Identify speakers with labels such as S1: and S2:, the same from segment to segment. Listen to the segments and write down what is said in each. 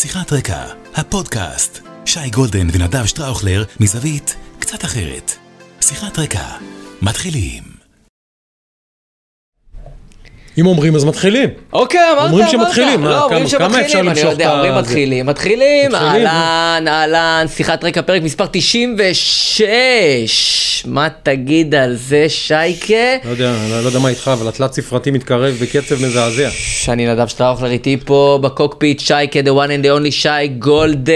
S1: שיחת רקע, הפודקאסט. שי גולדן ונדב שטראוכלר מזווית קצת אחרת. שיחת רקע, מתחילים.
S2: אם אומרים אז מתחילים.
S3: אוקיי, אמרת,
S2: אומרים
S3: אמרת.
S2: שמתחילים, מה,
S3: לא, אומרים
S2: כמה אפשר
S3: שמתחילים, אני יודע,
S2: את
S3: אומרים? מתחילים, מתחילים, אהלן, אהלן, שיחת רקע, פרק מספר 96. מה תגיד על זה, שייקה?
S2: לא יודע, לא יודע מה איתך, אבל התלת ספרתי מתקרב בקצב מזעזע.
S3: שאני נדב שטראוכלר איתי פה בקוקפיט, שייקה, the one and the only שי גולדן,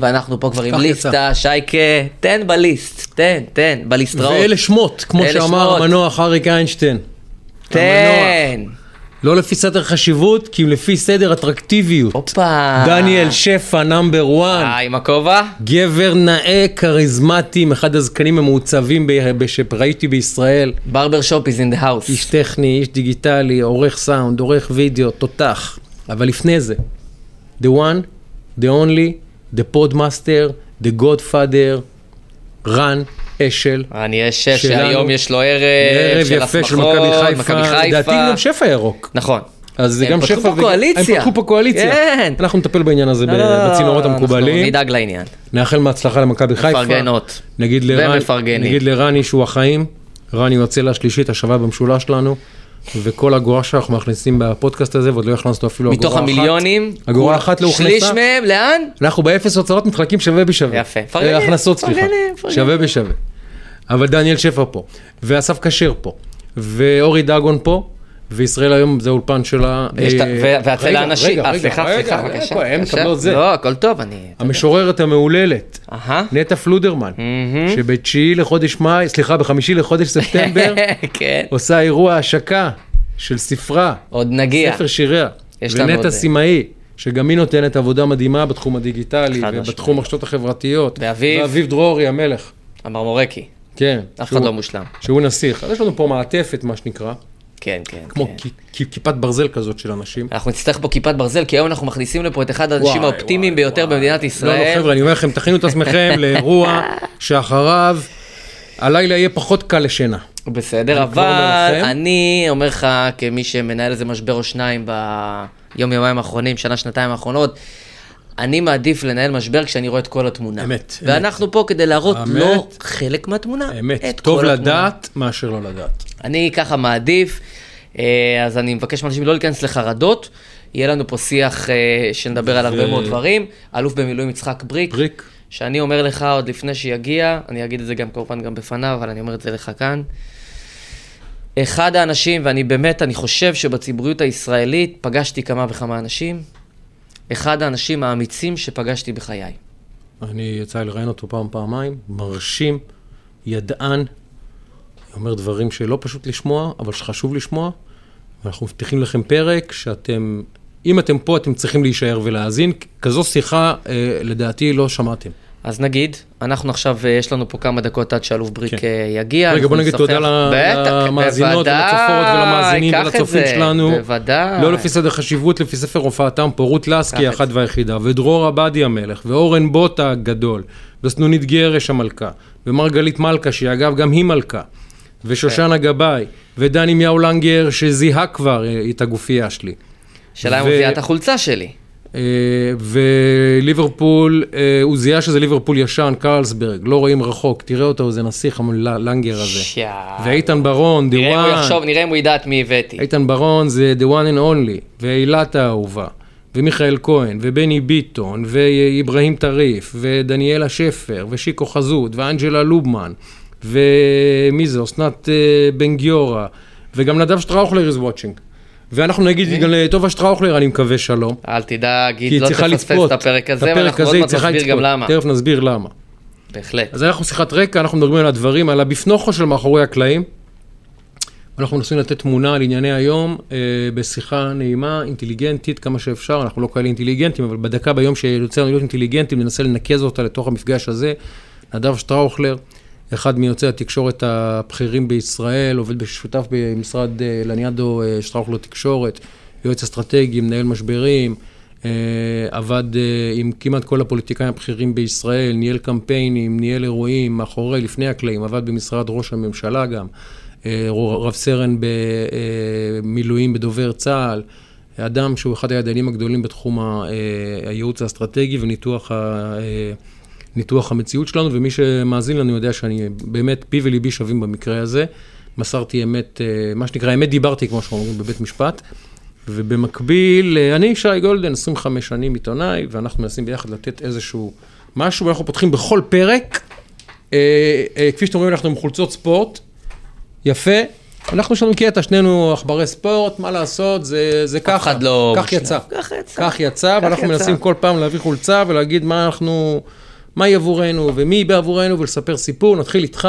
S3: ואנחנו פה כבר עם ליסטה, שייקה, תן בליסט, תן, תן, בליסטראות.
S2: ואלה שמות, כמו שאמר. המנוח אריק איינשטיין.
S3: תן.
S2: לא לפי סדר חשיבות, כי לפי סדר אטרקטיביות.
S3: הופה.
S2: דניאל שפע number 1,
S3: אה, עם הכובע?
S2: גבר נאה, כריזמטי, אחד הזקנים המעוצבים ב- שראיתי בישראל.
S3: barber shop is in the house.
S2: איש טכני, איש דיגיטלי, עורך סאונד, עורך וידאו, תותח. אבל לפני זה, the one, the only, the podmaster, the godfather, רן אשל.
S3: אני אשל. שהיום יש לו ערב,
S2: ערב
S3: של
S2: יפה של מכבי חיפה. לדעתי גם שפע ירוק.
S3: נכון.
S2: אז זה
S3: הם
S2: גם
S3: פתחו
S2: שפע
S3: פה קואליציה.
S2: הם פתחו פה קואליציה.
S3: כן.
S2: אנחנו נטפל בעניין הזה
S3: לא, לא, לא,
S2: בצינורות
S3: אנחנו
S2: המקובלים.
S3: נדאג לעניין.
S2: נאחל מהצלחה למכבי חיפה.
S3: מפרגנות.
S2: נגיד לרני שהוא החיים. רני הוא הצלע השלישית השווה במשולש שלנו. וכל אגורה שאנחנו מכניסים בפודקאסט הזה, ועוד לא הכנסנו אפילו אגורה אחת.
S3: מתוך המיליונים,
S2: אגורה אחת לא הוכנסה.
S3: שליש מהם, לאן?
S2: אנחנו באפס הוצאות מתחלקים שווה בשווה.
S3: יפה. מפרגנים,
S2: הכנסות, סליחה. שווה בשווה. אבל דניאל שפע פה, ואסף כשר פה, ואורי דגון פה, וישראל היום זה האולפן שלה.
S3: ה-
S2: אה, רגע. רגע,
S3: אה,
S2: רגע,
S3: סליחה,
S2: רגע,
S3: סליחה,
S2: רגע,
S3: בבקשה.
S2: הם
S3: בבקשה.
S2: מקבלות זה.
S3: לא, הכל טוב, אני...
S2: המשוררת המהוללת. נטע פלודרמן, שבתשיעי לחודש מאי, סליחה, בחמישי לחודש ספטמבר,
S3: כן.
S2: עושה אירוע השקה של ספרה,
S3: עוד נגיע.
S2: ספר שיריה, ונטע
S3: זה.
S2: סימאי, שגם היא נותנת עבודה מדהימה בתחום הדיגיטלי ובתחום. הרשתות החברתיות.
S3: ואביב?
S2: ואביב דרורי המלך,
S3: המרמורקי.
S2: כן.
S3: אף אחד לא מושלם.
S2: שהוא נסיך. אז יש לנו פה מעטפת, מה שנקרא,
S3: כן, כן.
S2: כמו
S3: כן.
S2: כ- כ- כיפת ברזל כזאת של אנשים.
S3: אנחנו נצטרך פה כיפת ברזל, כי היום אנחנו מכניסים לפה את אחד האנשים האופטימיים ביותר
S2: וואי.
S3: במדינת
S2: לא, לא,
S3: ישראל.
S2: חבר'ה, אני אומר לכם, תכינו את עצמכם לאירוע שאחריו הלילה יהיה פחות קל לשינה.
S3: בסדר, אבל. אני אומר לך, כמי שמנהל איזה משבר או שניים ביום יומיים האחרונים, שנה, שנתיים האחרונות, אני מעדיף לנהל משבר כשאני רואה את כל התמונה.
S2: אמת,
S3: ואנחנו פה כדי להראות
S2: אמת.
S3: לא חלק מהתמונה,
S2: אמת,
S3: את
S2: טוב
S3: כל התמונה.
S2: לדעת מאשר לא לדעת.
S3: אני ככה מעדיף, אה, אז אני מבקש מאנשים לא להיכנס לחרדות. יהיה לנו פה שיח אה, שנדבר על הרבה מאוד דברים. אלוף במילואים יצחק בריק.
S2: בריק.
S3: שאני אומר לך עוד לפני שיגיע, אני אגיד את זה גם כמובן גם בפניו, אבל אני אומר את זה לך כאן. אחד האנשים, ואני באמת, אני חושב שבציבוריות הישראלית פגשתי כמה וכמה אנשים, אחד האנשים האמיצים שפגשתי בחיי.
S2: אני יצא לי לראיין אותו פעם, פעמיים, מרשים, ידען, אומר דברים שלא פשוט לשמוע, אבל שחשוב לשמוע. ואנחנו מבטיחים לכם פרק שאתם, אם אתם פה, אתם צריכים להישאר ולהאזין. כזו שיחה, אה, לדעתי, לא שמעתם.
S3: אז נגיד, אנחנו עכשיו, אה, יש לנו פה כמה דקות עד שאלוף בריק
S2: כן.
S3: אה, יגיע.
S2: רגע, בוא נגיד תודה למאזינות ולצופות ולמאזינים ולצופים שלנו.
S3: בוודאי.
S2: לא לפי סדר חשיבות, לפי ספר הופעתם פה, רות לסקי,
S3: את
S2: אחת והיחידה, ודרור עבדי המלך, ואורן בוטה הגדול, וסנונית גרש המלכה, ומרגלית מלכה, שהיא אגב גם היא מלכה, ושושנה
S3: כן.
S2: גבאי, ודני מיהו לנגר, שזיהה כבר אה, את הגופייה שלי.
S3: שאלה אם הוא זיהה את החולצה שלי.
S2: אה, וליברפול, אה, הוא זיהה שזה ליברפול ישן, קרלסברג, לא רואים רחוק, תראה אותו, זה נסיך הלנגר הזה. ואיתן ברון, the
S3: נראה אם הוא. יחשוב, נראה אם הוא ידע את מי הבאתי.
S2: איתן ברון זה the one and only, ואילת האהובה, ומיכאל כהן, ובני ביטון, ואיברהים טריף, ודניאלה שפר, ושיקו חזות, ואנג'לה לובמן, ומי זה, אסנת אה, בן גיורא, וגם נדב שטראוכלר is watching. ואנחנו נגיד גם לטובה שטראוכלר, אני מקווה שלום.
S3: אל תדאג,
S2: היא
S3: לא תפספס. את הפרק הזה, ואנחנו עוד מעט נסביר גם. למה.
S2: תכף נסביר למה.
S3: בהחלט.
S2: אז אנחנו שיחת רקע, אנחנו מדברים על הדברים, על הביפנוכו של מאחורי הקלעים. אנחנו מנסים לתת תמונה על ענייני היום אה, בשיחה נעימה, אינטליגנטית כמה שאפשר, אנחנו לא כאלה אינטליגנטים, אבל בדקה ביום שיוצא לנו להיות אינטליגנטים, ננסה לנקז אותה לתוך המפגש הזה. נדב שטראוכלר, אחד מיוצאי התקשורת הבכירים בישראל, עובד בשותף במשרד אה, לניאדו אה, שטראוכלר תקשורת, יועץ אסטרטגי, מנהל משברים, אה, עבד עם כמעט כל הפוליטיקאים הבכירים בישראל, ניהל קמפיינים, ניהל אירועים, מאחורי, לפני הקלעים, עבד במשרד ראש הממשלה גם, רב סרן במילואים בדובר צה"ל, אדם שהוא אחד הידענים הגדולים בתחום הייעוץ האסטרטגי וניתוח ניתוח המציאות שלנו, ומי שמאזין לנו יודע שאני באמת, פי וליבי שווים במקרה הזה. מסרתי אמת, אה, מה שנקרא, אמת דיברתי, כמו שאומרים בבית משפט. ובמקביל, אה, אני שי גולדן, 25 שנים עיתונאי, ואנחנו מנסים ביחד לתת איזשהו משהו, ואנחנו פותחים בכל פרק. אה, אה, כפי שאתם רואים, אנחנו עם חולצות ספורט, יפה. אנחנו לנו קטע, שנינו עכברי ספורט, מה לעשות, זה, זה ככה.
S3: אחד לא
S2: כך. יצא.
S3: כך יצא.
S2: כך יצא, ואנחנו
S3: יצא.
S2: מנסים כל פעם להביא חולצה ולהגיד מה אנחנו, מהי עבורנו ומי היא בעבורנו, ולספר סיפור. נתחיל איתך.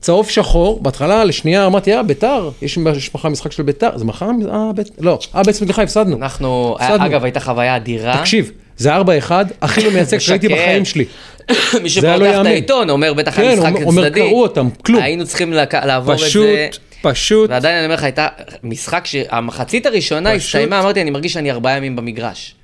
S2: צהוב שחור, בהתחלה לשנייה אמרתי, אה, ביתר, יש מחר משחק של ביתר, זה מחר, אה, בית, לא, אה, בעצם סליחה, הפסדנו.
S3: אנחנו,
S2: הפסדנו.
S3: אגב, הייתה חוויה אדירה.
S2: תקשיב, זה 4-1, הכי לא מייצג שהייתי. בחיים שלי.
S3: מי
S2: היה לא
S3: שפותח את. העיתון אומר, בטח
S2: כן,
S3: היה משחק
S2: אומר- אומר,
S3: צדדי.
S2: קראו אותם, כלום.
S3: היינו צריכים לק- לעבור את זה.
S2: פשוט,
S3: ועדיין אני אומר לך, הייתה משחק שהמחצית הראשונה. הסתיימה, אמרתי, אני מרגיש שאני ארבעה ימים במגרש.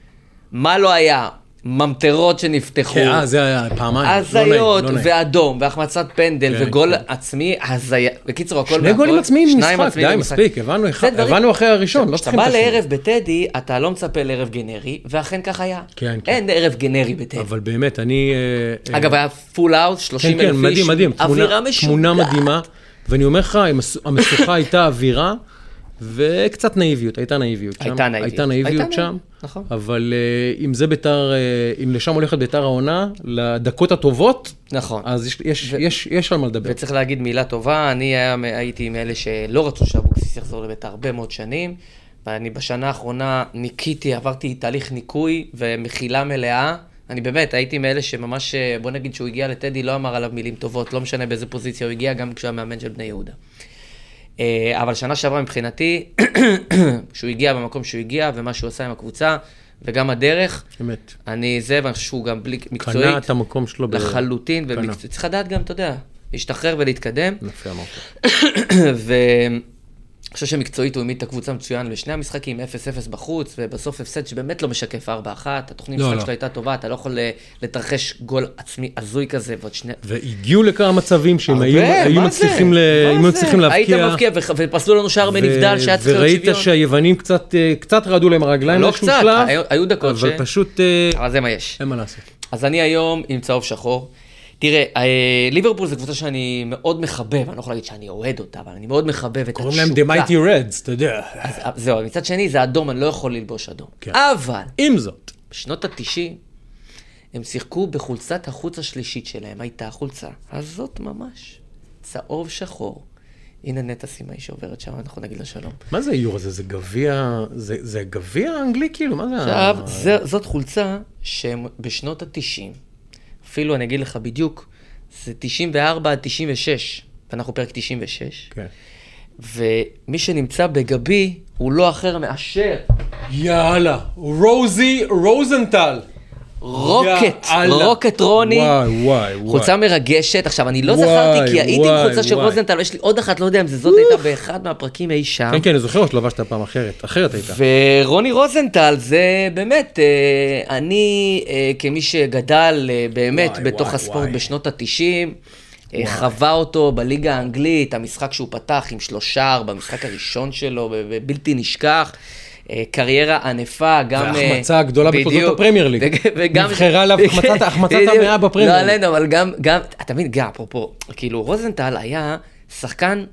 S3: מה לא היה? ממטרות שנפתחו.
S2: כן, אה, זה היה פעמיים, לא
S3: הזיות,
S2: לא נעים.
S3: ואדום, והחמצת פנדל,
S2: כן,
S3: וגול
S2: כן.
S3: עצמי, הזיה. בקיצור, הכל
S2: שני. גולים עצמיים במשחק, די. מספיק, הבנו אחד-
S3: זה דברים-
S2: הבנו אחרי הראשון, לא
S3: כשאתה
S2: צריכים
S3: בא
S2: את השני.
S3: לערב בטדי, אתה לא מצפה לערב גנרי, ואכן כך היה.
S2: כן, כן.
S3: אין ערב גנרי בטדי.
S2: אבל באמת, אני... אה,
S3: אגב, היה full house, 30
S2: כן,
S3: אלף
S2: כן,
S3: איש.
S2: מדהים, מדהים.
S3: אווירה משוגעת.
S2: תמונה מדהימה, ואני אומר לך, המשוכה הייתה אווירה, וקצת נאיביות, הייתה נאיביות שם.
S3: הייתה נאיביות.
S2: הייתה נאיביות שם.
S3: נכון.
S2: אבל אה, אם זה ביתר, אה, אם לשם הולכת ביתר העונה, לדקות הטובות,
S3: נכון.
S2: אז יש- יש- יש יש על מה לדבר.
S3: וצריך להגיד מילה טובה, אני היה, הייתי מאלה שלא רצו שאבוקסיס יחזור לביתר הרבה מאוד שנים, ואני בשנה האחרונה ניקיתי, עברתי תהליך ניקוי ומחילה מלאה. אני באמת, הייתי מאלה שממש, אה, בוא נגיד שהוא הגיע לטדי, לא אמר עליו מילים טובות, לא משנה באיזה פוזיציה הוא הגיע, גם כשהוא היה מאמן של בני יהודה. אה, אבל שנה שעברה מבחינתי, שהוא הגיע במקום שהוא הגיע, ומה שהוא עשה עם הקבוצה, וגם הדרך,
S2: אמת.
S3: אני זה, ואני חושב שהוא גם בלי, מקצועית,
S2: קנה את המקום שלו.
S3: לחלוטין. ומקצועית. צריך לדעת גם, אתה יודע, להשתחרר ולהתקדם.
S2: יפה אמרת.
S3: ואני חושב שמקצועית הוא העמיד את הקבוצה מצוין לשני המשחקים, 0-0 בחוץ, ובסוף הפסד שבאמת לא משקף 4-1. התוכנית
S2: לא,
S3: משחק
S2: לא.
S3: שלו הייתה טובה, אתה לא יכול אה, לתרחש גול עצמי הזוי כזה, ועוד שני...
S2: והגיעו לכמה מצבים שהם היו היו מצליחים? ל- היו? מצליחים להבקיע.
S3: היית מבקיע, וח- ופסלו לנו שער בנבדל שהיה צריך להיות
S2: וראית
S3: שוויון.
S2: שהיוונים קצת אה, קצת רעדו להם הרגליים
S3: לא קצת, היו- היו דקות ש...
S2: אבל פשוט אה,
S3: אבל זה מה יש.
S2: אין מה לעשות.
S3: אז אני היום עם צהוב שחור. תראה, אה, ליברפול זו קבוצה שאני מאוד מחבב, אני לא יכול להגיד שאני אוהד אותה, אבל אני מאוד מחבב את
S2: קוראים להם The Mighty Reds, אתה יודע.
S3: אז, אה, זהו, מצד שני זה אדום, אני לא יכול ללבוש אדום.
S2: כן.
S3: אבל,
S2: עם זאת,
S3: בשנות ה-90, הם שיחקו בחולצת החוץ השלישית שלהם, הייתה חולצה הזאת ממש, צהוב שחור. הנה נטע סימאי שעוברת שם, אנחנו נגיד לה שלום.
S2: מה זה האיור הזה? זה גביע, זה זה גביע אנגלי כאילו? מה זה?
S3: עכשיו,
S2: ה-
S3: זה, זאת חולצה שהם בשנות ה-90, אפילו אני אגיד לך בדיוק, זה 94 עד 96, ואנחנו פרק 96,
S2: כן.
S3: ומי שנמצא בגבי הוא לא אחר מאשר
S2: יאללה, רוזי רוזנטל.
S3: רוקט. רוקט רוני.
S2: וואי, וואי, וואי.
S3: חולצה מרגשת. עכשיו, אני לא
S2: וואי,
S3: זכרתי, כי הייתי עם חולצה של. רוזנטל, ויש לי עוד אחת, לא יודע אם זה זאת הייתה באחד מהפרקים אי שם.
S2: כן, כן, אני זוכר שלבשת פעם אחרת, אחרת הייתה.
S3: ורוני רוזנטל זה באמת, אה, אני אה, כמי שגדל אה, באמת בתוך הספורט. בשנות ה-90, חווה אותו בליגה האנגלית, המשחק שהוא פתח עם שלושה במשחק הראשון שלו, בלתי נשכח. אה, קריירה ענפה, גם... אה,
S2: וההחמצה הגדולה בתולדות. הפרמייר ליג.
S3: וג- וגם...
S2: נבחרה עליו החמצת-. המאה בפרמייר
S3: לא
S2: ליג.
S3: עלינו, אבל גם, גם, אתה מבין, גם, אפרופו, כאילו, רוזנטל היה שחקן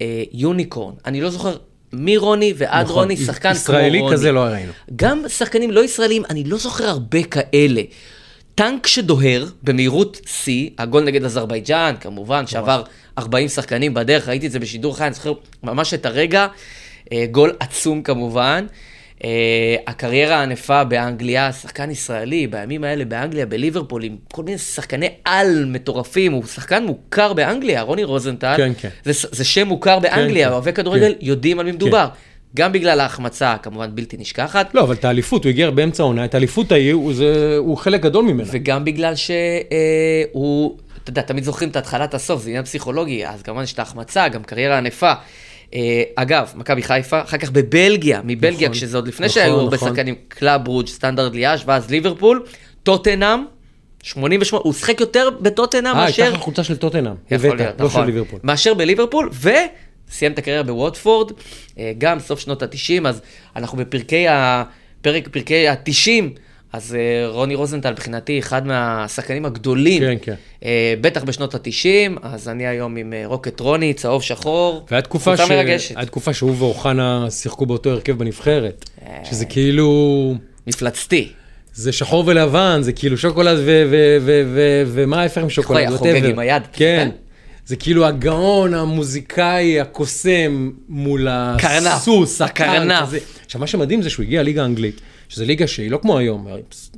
S3: אה, יוניקורן. אני לא זוכר מי רוני ועד
S2: נכון,
S3: רוני, שחקן כמו
S2: ישראלי
S3: רוני.
S2: כזה לא ראינו.
S3: גם שחקנים לא ישראלים, אני לא זוכר הרבה כאלה. טנק שדוהר במהירות שיא, הגול נגד אזרבייג'אן, כמובן, שעבר 40 שחקנים בדרך, ראיתי את זה בשידור חי, אני זוכר ממש את הרגע, גול עצום כמובן. אה, הקריירה הענפה באנגליה, שחקן ישראלי, בימים האלה באנגליה, בליברפול, עם כל מיני שחקני על מטורפים, הוא שחקן מוכר באנגליה, רוני רוזנטל.
S2: כן, כן.
S3: זה, זה שם מוכר באנגליה,
S2: כן.
S3: אוהבי כדורגל יודעים על מי מדובר. גם בגלל ההחמצה, כמובן בלתי נשכחת,
S2: לא, אבל את האליפות, הוא הגיע באמצע העונה, את האליפות ההיא, הוא זה- הוא חלק גדול ממנה.
S3: וגם בגלל שהוא, אתה יודע, תמיד זוכרים את התחלת הסוף, זה עניין פסיכולוגי, אז כמובן יש את ההחמצה, גם קריירה ענפה. אה, אגב, מכבי חיפה, אחר כך בבלגיה, מבלגיה,
S2: נכון,
S3: כשזה עוד לפני
S2: נכון,
S3: שהיו הרבה
S2: נכון.
S3: שחקנים, קלאב ברוג', סטנדרט ליאז' ואז ליברפול, טוטנאם, 88, הוא שיחק יותר בטוטנאם
S2: אה,
S3: מאשר...
S2: הייתה לך חולצה של טוטנאם. הבאת,
S3: להיות,
S2: לא
S3: נכון.
S2: של ליברפול.
S3: מאשר בליברפול, סיים את הקריירה בווטפורד, אה, גם סוף שנות ה-90, אז אנחנו בפרקי ה... פרק, פרקי ה-90, אז אה, רוני רוזנטל מבחינתי אחד מהשחקנים הגדולים,
S2: כן, כן.
S3: אה, בטח בשנות ה-90, אז אני היום עם אה, Rocket רוני, צהוב שחור,
S2: והיה תקופה,
S3: קבוצה
S2: ש...
S3: מרגשת,
S2: היה תקופה שהוא ואוחנה שיחקו באותו הרכב בנבחרת. שזה כאילו,
S3: מפלצתי.
S2: זה שחור ולבן, זה כאילו שוקולד ו... ו... ו... ו... ומה ההפך משוקולד?
S3: היה חוגג
S2: whatever.
S3: עם היד,
S2: כן. זה כאילו הגאון, המוזיקאי, הקוסם, מול הסוס, הקרנף. עכשיו, מה שמדהים זה שהוא הגיע לליגה האנגלית, שזו ליגה שהיא לא כמו היום,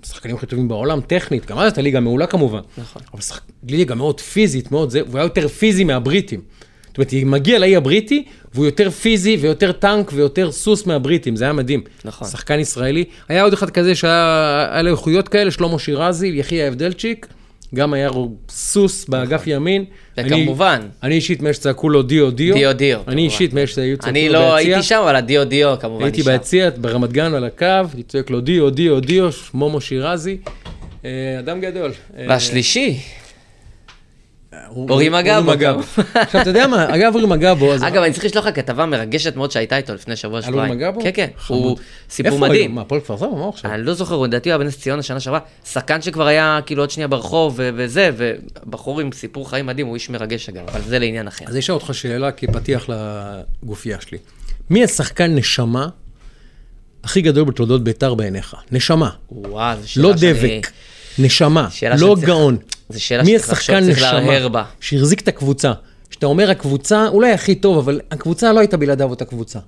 S2: שחקנים הכי טובים בעולם, טכנית, גם אז הייתה ליגה מעולה כמובן.
S3: נכון.
S2: אבל שחק... ליגה מאוד פיזית, מאוד זה, והוא היה יותר פיזי מהבריטים. זאת אומרת, היא מגיע לאי הבריטי, והוא יותר פיזי ויותר טנק ויותר סוס מהבריטים, זה היה מדהים.
S3: נכון.
S2: שחקן ישראלי. היה עוד אחד כזה שהיה היה לו איכויות כאלה, שלמה שירזי, יחיא הבדלצ'יק, גם היה סוס באגף ימין.
S3: וכמובן.
S2: אני, אני אישית מאלה שצעקו לו דיו דיו.
S3: דיו דיו,
S2: אני. אישית מאלה שהיו
S3: אני
S2: לו
S3: לא
S2: ביציע.
S3: הייתי שם, אבל הדיו דיו כמובן
S2: הייתי
S3: נשאר.
S2: ביציע ברמת גן על הקו, הייתי צועק לו דיו דיו דיו, מומו שירזי. אה, אדם גדול. אה,
S3: והשלישי, אורי
S2: הוא-
S3: מגבו.
S2: עכשיו, אתה יודע מה, אגב, אורי מגבו.
S3: אגב, אני צריך לשלוח לך כתבה מרגשת מאוד שהייתה איתו לפני שבוע
S2: על אורי
S3: שבועיים.
S2: מגבו?
S3: כן, כן. הוא סיפור
S2: איפה
S3: מדהים.
S2: היום? מה, הפועל כפר סבא? מה הוא עכשיו?
S3: אני לא זוכר, הוא לדעתי הוא היה בנס ציונה שנה שעברה, שחקן שכבר היה כאילו עוד שנייה ברחוב וזה, ובחור עם סיפור חיים מדהים, הוא איש מרגש אגב, אבל זה לעניין אחר.
S2: אז אשאל אותך שאלה כפתיח לגופייה שלי. מי השחקן נשמה הכי גדול בתולדות בית"ר בעיניך? נשמה.
S3: וואו, זו שאלה
S2: לא
S3: שאני-
S2: דבק, נשמה, לא גאון.
S3: זו שאלה
S2: מי
S3: שצריך לחשוב,
S2: השחקן
S3: צריך להרהר בה.
S2: נשמה שהחזיק את הקבוצה? שאתה אומר הקבוצה, אולי הכי טוב, אבל הקבוצה לא הייתה בלעדיו אותה קבוצה.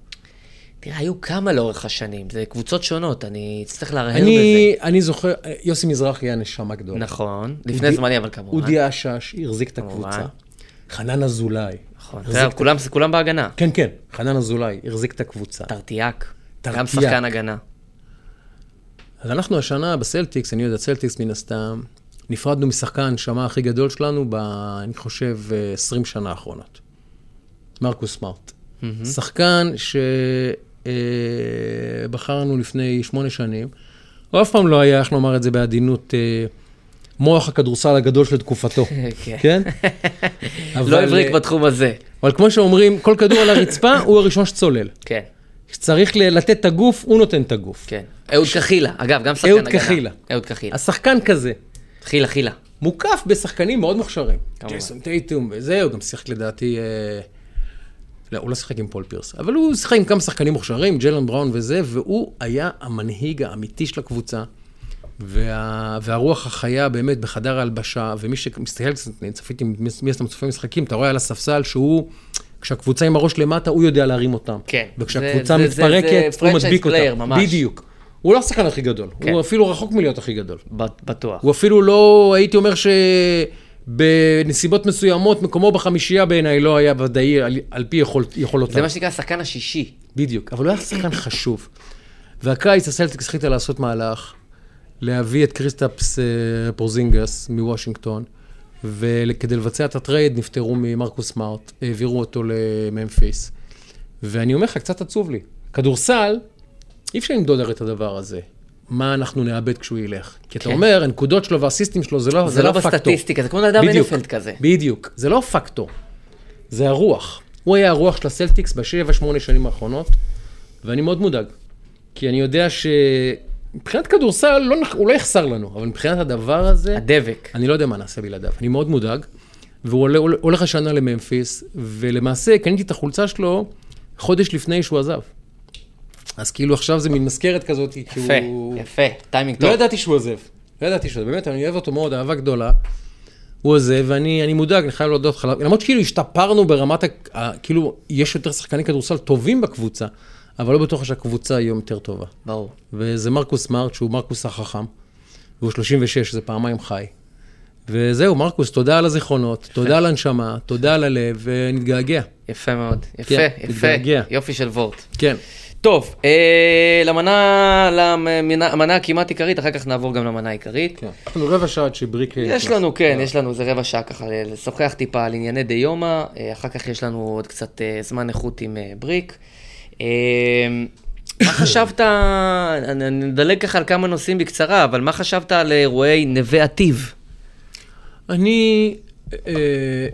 S3: תראה, היו כמה לאורך השנים, זה קבוצות שונות, אני אצטרך להרהר בזה.
S2: אני, אני זוכר, יוסי מזרחי היה נשמה גדולה.
S3: נכון, לפני זמני אבל כמובן.
S2: אודי אשש החזיק את הקבוצה. חנן אזולאי.
S3: נכון, כולם- בהגנה.
S2: כן, כן, חנן אזולאי החזיק את הקבוצה.
S3: טרטיאק. גם שחקן הגנה.
S2: אז אנחנו השנה בסלטיקס, אני יודע, סלטיקס מן הסתם, נפרדנו משחקן הנשמה הכי גדול שלנו ב... אני חושב, אה, 20 שנה האחרונות. מרקוס סמארט. שחקן שבחרנו לפני שמונה שנים, הוא אף פעם לא היה, איך לומר את זה בעדינות, אה, מוח הכדורסל הגדול של תקופתו,
S3: כן.
S2: כן?
S3: לא
S2: אבל,
S3: הבריק
S2: אה,
S3: בתחום הזה.
S2: אבל כמו שאומרים, כל כדור על הרצפה הוא הראשון שצולל.
S3: כן,
S2: כשצריך לתת את הגוף, הוא נותן את הגוף.
S3: כן. אהוד קחילה, אגב, גם שחקן
S2: אהוד
S3: הגנה.
S2: קחילה.
S3: אהוד קחילה.
S2: השחקן כזה,
S3: חילה, חילה.
S2: מוקף בשחקנים מאוד מוכשרים. ג'ייסון טייטום וזה, הוא גם שיחק לדעתי, אה, לא, הוא לא שיחק עם פול פירס, אבל הוא שיחק עם כמה שחקנים מוכשרים, ג'לן בראון וזה, והוא היה המנהיג האמיתי של הקבוצה, וה, והרוח החיה באמת בחדר ההלבשה, ומי שמסתכל קצת, אני צפיתי, מי הסתם צופה משחקים, אתה רואה על הספסל שהוא, כשהקבוצה עם הראש למטה, הוא יודע להרים אותם.
S3: כן.
S2: וכשהקבוצה
S3: זה- זה- זה-
S2: מתפרקת,
S3: זה
S2: הוא מדביק אותם.
S3: ממש.
S2: בדיוק. הוא לא השחקן הכי גדול,
S3: כן.
S2: הוא אפילו רחוק מלהיות הכי גדול.
S3: בטוח.
S2: הוא אפילו לא, הייתי אומר שבנסיבות מסוימות, מקומו בחמישייה בעיניי לא היה ודאי על, על פי יכול, יכולותיו.
S3: זה מה שנקרא השחקן השישי.
S2: בדיוק, אבל הוא היה שחקן חשוב. והקיץ הסלטיקס החליטה לעשות מהלך, להביא את קריסטפס אה, פורזינגס מוושינגטון, וכדי לבצע את ה trade נפטרו ממרקוס סמארט, העבירו אותו לממפיס. ואני אומר לך, קצת עצוב לי. כדורסל, אי אפשר למדוד הרי את הדבר הזה. מה אנחנו נאבד כשהוא ילך. כי אתה
S3: כן.
S2: אומר, הנקודות שלו והאסיסטים שלו, זה לא,
S3: זה לא
S2: פקטור.
S3: בסטטיסטיקה, זה כמו נדב
S2: בדיוק,
S3: הנפלד כזה.
S2: בדיוק, זה לא פקטור, זה הרוח. הוא היה הרוח של הסלטיקס בשבע, שמונה שנים האחרונות, ואני מאוד מודאג. כי אני יודע שמבחינת כדורסל, לא, הוא לא יחסר לנו, אבל מבחינת הדבר הזה,
S3: הדבק.
S2: אני לא יודע מה נעשה בלעדיו. אני מאוד מודאג, והוא הולך השנה לממפיס, ולמעשה קניתי את החולצה שלו חודש לפני שהוא עזב. אז כאילו עכשיו זה מין מזכרת כזאת, כי
S3: יפה,
S2: הוא...
S3: יפה, טיימינג
S2: לא
S3: טוב.
S2: ידעתי שהוא עוזב. לא ידעתי שהוא עוזב. באמת, אני אוהב אותו מאוד, אהבה גדולה. הוא עוזב, ואני אני מודאג, אני חייב להודות לך. למרות שכאילו השתפרנו ברמת, ה- כאילו, יש יותר שחקני כדורסל טובים בקבוצה, אבל לא בטוח שהקבוצה היום יותר טובה.
S3: ברור.
S2: וזה מרקוס סמארט, שהוא מרקוס החכם, והוא 36, זה פעמיים חי. וזהו, מרקוס, תודה על הזיכרונות, תודה על הנשמה, תודה על הלב, ונתגעגע.
S3: יפה מאוד. יפה,
S2: כן,
S3: יפה.
S2: מתגעגע.
S3: יופי של וורט.
S2: כן.
S3: טוב, אה, למנה, למנה המנה הכמעט עיקרית, אחר כך נעבור גם למנה העיקרית.
S2: כן. יש לנו רבע שעה עד שבריק...
S3: יש לנו, כן, יש לנו איזה רבע שעה ככה לשוחח טיפה על ענייני דיומא, אה, אחר כך יש לנו עוד קצת אה, זמן איכות עם אה, בריק. אה, מה חשבת, אני אני נדלג ככה על כמה נושאים בקצרה, אבל מה חשבת על אירועי נווה עתיב?
S2: אני, אה,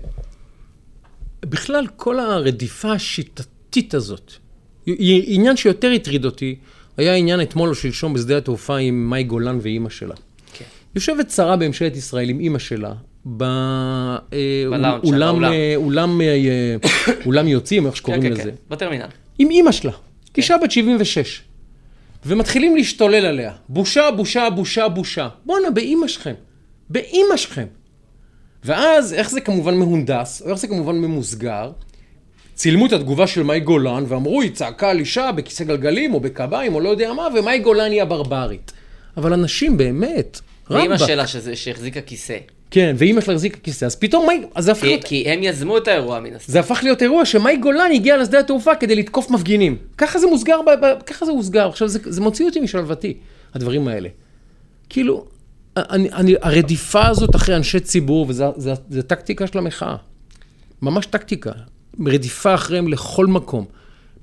S2: בכלל, כל הרדיפה השיטתית הזאת, עניין שיותר הטריד אותי, היה עניין אתמול או שלשום בשדה התעופה עם מאי גולן ואימא שלה.
S3: כן.
S2: יושבת שרה בממשלת ישראל עם אימא שלה,
S3: שם,
S2: באולם
S3: באולם.
S2: אולם, אה, אולם יוצאים, איך שקוראים
S3: כן, כן,
S2: לזה.
S3: כן, בטרמינל.
S2: עם אימא שלה, אישה בת 76. ומתחילים להשתולל עליה. בושה, בושה, בושה, בושה. בואנה, באימא שלכם. באימא שלכם. ואז, איך זה כמובן מהונדס, או איך זה כמובן ממוסגר, צילמו את התגובה של מאי גולן, ואמרו, היא צעקה על אישה בכיסא גלגלים, או בקביים, או לא יודע מה, ומאי גולן היא הברברית. אבל אנשים באמת,
S3: ואימא
S2: רמב"ק.
S3: שלה שזה- שהחזיקה כיסא.
S2: כן, ואימא שלה החזיקה כיסא, אז פתאום מאי, אז זה הפך להיות...
S3: כי הם יזמו את האירוע מן הסתם.
S2: זה הפך להיות אירוע שמאי גולן הגיע לשדה התעופה כדי לתקוף מפגינים. ככה זה מוסגר, ב, ב, ככה זה הוסגר. עכשיו, זה, זה מוציא אותי משלוותי, הדברים האלה. כאילו, אני, אני, הרדיפה הזאת אחרי אנשי ציבור, וזה זה, זה טקטיקה של המחאה. ממש טקטיקה. רדיפה אחריהם לכל מקום.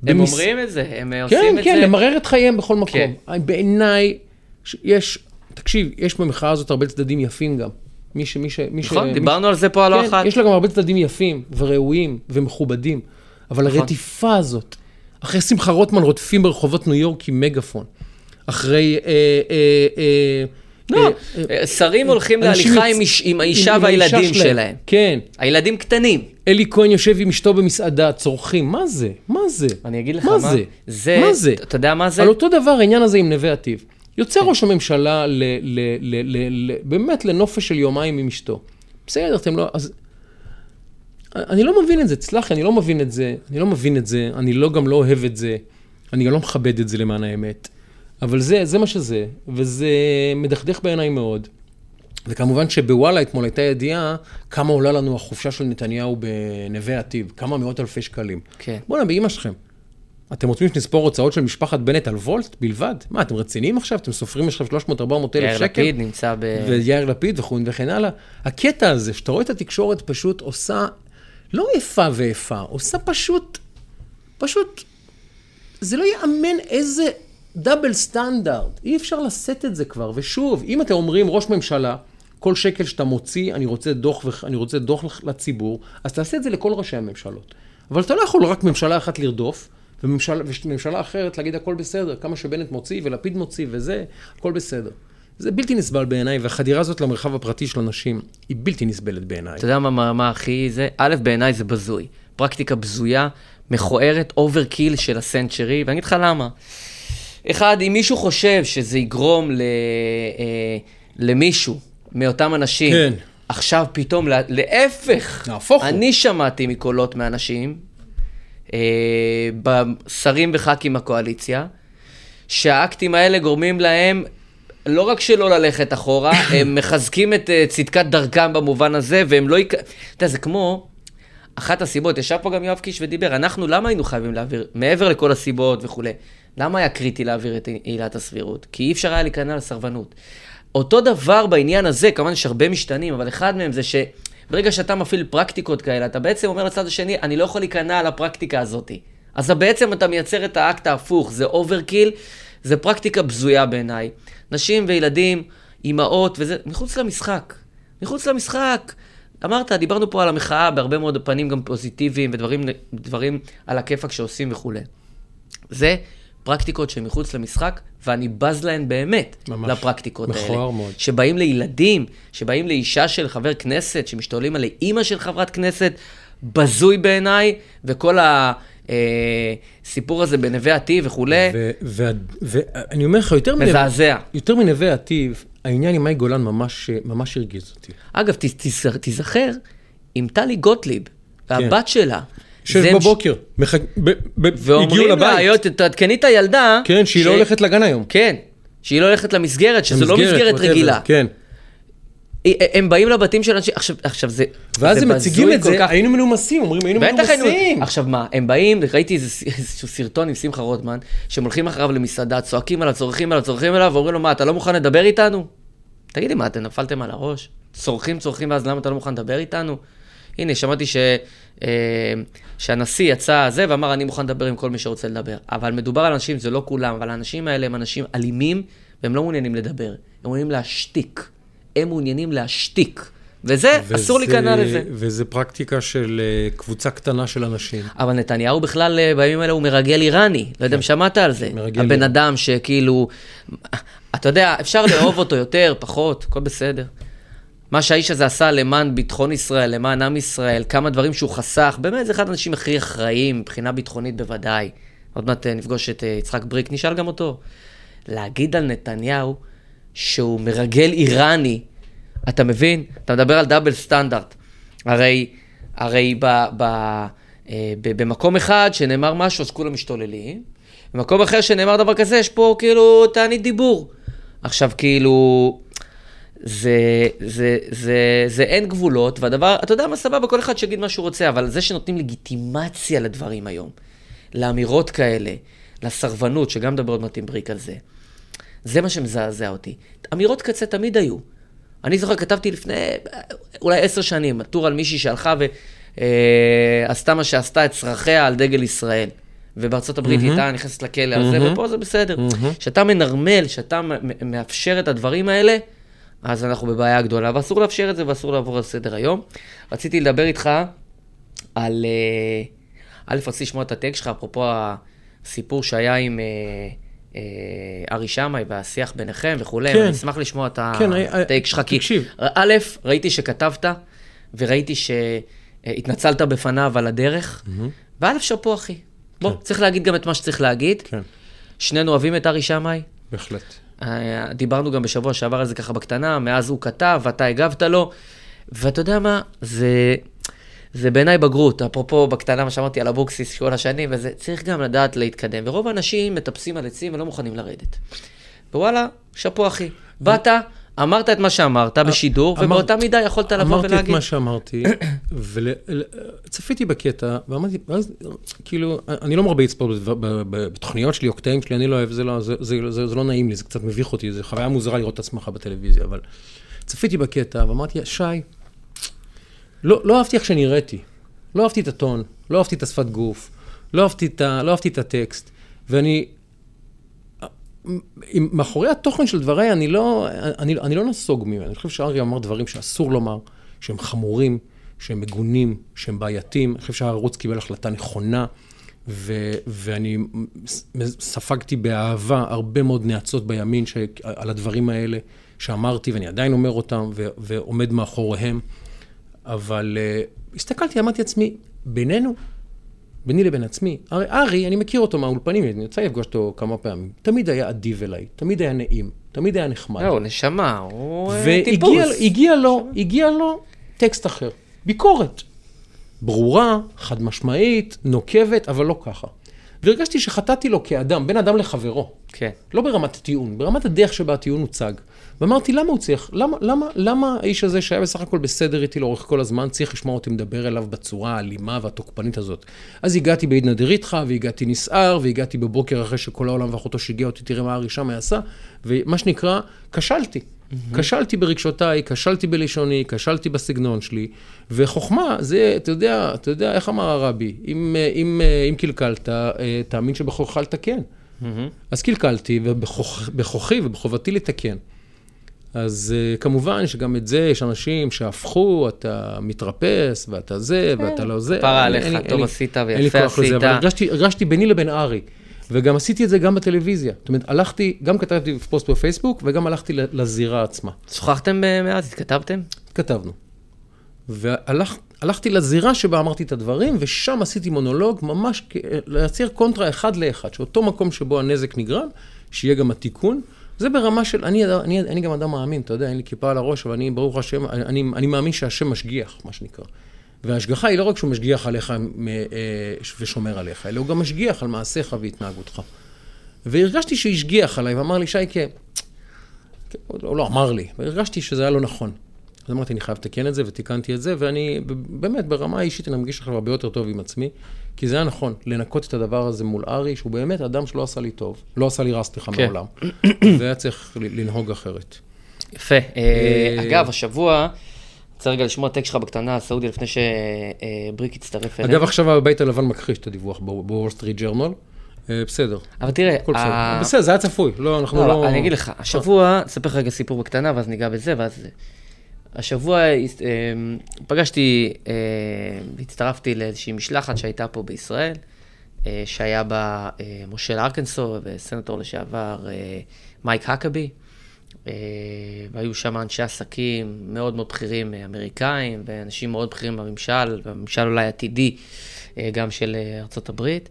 S3: הם
S2: במס-
S3: אומרים את זה, הם
S2: כן,
S3: עושים את
S2: כן,
S3: זה.
S2: למרר את חייהם בכל מקום.
S3: כן.
S2: בעיניי, ש- יש, תקשיב, יש במחאה הזאת הרבה צדדים יפים גם. מי ש... מי ש... מי ש...
S3: נכון,
S2: מי
S3: דיברנו על זה פה על לא
S2: כן,
S3: אחת.
S2: יש לה גם הרבה צדדים יפים וראויים ומכובדים, אבל
S3: נכון.
S2: הרדיפה הזאת, אחרי שמחה רוטמן רודפים ברחובות ניו יורק עם מגאפון, אחרי... אה, אה, אה,
S3: לא,
S2: אה,
S3: אה, שרים הולכים
S2: אנשים
S3: להליכה עם איש- עם
S2: עם-
S3: האישה והילדים שלהם.
S2: כן,
S3: הילדים קטנים.
S2: אלי כהן יושב עם אשתו במסעדה, צורכים, מה זה? מה זה?
S3: אני אגיד לך
S2: מה
S3: מה,
S2: זה? מה זה?
S3: אתה יודע מה זה?
S2: על אותו דבר העניין הזה עם נווה עתיב.
S3: כן.
S2: יוצא ראש הממשלה באמת לנופש של יומיים עם אשתו. בסדר, אתם לא... אז... אני לא מבין את זה, תסלח לי, אני לא מבין את זה, אני לא מבין את זה, אני לא, גם לא אוהב את זה, אני גם לא מכבד את זה למען האמת. אבל זה, זה מה שזה, וזה מדכדך בעיניי מאוד. וכמובן שבוואלה אתמול הייתה ידיעה כמה עולה לנו החופשה של נתניהו בנווה עתיב, כמה מאות אלפי שקלים.
S3: כן.
S2: בואנה, באמא שלכם. אתם רוצים שנספור הוצאות של משפחת בנט על וולט בלבד? מה, אתם רציניים עכשיו? אתם סופרים עכשיו 300-400 אלף
S3: יאיר
S2: שקל?
S3: לפיד נמצא ב...
S2: ויאיר לפיד וכו' וכן הלאה. הקטע הזה, שאתה רואה את התקשורת פשוט עושה, לא איפה ואיפה, עושה פשוט, פשוט, זה לא ייאמן איזה דאבל סטנדרט. אי אפשר לשאת את זה כבר. ושוב, אם אתם אומרים ראש ממשלה, כל שקל שאתה מוציא, אני רוצה דוח, וח- אני רוצה דוח לציבור, אז תעשה את זה לכל ראשי הממשלות. אבל אתה לא יכול רק ממשלה אחת לרדוף, וממשלה, וממשלה אחרת להגיד הכל בסדר, כמה שבנט מוציא ולפיד מוציא וזה, הכל בסדר. זה בלתי נסבל בעיניי, והחדירה הזאת למרחב הפרטי של אנשים היא בלתי נסבלת בעיניי.
S3: אתה יודע מה, מה, מה הכי זה? א', בעיניי זה בזוי. פרקטיקה בזויה, מכוערת, overkill של ה century, ואני אגיד לך למה. אחד, אם מישהו חושב שזה יגרום ל, אה, למישהו מאותם אנשים,
S2: כן.
S3: עכשיו פתאום, לה- להפך,
S2: נהפוך הוא.
S3: אני שמעתי מקולות מאנשים, אה, בשרים וח"כים מהקואליציה, שהאקטים האלה גורמים להם לא רק שלא ללכת אחורה, הם מחזקים את אה, צדקת דרכם במובן הזה, והם לא... יק... אתה יודע, זה כמו... אחת הסיבות, ישב פה גם יואב קיש ודיבר, אנחנו למה היינו חייבים להעביר, מעבר לכל הסיבות וכולי, למה היה קריטי להעביר את עילת הסבירות? כי אי אפשר היה להיכנע לסרבנות. אותו דבר בעניין הזה, כמובן יש הרבה משתנים, אבל אחד מהם זה שברגע שאתה מפעיל פרקטיקות כאלה, אתה בעצם אומר לצד השני, אני לא יכול להיכנע לפרקטיקה הזאת. אז בעצם אתה מייצר את האקט ההפוך, זה overkill, זה פרקטיקה בזויה בעיניי. נשים וילדים, אימהות, וזה מחוץ למשחק. מחוץ למשחק. אמרת, דיברנו פה על המחאה בהרבה מאוד פנים גם פוזיטיביים ודברים דברים על הכיפאק שעושים וכולי. זה פרקטיקות שהן מחוץ למשחק, ואני בז להן באמת,
S2: ממש.
S3: לפרקטיקות האלה.
S2: מכוער מאוד.
S3: שבאים לילדים, שבאים לאישה של חבר כנסת, שמשתוללים על אימא של חברת כנסת, בזוי בעיניי, וכל הסיפור הזה בנווה עתיב וכולי,
S2: ואני אומר לך, יותר מנווה-
S3: מזעזע.
S2: יותר מנווה עתיב, העניין עם מאי גולן ממש ממש הרגיז אותי.
S3: אגב, תיזכר, עם טלי גוטליב, והבת שלה,
S2: שש בבוקר, מח- ב- ב- הגיעו
S3: ואומרים לה,
S2: לבית.
S3: "יו, ת- תעדכני את הילדה,
S2: כן, שהיא לא
S3: ש-
S2: הולכת לגן היום.
S3: כן, שהיא לא הולכת למסגרת, שזו לא מסגרת רגילה.
S2: כן.
S3: הם באים לבתים של אנשים, עכשיו, עכשיו זה,
S2: ואז
S3: זה
S2: הם מציגים את זה,
S3: כך.
S2: היינו מנומסים, אומרים היינו. מנומסים.
S3: עכשיו מה, הם באים, ראיתי איזה איזשהו סרטון עם שמחה רוטמן, שהם הולכים אחריו למסעדה, צועקים עליו, צורכים עליו, צורכים עליו, ואומרים לו, מה, אתה לא מוכן לדבר איתנו? תגידי, מה, אתם נפלתם על הראש? צורכים, צורכים, ואז למה אתה לא מוכן לדבר איתנו? הנה, שמעתי ש... אה, שהנשיא יצא זה ואמר, אני מוכן לדבר עם כל מי שרוצה לדבר. אבל מדובר על אנשים, זה לא כולם, אבל האנשים האלה הם אנשים אלימים, והם לא מעוניינים לדבר. הם מעוניינים להשתיק. הם מעוניינים להשתיק. וזה, אסור להיכנע לזה.
S2: וזה פרקטיקה של אה, קבוצה קטנה של אנשים.
S3: אבל נתניהו בכלל, אה, בימים האלה הוא מרגל איראני. לא יודע אם שמעת על זה.
S2: כן. מרגל
S3: הבן
S2: איראני.
S3: אדם שכאילו... אתה יודע, אפשר לאהוב אותו יותר, פחות, הכל בסדר. מה שהאיש הזה עשה למען ביטחון ישראל, למען עם ישראל, כמה דברים שהוא חסך, באמת, זה אחד האנשים הכי אחראיים, מבחינה ביטחונית בוודאי. עוד מעט אה, נפגוש את אה, יצחק בריק, נשאל גם אותו. להגיד על נתניהו שהוא מרגל איראני, אתה מבין? אתה מדבר על דאבל סטנדרט. הרי, הרי ב, ב, אה, ב, במקום אחד שנאמר משהו, אז כולם משתוללים. במקום אחר שנאמר דבר כזה, יש פה כאילו תענית דיבור. עכשיו, כאילו, זה, זה, זה, זה אין גבולות, והדבר, אתה יודע מה, סבבה, כל אחד שיגיד מה שהוא רוצה, אבל זה שנותנים לגיטימציה לדברים היום, לאמירות כאלה, לסרבנות, שגם מדבר עוד מעט עם בריק על זה, זה מה שמזעזע אותי. אמירות קצה תמיד היו. אני זוכר, כתבתי לפני אה, אולי עשר שנים, טור על מישהי שהלכה ועשתה מה שעשתה את צרכיה על דגל ישראל. ובארצות הברית היא הייתה נכנסת לכלא על זה, ופה זה בסדר. כשאתה מנרמל, כשאתה מאפשר את הדברים האלה, אז אנחנו בבעיה גדולה, ואסור לאפשר את זה ואסור לעבור על סדר היום. רציתי לדבר איתך על... אה, א', רציתי לשמוע את הטקסט שלך, אפרופו הסיפור שהיה עם אה, אה, ארי שמאי והשיח ביניכם וכולי,
S2: כן.
S3: אני אשמח לשמוע את
S2: כן,
S3: הטקסט שלך, כי. א', ראיתי שכתבת, וראיתי שהתנצלת בפניו על הדרך, וא', שאפו אחי. בוא, צריך להגיד גם את מה שצריך להגיד.
S2: כן,
S3: שנינו אוהבים את ארי שמאי.
S2: בהחלט.
S3: אה, דיברנו גם בשבוע שעבר על זה ככה בקטנה, מאז הוא כתב, ואתה הגבת לו, ואתה יודע מה, זה, זה בעיניי בגרות, אפרופו בקטנה, מה שאמרתי על אבוקסיס כל השנים, וזה צריך גם לדעת להתקדם, ורוב האנשים מטפסים על עצים ולא מוכנים לרדת. ווואלה, שאפו אחי. באת, אמרת את מה שאמרת בשידור,
S2: אמר-
S3: ובאותה מידה יכולת לבוא
S2: אמרתי את
S3: ולהגיד.
S2: מה שאמרתי, וצפיתי בקטע, ואמרתי, ואז, כאילו, אני לא מרבה לצפות בתוכניות שלי או קטעים שלי, אני לא אוהב, זה לא, זה, זה, זה, זה לא נעים לי, זה קצת מביך אותי, זו חוויה מוזרה לראות את עצמך בטלוויזיה, אבל צפיתי בקטע, ואמרתי, שי, לא, לא אהבתי איך שנראיתי, לא אהבתי את הטון, לא אהבתי את השפת גוף, לא אהבתי את, ה, לא אהבתי את הטקסט, ואני, מאחורי התוכן של דבריי, אני לא, אני, אני לא נסוג ממנו. אני חושב שאריה אמר דברים שאסור לומר, שהם חמורים, שהם מגונים, שהם בעייתיים. אני חושב שהערוץ קיבל החלטה נכונה, ו, ואני ספגתי באהבה הרבה מאוד נאצות בימין ש, על הדברים האלה שאמרתי, ואני עדיין אומר אותם, ו, ועומד מאחוריהם. אבל uh, הסתכלתי, אמרתי לעצמי, בינינו, ביני לבין עצמי, הרי ארי, אני מכיר אותו מהאולפנים, אני יצא לפגוש אותו כמה פעמים, תמיד היה אדיב אליי, תמיד היה נעים, תמיד היה נחמד.
S3: לא, נשמה, הוא אה, טיפוס.
S2: והגיע הגיע לו, הגיע לו טקסט אחר, ביקורת. ברורה, חד משמעית, נוקבת, אבל לא ככה. והרגשתי שחטאתי לו כאדם, בין אדם לחברו.
S3: כן.
S2: לא ברמת הטיעון, ברמת הדרך שבה הטיעון הוצג. ואמרתי, למה הוא צריך, למה, למה, למה האיש הזה שהיה בסך הכל בסדר איתי לאורך כל הזמן, צריך לשמוע אותי מדבר אליו בצורה האלימה והתוקפנית הזאת? אז הגעתי בעידנא דריתחא, והגעתי נסער, והגעתי בבוקר אחרי שכל העולם ואחותו שיגע אותי, תראה מה ארי שם עשה, ומה שנקרא, כשלתי. כשלתי ברגשותיי, כשלתי בלשוני, כשלתי בסגנון שלי, וחוכמה זה, אתה יודע, אתה יודע, איך אמר הרבי, אם, אה, אם, אה, אם קלקלת, אה, תאמין שבכוחך לתקן. אז קלקלתי, ובכוחי ובחובתי לתקן. אז uh, כמובן שגם את זה, יש אנשים שהפכו, אתה מתרפס, ואתה זה, ואתה לא זה. לי-
S3: עליך, טוב עשית ויפה עשית.
S2: אבל הרגשתי ביני לבין ארי. וגם עשיתי את זה גם בטלוויזיה. זאת אומרת, הלכתי, גם כתבתי פוסט בפייסבוק, וגם הלכתי לזירה עצמה.
S3: שוחחתם אה, מאז? התכתבתם?
S2: כתבנו. והלכתי לזירה שבה אמרתי את הדברים, ושם עשיתי מונולוג, ממש כ- לייצר קונטרה אחד לאחד, שאותו מקום שבו הנזק נגרם, שיהיה גם התיקון. זה ברמה של, אני, אני, אני גם אדם מאמין, אתה יודע, אין לי כיפה על הראש, אבל אני, ברוך השם, אני, אני מאמין שהשם משגיח, מה שנקרא. וההשגחה היא לא רק שהוא משגיח עליך אה, ושומר עליך, אלא הוא גם משגיח על מעשיך והתנהגותך. והרגשתי שהוא השגיח עליי, ואמר לי, שייקה, הוא לא אמר לי, והרגשתי שזה היה לא נכון. אז אמרתי, אני חייב לתקן את זה, ותיקנתי את זה, ואני באמת, ברמה האישית, אני מרגיש עכשיו הרבה יותר טוב עם עצמי, כי זה היה נכון, לנקות את הדבר הזה מול ארי, שהוא באמת אדם שלא עשה לי טוב, לא עשה לי רע, סליחה,
S3: כן.
S2: מעולם, והיה צריך לנהוג אחרת.
S3: יפה. אה, אגב, השבוע, רוצה רגע לשמוע טקסט שלך בקטנה על סעודיה לפני שבריק יצטרף אלינו.
S2: אגב, עכשיו הבית הלבן מכחיש את הדיווח בוול סטריט ג'רנל, בסדר,
S3: אבל תראה,
S2: הכל בסדר.
S3: ה-
S2: בסדר, זה היה צפוי, לא, אנחנו
S3: לא,
S2: לא...
S3: אני אגיד לך, השבוע, אספר לך רגע סיפור בקטנה, ואז ניגע בזה, ואז... השבוע אה, פגשתי, אה, הצטרפתי לאיזושהי משלחת שהייתה פה בישראל, אה, שהיה בה אה, מושל ארקנסו וסנטור לשעבר אה, מייק האקבי. אה, והיו שם אנשי עסקים מאוד מאוד בכירים אה, אמריקאים, ואנשים מאוד בכירים בממשל, והממשל אולי עתידי אה, גם של ארצות הברית.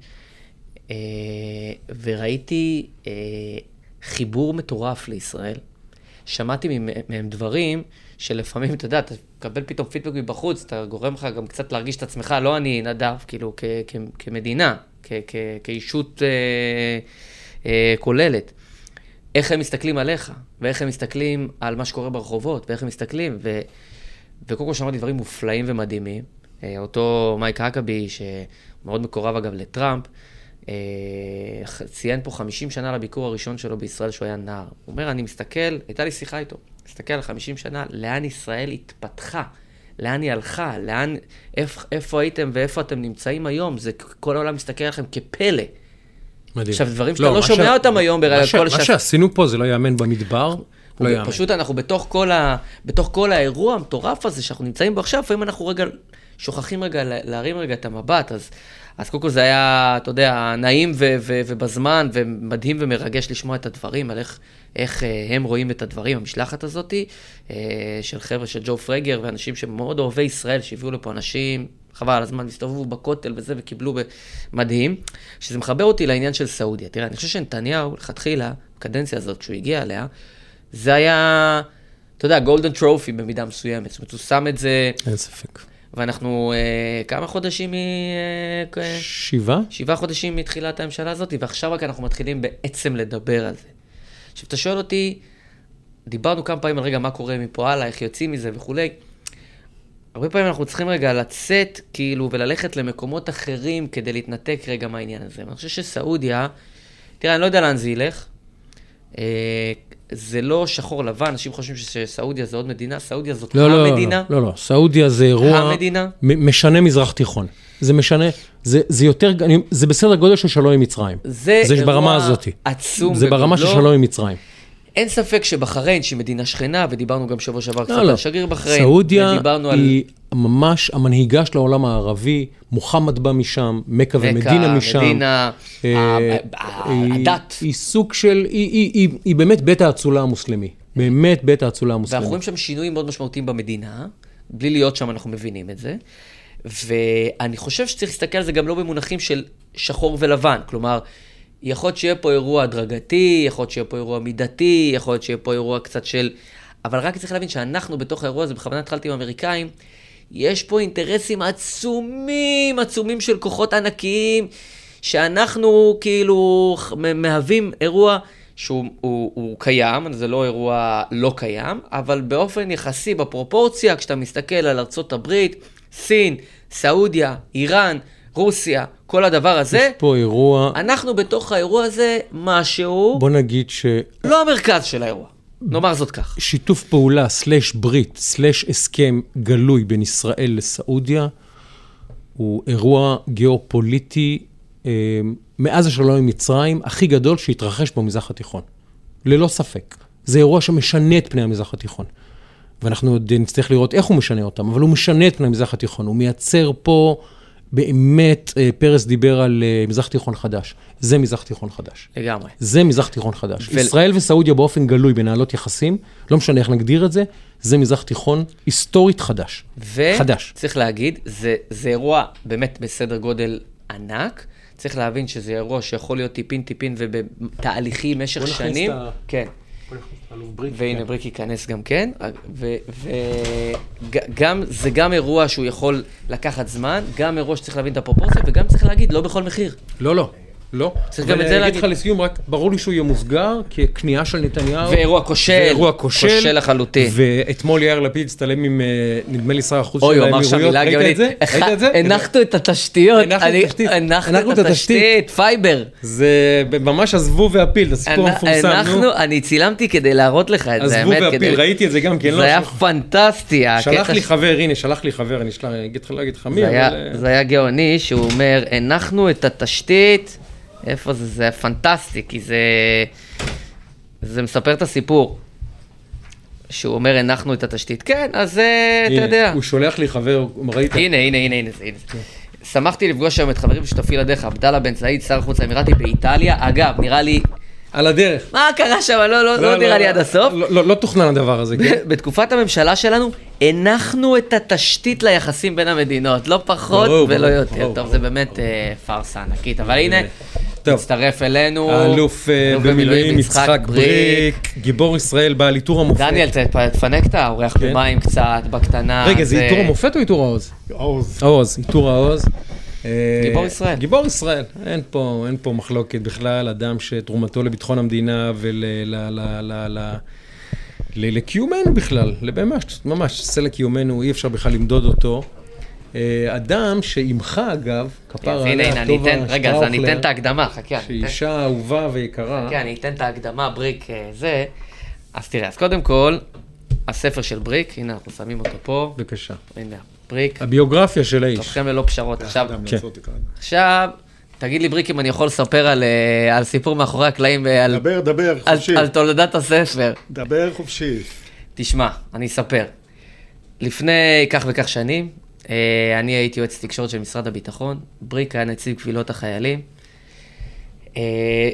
S3: וראיתי חיבור מטורף לישראל. שמעתי מהם דברים שלפעמים, אתה יודע, אתה מקבל פתאום פידבק מבחוץ, אתה גורם לך גם קצת להרגיש את עצמך, לא אני נדב, כאילו, כמדינה, כ- כ- כאישות אה, אה, כוללת. איך הם מסתכלים עליך, ואיך הם מסתכלים על מה שקורה ברחובות, ואיך הם מסתכלים, ו... וקודם כל שמעתי דברים מופלאים ומדהימים. אה, אותו מייק האקבי, שמאוד מקורב אגב לטראמפ, אה, ציין פה 50 שנה לביקור הראשון שלו בישראל, שהוא היה נער. הוא אומר, אני מסתכל, הייתה לי שיחה איתו, מסתכל על 50 שנה, לאן ישראל התפתחה, לאן היא הלכה, לאן, איפ, איפה הייתם ואיפה אתם נמצאים היום, זה כל העולם מסתכל עליכם כפלא.
S2: מדהים.
S3: עכשיו, דברים שאתה לא
S2: מה
S3: שומע אותם היום
S2: ש-
S3: כל
S2: מה
S3: שע-
S2: שעשינו פה זה לא ייאמן במדבר, לא ייאמן.
S3: פשוט אנחנו בתוך כל, ה... בתוך כל האירוע המטורף הזה שאנחנו נמצאים בו עכשיו, לפעמים אנחנו רגע שוכחים רגע לה- להרים רגע את המבט, אז, אז קודם כל זה היה, אתה יודע, נעים ו- ו- ובזמן, ומדהים ומרגש לשמוע את הדברים, על איך, איך אה, הם רואים את הדברים, המשלחת הזאת, אה, של חבר'ה של ג'ו פרגר, ואנשים שמאוד אוהבי ישראל, שהביאו לפה אנשים, חבל על הזמן, הסתובבו בכותל וזה, וקיבלו מדהים, שזה מחבר אותי לעניין של סעודיה. תראה, אני חושב שנתניהו, לכתחילה, בקדנציה הזאת, כשהוא הגיע אליה, זה היה, אתה יודע, גולדן טרופי במידה מסוימת. זאת אומרת, הוא שם את זה,
S2: אין ספק.
S3: ואנחנו אה, כמה חודשים מ... אה,
S2: שבעה?
S3: שבעה חודשים מתחילת הממשלה הזאת, ועכשיו רק אנחנו מתחילים בעצם לדבר על זה. עכשיו, אתה שואל אותי, דיברנו כמה פעמים על רגע מה קורה מפה הלאה, איך יוצאים מזה וכולי. הרבה פעמים אנחנו צריכים רגע לצאת, כאילו, וללכת למקומות אחרים כדי להתנתק רגע מהעניין הזה. ואני חושב שסעודיה, תראה, אני לא יודע לאן זה ילך. אה, זה לא שחור לבן, אנשים חושבים שסעודיה זה עוד מדינה, סעודיה זאת
S2: לא, לא,
S3: המדינה.
S2: לא, לא, לא, סעודיה זה אירוע...
S3: המדינה?
S2: משנה מזרח תיכון. זה משנה, זה, זה יותר, אני, זה בסדר גודל של שלום עם מצרים.
S3: זה
S2: זה
S3: אירוע
S2: ברמה הזאת.
S3: עצום
S2: זה ברמה של
S3: בגודלו.
S2: שלום עם מצרים.
S3: אין ספק שבחריין, שהיא מדינה שכנה, ודיברנו גם שבוע שעבר קצת
S2: לא, לא.
S3: על שגריר בחריין,
S2: סעודיה
S3: ודיברנו על
S2: היא ממש המנהיגה של העולם הערבי, מוחמד בא משם, מכה
S3: מכה,
S2: ומדינה משם.
S3: מדינה,
S2: אה, היא-
S3: הדת.
S2: היא סוג של, היא, היא, היא, היא באמת בית האצולה המוסלמי. באמת בית האצולה המוסלמי.
S3: ואנחנו רואים שם שינויים מאוד משמעותיים במדינה, בלי להיות שם אנחנו מבינים את זה. ואני חושב שצריך להסתכל על זה גם לא במונחים של שחור ולבן, כלומר, יכול להיות שיהיה פה אירוע הדרגתי, יכול להיות שיהיה פה אירוע מידתי, יכול להיות שיהיה פה אירוע קצת של... אבל רק צריך להבין שאנחנו בתוך האירוע הזה, בכוונה התחלתי עם האמריקאים, יש פה אינטרסים עצומים, עצומים של כוחות ענקיים, שאנחנו כאילו מהווים אירוע שהוא הוא, הוא קיים, זה לא אירוע לא קיים, אבל באופן יחסי, בפרופורציה, כשאתה מסתכל על ארצות הברית, סין, סעודיה, איראן, רוסיה, כל הדבר הזה,
S2: יש פה אירוע,
S3: אנחנו בתוך האירוע הזה משהו,
S2: בוא נגיד ש...
S3: לא המרכז של האירוע. נאמר זאת כך.
S2: שיתוף פעולה, סלש ברית, סלש הסכם גלוי בין ישראל לסעודיה, הוא אירוע גיאופוליטי אה, מאז השלום עם מצרים הכי גדול שהתרחש במזרח התיכון. ללא ספק. זה אירוע שמשנה את פני המזרח התיכון. ואנחנו עוד נצטרך לראות איך הוא משנה אותם, אבל הוא משנה את פני המזרח התיכון. הוא מייצר פה, באמת, אה, פרס דיבר על אה, מזרח תיכון חדש. זה מזרח תיכון חדש.
S3: לגמרי.
S2: זה מזרח תיכון חדש.
S3: ו-
S2: ישראל וסעודיה באופן גלוי בנהלות יחסים, לא משנה איך נגדיר את זה, זה מזרח תיכון היסטורית חדש. חדש.
S3: וצריך להגיד, זה, זה אירוע באמת בסדר גודל ענק. צריך להבין שזה אירוע שיכול להיות טיפין-טיפין ובתהליכים במשך
S2: בוא נכניס
S3: שנים.
S2: את ה-
S3: כן.
S2: כן.
S3: והנה בריק ייכנס גם כן, וגם, זה גם אירוע שהוא יכול לקחת זמן, גם אירוע שצריך להבין את הפרופורציה, וגם צריך להגיד, לא בכל מחיר.
S2: לא, לא. לא.
S3: צריך גם את זה להגיד.
S2: אגיד לך לסיום, רק ברור לי שהוא יהיה מוסגר ככניעה של נתניהו.
S3: ואירוע כושל,
S2: ואירוע כושל.
S3: כושל לחלוטין.
S2: ואתמול יאיר לפיד הצטלם עם, אה, נדמה לי, שר החוץ
S3: אוי,
S2: של
S3: הוא אמר שם
S2: האמירויות.
S3: מילה
S2: ראית את
S3: גאונית.
S2: זה? ראית את זה?
S3: הנחנו את התשתיות.
S2: הנחנו את
S3: אני-
S2: התשתית.
S3: favor.
S2: זה ממש עזבו והפיל, זה סיפור המפורסם, נו.
S3: אנחנו, אני צילמתי כדי להראות לך את זה,
S2: עזבו
S3: האמת.
S2: והפיל,
S3: כדי-
S2: ראיתי את זה גם לא,
S3: זה היה פנטסטי,
S2: שלח לי חבר, הנה, שלח לי חבר, אני אני אגיד לך, מי, אבל... אה,
S3: זה היה גאוני, שהוא אומר, הנחנו את התשתית, איפה זה? זה פנטסטי, כי זה, זה מספר את הסיפור. שהוא אומר, הנחנו את התשתית. כן, אז אה, אתה
S2: הנה,
S3: יודע.
S2: הוא שולח לי חבר, ראית?
S3: הנה, הנה, הנה, הנה, הנה.
S2: כן.
S3: שמחתי לפגוש היום את חברים שותפי לדרך, עבדאללה בן סעיד, שר החוץ האמירתי באיטליה. אגב, נראה לי,
S2: על הדרך.
S3: מה קרה שם? לא, לא, לא נראה לי עד הסוף.
S2: לא, לא, לא תוכנן הדבר הזה, כן?
S3: בתקופת הממשלה שלנו, הנחנו את התשתית ליחסים בין המדינות, לא פחות
S2: ברור,
S3: ולא
S2: ברור,
S3: יותר.
S2: ברור,
S3: טוב,
S2: ברור.
S3: זה באמת אה, פארסה ענקית, אבל הנה,
S2: טוב.
S3: מצטרף אלינו.
S2: האלוף אה,
S3: אלוף
S2: במילואים יצחק בריק, גיבור ישראל בעל עיטור המופת.
S3: דניאל, תפנק את האורח
S2: כן.
S3: במים קצת, בקטנה.
S2: רגע, זה עיטור המופת או עיטור העוז?
S4: עוז.
S2: העוז, עיטור העוז. אה,
S3: גיבור ישראל.
S2: גיבור ישראל, אין פה, אין פה מחלוקת בכלל, אדם שתרומתו לביטחון המדינה ולקיומנו בכלל, ממש, ממש, סלע קיומנו, אי אפשר בכלל למדוד אותו. אה, אדם שעמך, אגב, כפר
S3: הנה, אני אתן, רגע, אז אני אתן את ההקדמה, חכה.
S2: שהיא אישה אהובה ויקרה.
S3: כן, אני אתן את ההקדמה, בריק אה, זה. אז תראה, אז קודם כל, הספר של בריק, הנה, אנחנו שמים אותו פה.
S2: בבקשה.
S3: הנה, בריק,
S2: הביוגרפיה של האיש.
S3: לוחם ללא פשרות. עכשיו,
S4: אדם
S2: כן.
S3: עכשיו, תגיד לי, בריק, אם אני יכול לספר על, אה, על סיפור מאחורי הקלעים ועל
S4: דבר, דבר,
S3: על,
S4: חופשי.
S3: על תולדת הספר.
S4: דבר חופשי.
S3: תשמע, אני אספר. לפני כך וכך שנים, אה, אני הייתי יועץ תקשורת של משרד הביטחון, בריק היה נציב קבילות החיילים, אה,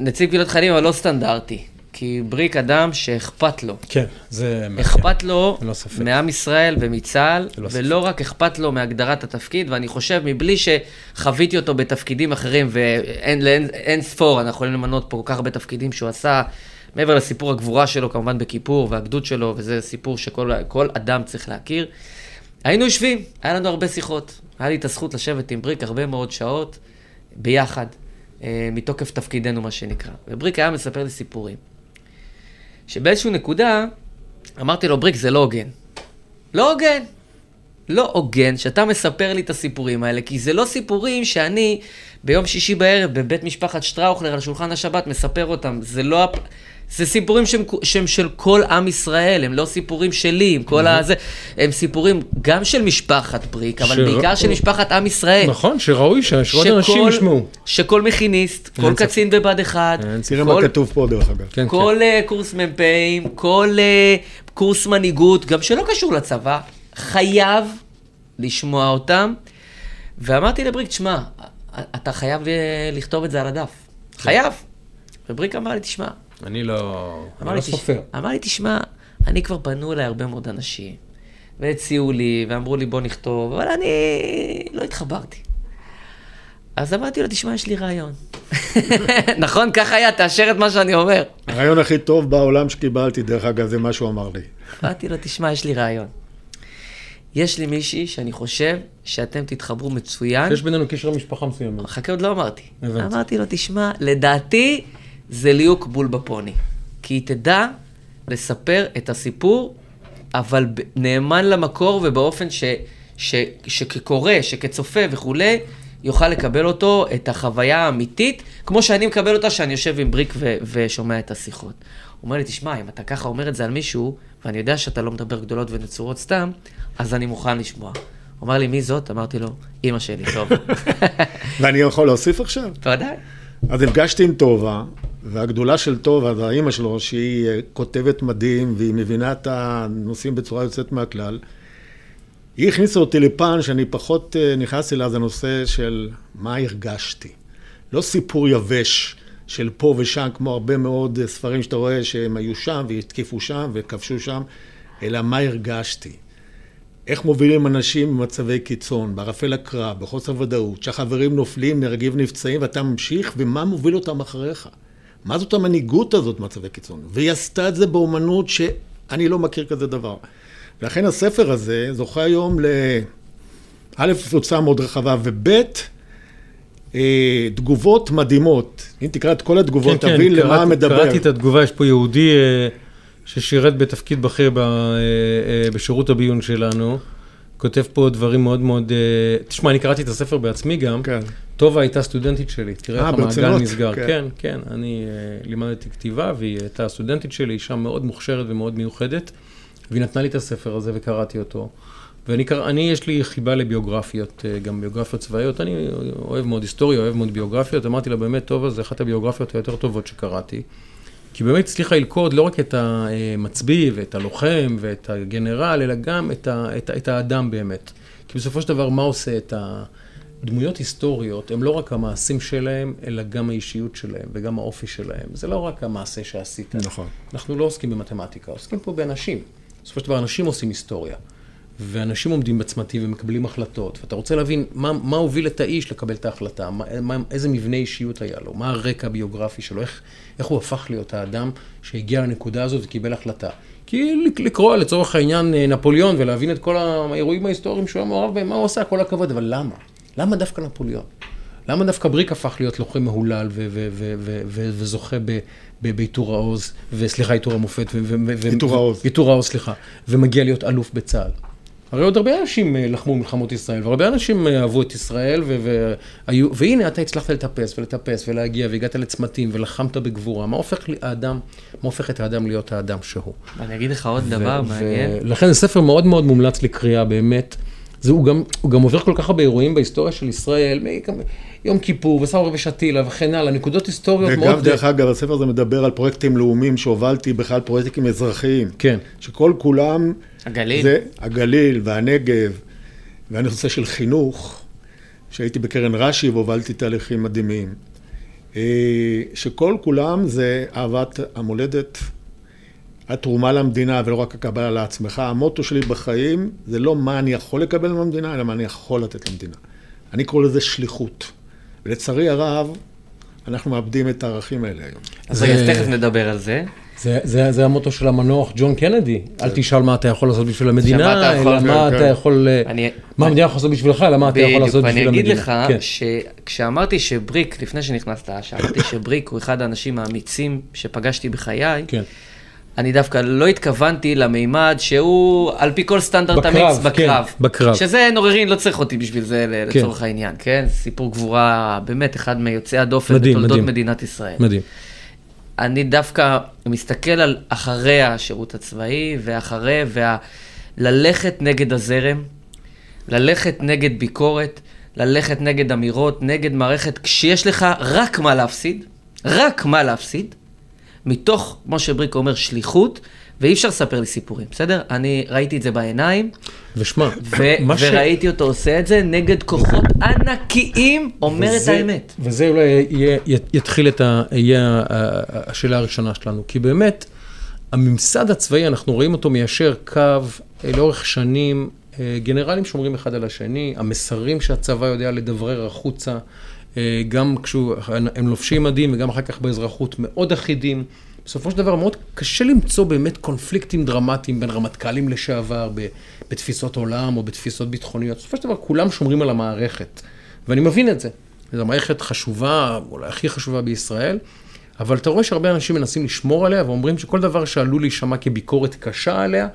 S3: ונציב קבילות חיילים אבל לא סטנדרטי, כי בריק אדם שאכפת לו.
S2: כן, זה...
S3: אכפת לו
S2: ללא ספק.
S3: מעם ישראל ומצה"ל,
S2: ספק.
S3: ולא רק אכפת לו מהגדרת התפקיד, ואני חושב, מבלי שחוויתי אותו בתפקידים אחרים, ואין לאין- אין ספור, אנחנו יכולים למנות פה כל כך הרבה תפקידים שהוא עשה, מעבר לסיפור הגבורה שלו, כמובן בכיפור, והגדוד שלו, וזה סיפור שכל כל אדם צריך להכיר. היינו יושבים, היה לנו הרבה שיחות. היה לי את הזכות לשבת עם בריק הרבה מאוד שעות, ביחד, אה, מתוקף תפקידנו, מה שנקרא. ובריק היה מספר לי סיפורים. שבאיזושהי נקודה, אמרתי לו, בריק, זה לא הוגן. לא הוגן. לא הוגן שאתה מספר לי את הסיפורים האלה, כי זה לא סיפורים שאני ביום שישי בערב בבית משפחת שטראוכלר על שולחן השבת מספר אותם. זה לא... זה סיפורים שהם, שהם של כל עם ישראל, הם לא סיפורים שלי, עם כל הזה. הם סיפורים גם של משפחת בריק, אבל
S2: שר-
S3: בעיקר של משפחת עם ישראל.
S2: נכון, שראוי ש- שעוד אנשים ישמעו.
S3: שכל מכיניסט, כל. קצין בבה"ד 1,
S2: אין
S4: תראה
S3: כל-
S4: מה כתוב פה דרך אגב.
S2: כן,
S3: כל אה, קורס מ"פים, כל אה, קורס מנהיגות, גם שלא קשור לצבא, חייב לשמוע אותם. ואמרתי לבריק, תשמע, אתה חייב אה, לכתוב את זה על הדף. חייב. ובריק אמר לי, תשמע,
S2: כן. אני לא...
S3: אמר
S2: אני
S3: לי,
S2: לא סופר.
S3: אמר לי, תשמע, אני כבר פנו אליי הרבה מאוד אנשים, והציעו לי, ואמרו לי, בוא נכתוב, אבל אני לא התחברתי. אז אמרתי לו, תשמע, יש לי רעיון. נכון? ככה היה, תאשר את מה שאני אומר.
S4: הרעיון הכי טוב בעולם שקיבלתי, דרך אגב, זה מה שהוא אמר לי.
S3: אמרתי לו, תשמע, יש לי רעיון. יש לי מישהי שאני חושב שאתם תתחברו מצוין.
S2: יש בינינו קשר משפחה מסוימת.
S3: חכה, עוד לא אמרתי.
S2: הבנתי.
S3: אמרתי לו, תשמע, לדעתי זה ליהוק בול בפוני. כי היא תדע לספר את הסיפור, אבל נאמן למקור ובאופן ש, ש, שכקורא, שכצופה וכולי, יוכל לקבל אותו, את החוויה האמיתית, כמו שאני מקבל אותה שאני יושב עם בריק ו, ושומע את השיחות. הוא אומר לי, תשמע, אם אתה ככה אומר את זה על מישהו, ואני יודע שאתה לא מדבר גדולות ונצורות סתם, אז אני מוכן לשמוע. הוא אמר לי, מי זאת? אמרתי לו, אימא שלי, טוב.
S4: ואני יכול להוסיף עכשיו?
S3: בוודאי.
S4: אז נפגשתי עם טובה, והגדולה של טובה, זה האימא שלו, שהיא אה, כותבת מדהים, והיא מבינה את הנושאים בצורה יוצאת מהכלל. היא הכניסה אותי לפן שאני פחות אה, נכנסתי אליו, זה נושא של מה הרגשתי. לא סיפור יבש של פה ושם, כמו הרבה מאוד אה, ספרים שאתה רואה שהם היו שם והתקיפו שם וכבשו שם, אלא מה הרגשתי. איך מובילים אנשים במצבי קיצון, בערפל הקרב, בחוסר ודאות, שהחברים נופלים, נהרגים ונפצעים ואתה ממשיך, ומה מוביל אותם אחריך? מה זאת המנהיגות הזאת במצבי קיצון? והיא עשתה את זה באומנות שאני לא מכיר כזה דבר. ולכן הספר הזה זוכה היום ל... א', תוצאה מאוד רחבה, וב', אה, תגובות מדהימות. אם תקרא את כל התגובות,
S2: כן, כן,
S4: תבין למה
S2: קראתי-
S4: מדבר.
S2: קראתי את התגובה, יש פה יהודי אה, ששירת בתפקיד בכיר ב- אה, אה, בשירות הביון שלנו. כותב פה דברים מאוד מאוד... אה, תשמע, אני קראתי את הספר בעצמי גם.
S4: כן.
S2: טובה הייתה סטודנטית שלי, תראה
S4: אה,
S2: איך המעגל? נסגר.
S4: כן.
S2: כן, כן, אני אה, לימדתי כתיבה והיא הייתה סטודנטית שלי, אישה מאוד מוכשרת ומאוד מיוחדת, והיא נתנה לי את הספר הזה וקראתי אותו. ואני, קרא- אני, יש לי חיבה לביוגרפיות, גם ביוגרפיות צבאיות, אני אוהב מאוד היסטוריה, אוהב מאוד ביוגרפיות, אמרתי לה, באמת, טובה, זה אחת הביוגרפיות היותר טובות שקראתי. כי באמת הצליחה ללכוד לא רק את המצביא ואת הלוחם ואת הגנרל, אלא גם את, ה, את, את האדם באמת. כי בסופו של דבר, מה עושה את הדמויות היסטוריות? הם לא רק המעשים שלהם, אלא גם האישיות שלהם וגם האופי שלהם. זה לא רק המעשה שעשית.
S4: נכון.
S2: אנחנו לא עוסקים במתמטיקה, עוסקים פה באנשים. בסופו של דבר, אנשים עושים היסטוריה. ואנשים עומדים בצמתים ומקבלים החלטות, ואתה רוצה להבין מה, מה הוביל את האיש לקבל את ההחלטה, מה, מה, איזה מבנה אישיות היה לו, מה הרקע הביוגרפי שלו, איך, איך הוא הפך להיות האדם שהגיע לנקודה הזאת וקיבל החלטה. כי לקרוא לצורך העניין אה, נפוליאון ולהבין את כל האירועים ההיסטוריים שהוא היה מעורב בהם, מה הוא עשה, כל הכבוד, אבל למה? למה דווקא נפוליאון? למה דווקא בריק הפך להיות לוחם מהולל וזוכה בעיטור העוז, וסליחה, עיטור המופת,
S4: עיטור העוז.
S2: עיטור העוז, סליחה, ומגיע להיות אלוף בצה"ל. הרי עוד הרבה אנשים אה, לחמו מלחמות ישראל, והרבה אנשים אה, אהבו את ישראל, והיו, והנה אתה הצלחת לטפס ולטפס ולהגיע, והגעת לצמתים, ולחמת בגבורה. מה הופך האדם, מה הופך את האדם להיות האדם שהוא?
S3: אני אגיד לך עוד דבר מעניין.
S2: לכן זה ספר מאוד מאוד מומלץ לקריאה, באמת. זה, הוא, גם, הוא גם עובר כל כך הרבה אירועים בהיסטוריה של ישראל, יום כיפור וסאורי ושתילה וכן הלאה, נקודות היסטוריות
S4: וגם,
S2: מאוד...
S4: וגם, דרך אגב, הספר הזה מדבר על פרויקטים לאומיים שהובלתי, בכלל פרויקטים אזרחיים.
S2: כן.
S4: שכל כולם...
S3: הגליל.
S4: זה הגליל והנגב, והנושא של חינוך, שהייתי בקרן רש"י והובלתי תהליכים מדהימים. אה, שכל כולם זה אהבת המולדת, התרומה למדינה ולא רק הקבלה לעצמך. המוטו שלי בחיים זה לא מה אני יכול לקבל מהמדינה, אלא מה אני יכול לתת למדינה. אני קורא לזה שליחות. ולצערי הרב, אנחנו מאבדים את הערכים האלה היום.
S3: אז רגע, תכף נדבר על זה.
S2: זה, זה, זה המוטו של המנוח ג'ון קנדי, אל תשאל מה אתה יכול לעשות בשביל המדינה, אלא מה אתה יכול,
S3: אני,
S2: מה המדינה יכולה לעשות בשבילך, אלא מה אתה יכול לעשות בשביל המדינה.
S3: בדיוק, ואני אגיד לך, שכשאמרתי שבריק, לפני שנכנסת, שאמרתי שבריק הוא אחד האנשים האמיצים שפגשתי בחיי,
S2: כן.
S3: אני דווקא לא התכוונתי למימד שהוא על פי כל סטנדרט אמיץ בקרב.
S2: כן, בקרב.
S3: שזה אין עוררין, לא צריך אותי בשביל זה כן. לצורך העניין, כן? סיפור גבורה, באמת אחד מיוצאי הדופן מדהים, בתולדות מדהים. מדינת ישראל.
S2: מדהים.
S3: אני דווקא מסתכל על אחרי השירות הצבאי, ואחרי, וללכת נגד הזרם, ללכת נגד ביקורת, ללכת נגד אמירות, נגד מערכת, כשיש לך רק מה להפסיד, רק מה להפסיד, מתוך, כמו שבריק אומר, שליחות, ואי אפשר לספר לי סיפורים, בסדר? אני ראיתי את זה בעיניים.
S2: ושמע,
S3: ו- ש... וראיתי אותו עושה את זה נגד כוחות ענקיים, אומר וזה, את האמת.
S2: וזה אולי יהיה, יתחיל את ה... יהיה השאלה הראשונה שלנו, כי באמת, הממסד הצבאי, אנחנו רואים אותו מיישר קו אה, לאורך שנים, אה, גנרלים שומרים אחד על השני, המסרים שהצבא יודע לדברר החוצה. אה, גם כשהם לובשים מדים וגם אחר כך באזרחות מאוד אחידים. בסופו של דבר מאוד קשה למצוא באמת קונפליקטים דרמטיים בין רמטכ"לים לשעבר בתפיסות עולם או בתפיסות ביטחוניות. בסופו של דבר כולם שומרים על המערכת, ואני מבין את זה. זו מערכת חשובה, אולי הכי חשובה בישראל, אבל אתה רואה שהרבה אנשים מנסים לשמור עליה ואומרים שכל דבר שעלול להישמע כביקורת קשה עליה,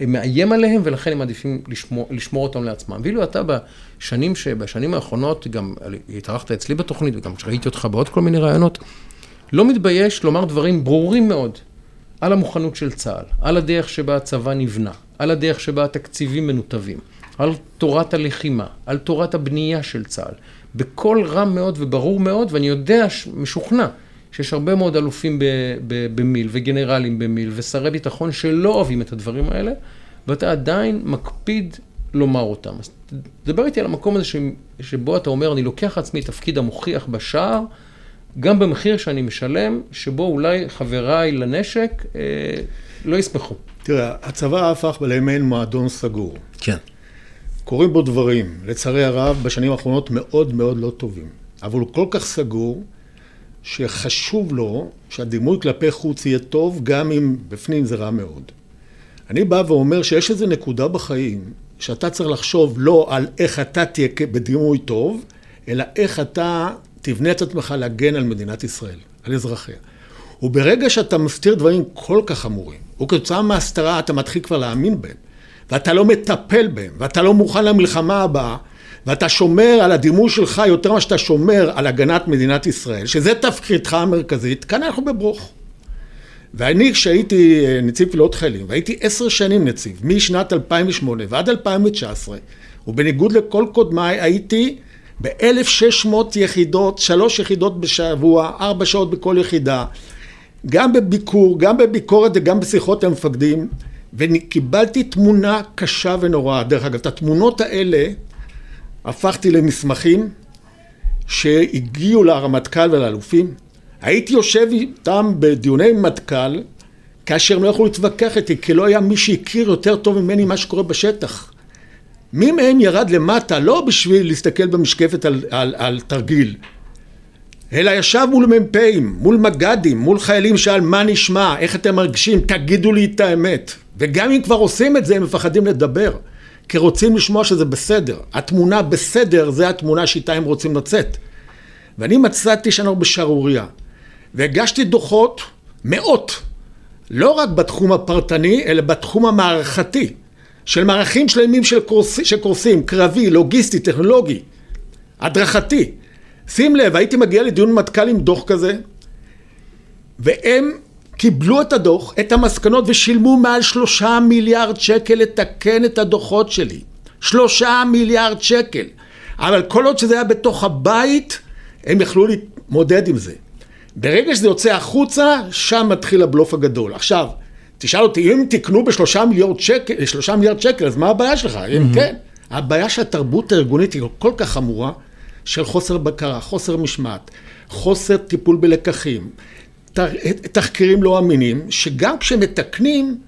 S2: מאיים עליהם, ולכן הם מעדיפים לשמור, לשמור אותם לעצמם. ואילו אתה בשנים, בשנים האחרונות, גם התארחת אצלי בתוכנית, וגם ראיתי אותך בעוד כל מיני רעיונות, לא מתבייש לומר דברים ברורים מאוד על המוכנות של צה"ל, על הדרך שבה הצבא נבנה, על הדרך שבה התקציבים מנותבים, על תורת הלחימה, על תורת הבנייה של צה"ל, בקול רם מאוד וברור מאוד, ואני יודע, משוכנע, שיש הרבה מאוד אלופים במיל וגנרלים במיל ושרי ביטחון שלא אוהבים את הדברים האלה, ואתה עדיין מקפיד לומר אותם. אז תדבר איתי על המקום הזה שבו אתה אומר, אני לוקח לעצמי תפקיד המוכיח בשער, גם במחיר שאני משלם, שבו אולי חבריי לנשק אה, לא ישמחו.
S4: תראה, הצבא הפך למעין מועדון סגור.
S2: כן.
S4: קורים בו דברים, לצערי הרב, בשנים האחרונות מאוד מאוד לא טובים. אבל הוא כל כך סגור, שחשוב לו שהדימוי כלפי חוץ יהיה טוב, גם אם בפנים זה רע מאוד. אני בא ואומר שיש איזו נקודה בחיים, שאתה צריך לחשוב לא על איך אתה תהיה בדימוי טוב, אלא איך אתה תבנה את עצמך להגן על מדינת ישראל, על אזרחיה. וברגע שאתה מסתיר דברים כל כך חמורים, וכתוצאה מהסתרה אתה מתחיל כבר להאמין בהם, ואתה לא מטפל בהם, ואתה לא מוכן למלחמה הבאה, ואתה שומר על הדימוי שלך יותר ממה שאתה שומר על הגנת מדינת ישראל, שזה תפקידך המרכזית, כאן אנחנו בברוך. ואני כשהייתי אה, נציב קבילות חיילים, והייתי עשר שנים נציב, משנת 2008 ועד 2019, ובניגוד לכל קודמיי הייתי ב-1600 יחידות, שלוש יחידות בשבוע, ארבע שעות בכל יחידה. גם בביקור, גם בביקורת וגם בשיחות המפקדים, וקיבלתי תמונה קשה ונוראה. דרך אגב, את התמונות האלה הפכתי למסמכים שהגיעו לרמטכ"ל ולאלופים. הייתי יושב איתם בדיוני מטכ"ל, כאשר הם לא יכלו להתווכח איתי, כי לא היה מי שהכיר יותר טוב ממני מה שקורה בשטח. מי מהם ירד למטה, לא בשביל להסתכל במשקפת על, על, על תרגיל, אלא ישב מול מ"פים, מול מג"דים, מול חיילים שאל מה נשמע, איך אתם מרגישים, תגידו לי את האמת. וגם אם כבר עושים את זה, הם מפחדים לדבר. כי רוצים לשמוע שזה בסדר. התמונה בסדר, זה התמונה שאיתה הם רוצים לצאת. ואני מצאתי שאנחנו בשערורייה. והגשתי דוחות, מאות, לא רק בתחום הפרטני, אלא בתחום המערכתי. של מערכים שלמים של קורס, שקורסים, קרבי, לוגיסטי, טכנולוגי, הדרכתי. שים לב, הייתי מגיע לדיון מטכ"ל עם דוח כזה, והם קיבלו את הדוח, את המסקנות, ושילמו מעל שלושה מיליארד שקל לתקן את הדוחות שלי. שלושה מיליארד שקל. אבל כל עוד שזה היה בתוך הבית, הם יכלו להתמודד עם זה. ברגע שזה יוצא החוצה, שם מתחיל הבלוף הגדול. עכשיו, תשאל אותי, אם תקנו בשלושה מיליארד שקל, שלושה מיליארד שקל, אז מה הבעיה שלך? אם כן, הבעיה שהתרבות הארגונית היא כל כך חמורה, של חוסר בקרה, חוסר משמעת, חוסר טיפול בלקחים, תחקירים לא אמינים, שגם כשמתקנים,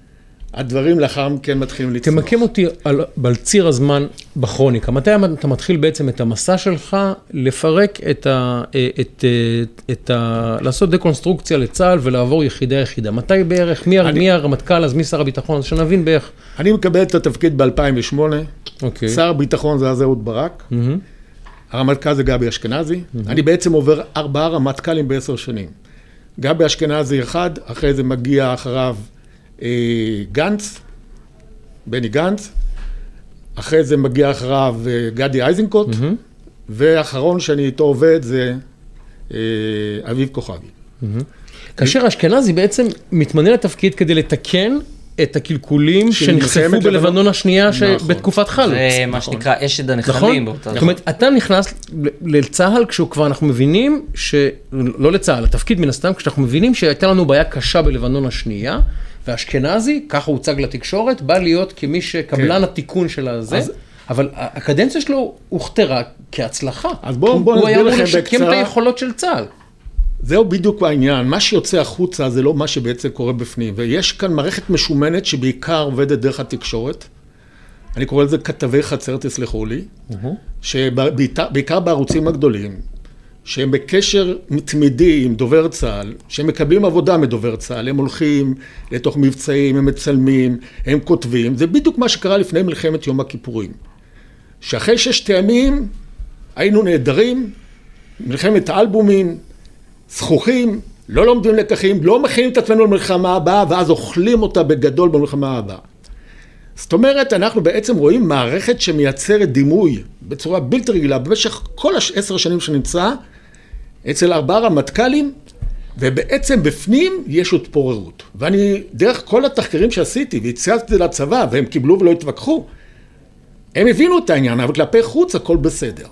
S4: הדברים לאחר מכן מתחילים לצמוח.
S2: תמקם אותי על, על ציר הזמן בכרוניקה. מתי אתה מתחיל בעצם את המסע שלך לפרק את ה... את, את, את ה לעשות דקונסטרוקציה לצה"ל ולעבור יחידה יחידה? מתי בערך? מי, אני, מי הרמטכ"ל, אז מי שר הביטחון? אז שנבין בערך.
S4: אני מקבל את התפקיד ב-2008. אוקיי. שר הביטחון זה אז אהוד ברק. Mm-hmm. הרמטכ"ל זה גבי אשכנזי. Mm-hmm. אני בעצם עובר ארבעה רמטכ"לים בעשר שנים. גבי אשכנזי אחד, אחרי זה מגיע אחריו אה, גנץ, בני גנץ, אחרי זה מגיע אחריו אה, גדי איזנקוט, mm-hmm. ואחרון שאני איתו עובד זה אה, אביב כוכבי.
S2: Mm-hmm. כאשר אשכנזי בעצם מתמנה לתפקיד כדי לתקן את הקלקולים שנחשפו בלבנון השנייה נכון. בתקופת חלוץ.
S3: זה מה נכון. שנקרא אשד הנחלים.
S2: נכון? זאת אומרת, אתה נכנס לצה"ל כשהוא כבר, אנחנו מבינים, לא לצה"ל, לתפקיד מן הסתם, כשאנחנו מבינים שהייתה לנו בעיה קשה בלבנון השנייה, ואשכנזי, ככה הוצג לתקשורת, בא להיות כמי שקבלן כן. התיקון של הזה. אבל הקדנציה שלו הוכתרה כהצלחה.
S4: אז בואו בוא נסביר לכם בקצרה. הוא היה אמור לשקם
S2: את היכולות של צה"ל.
S4: זהו בדיוק העניין, מה שיוצא החוצה זה לא מה שבעצם קורה בפנים, ויש כאן מערכת משומנת שבעיקר עובדת דרך התקשורת, אני קורא לזה כתבי חצר, תסלחו לי, mm-hmm. שבעיקר בערוצים הגדולים, שהם בקשר תמידי עם דובר צה"ל, שהם מקבלים עבודה מדובר צה"ל, הם הולכים לתוך מבצעים, הם מצלמים, הם כותבים, זה בדיוק מה שקרה לפני מלחמת יום הכיפורים. שאחרי ששת הימים היינו נהדרים, מלחמת האלבומים, זכוכים, לא לומדים לקחים, לא מכינים את עצמנו למלחמה הבאה, ואז אוכלים אותה בגדול במלחמה הבאה. זאת אומרת, אנחנו בעצם רואים מערכת שמייצרת דימוי בצורה בלתי רגילה במשך כל העשר שנים שנמצא אצל ארבעה רמטכ"לים, ובעצם בפנים יש התפוררות. ואני, דרך כל התחקירים שעשיתי והצגתי את זה לצבא, והם קיבלו ולא התווכחו, הם הבינו את העניין, אבל כלפי חוץ הכל בסדר.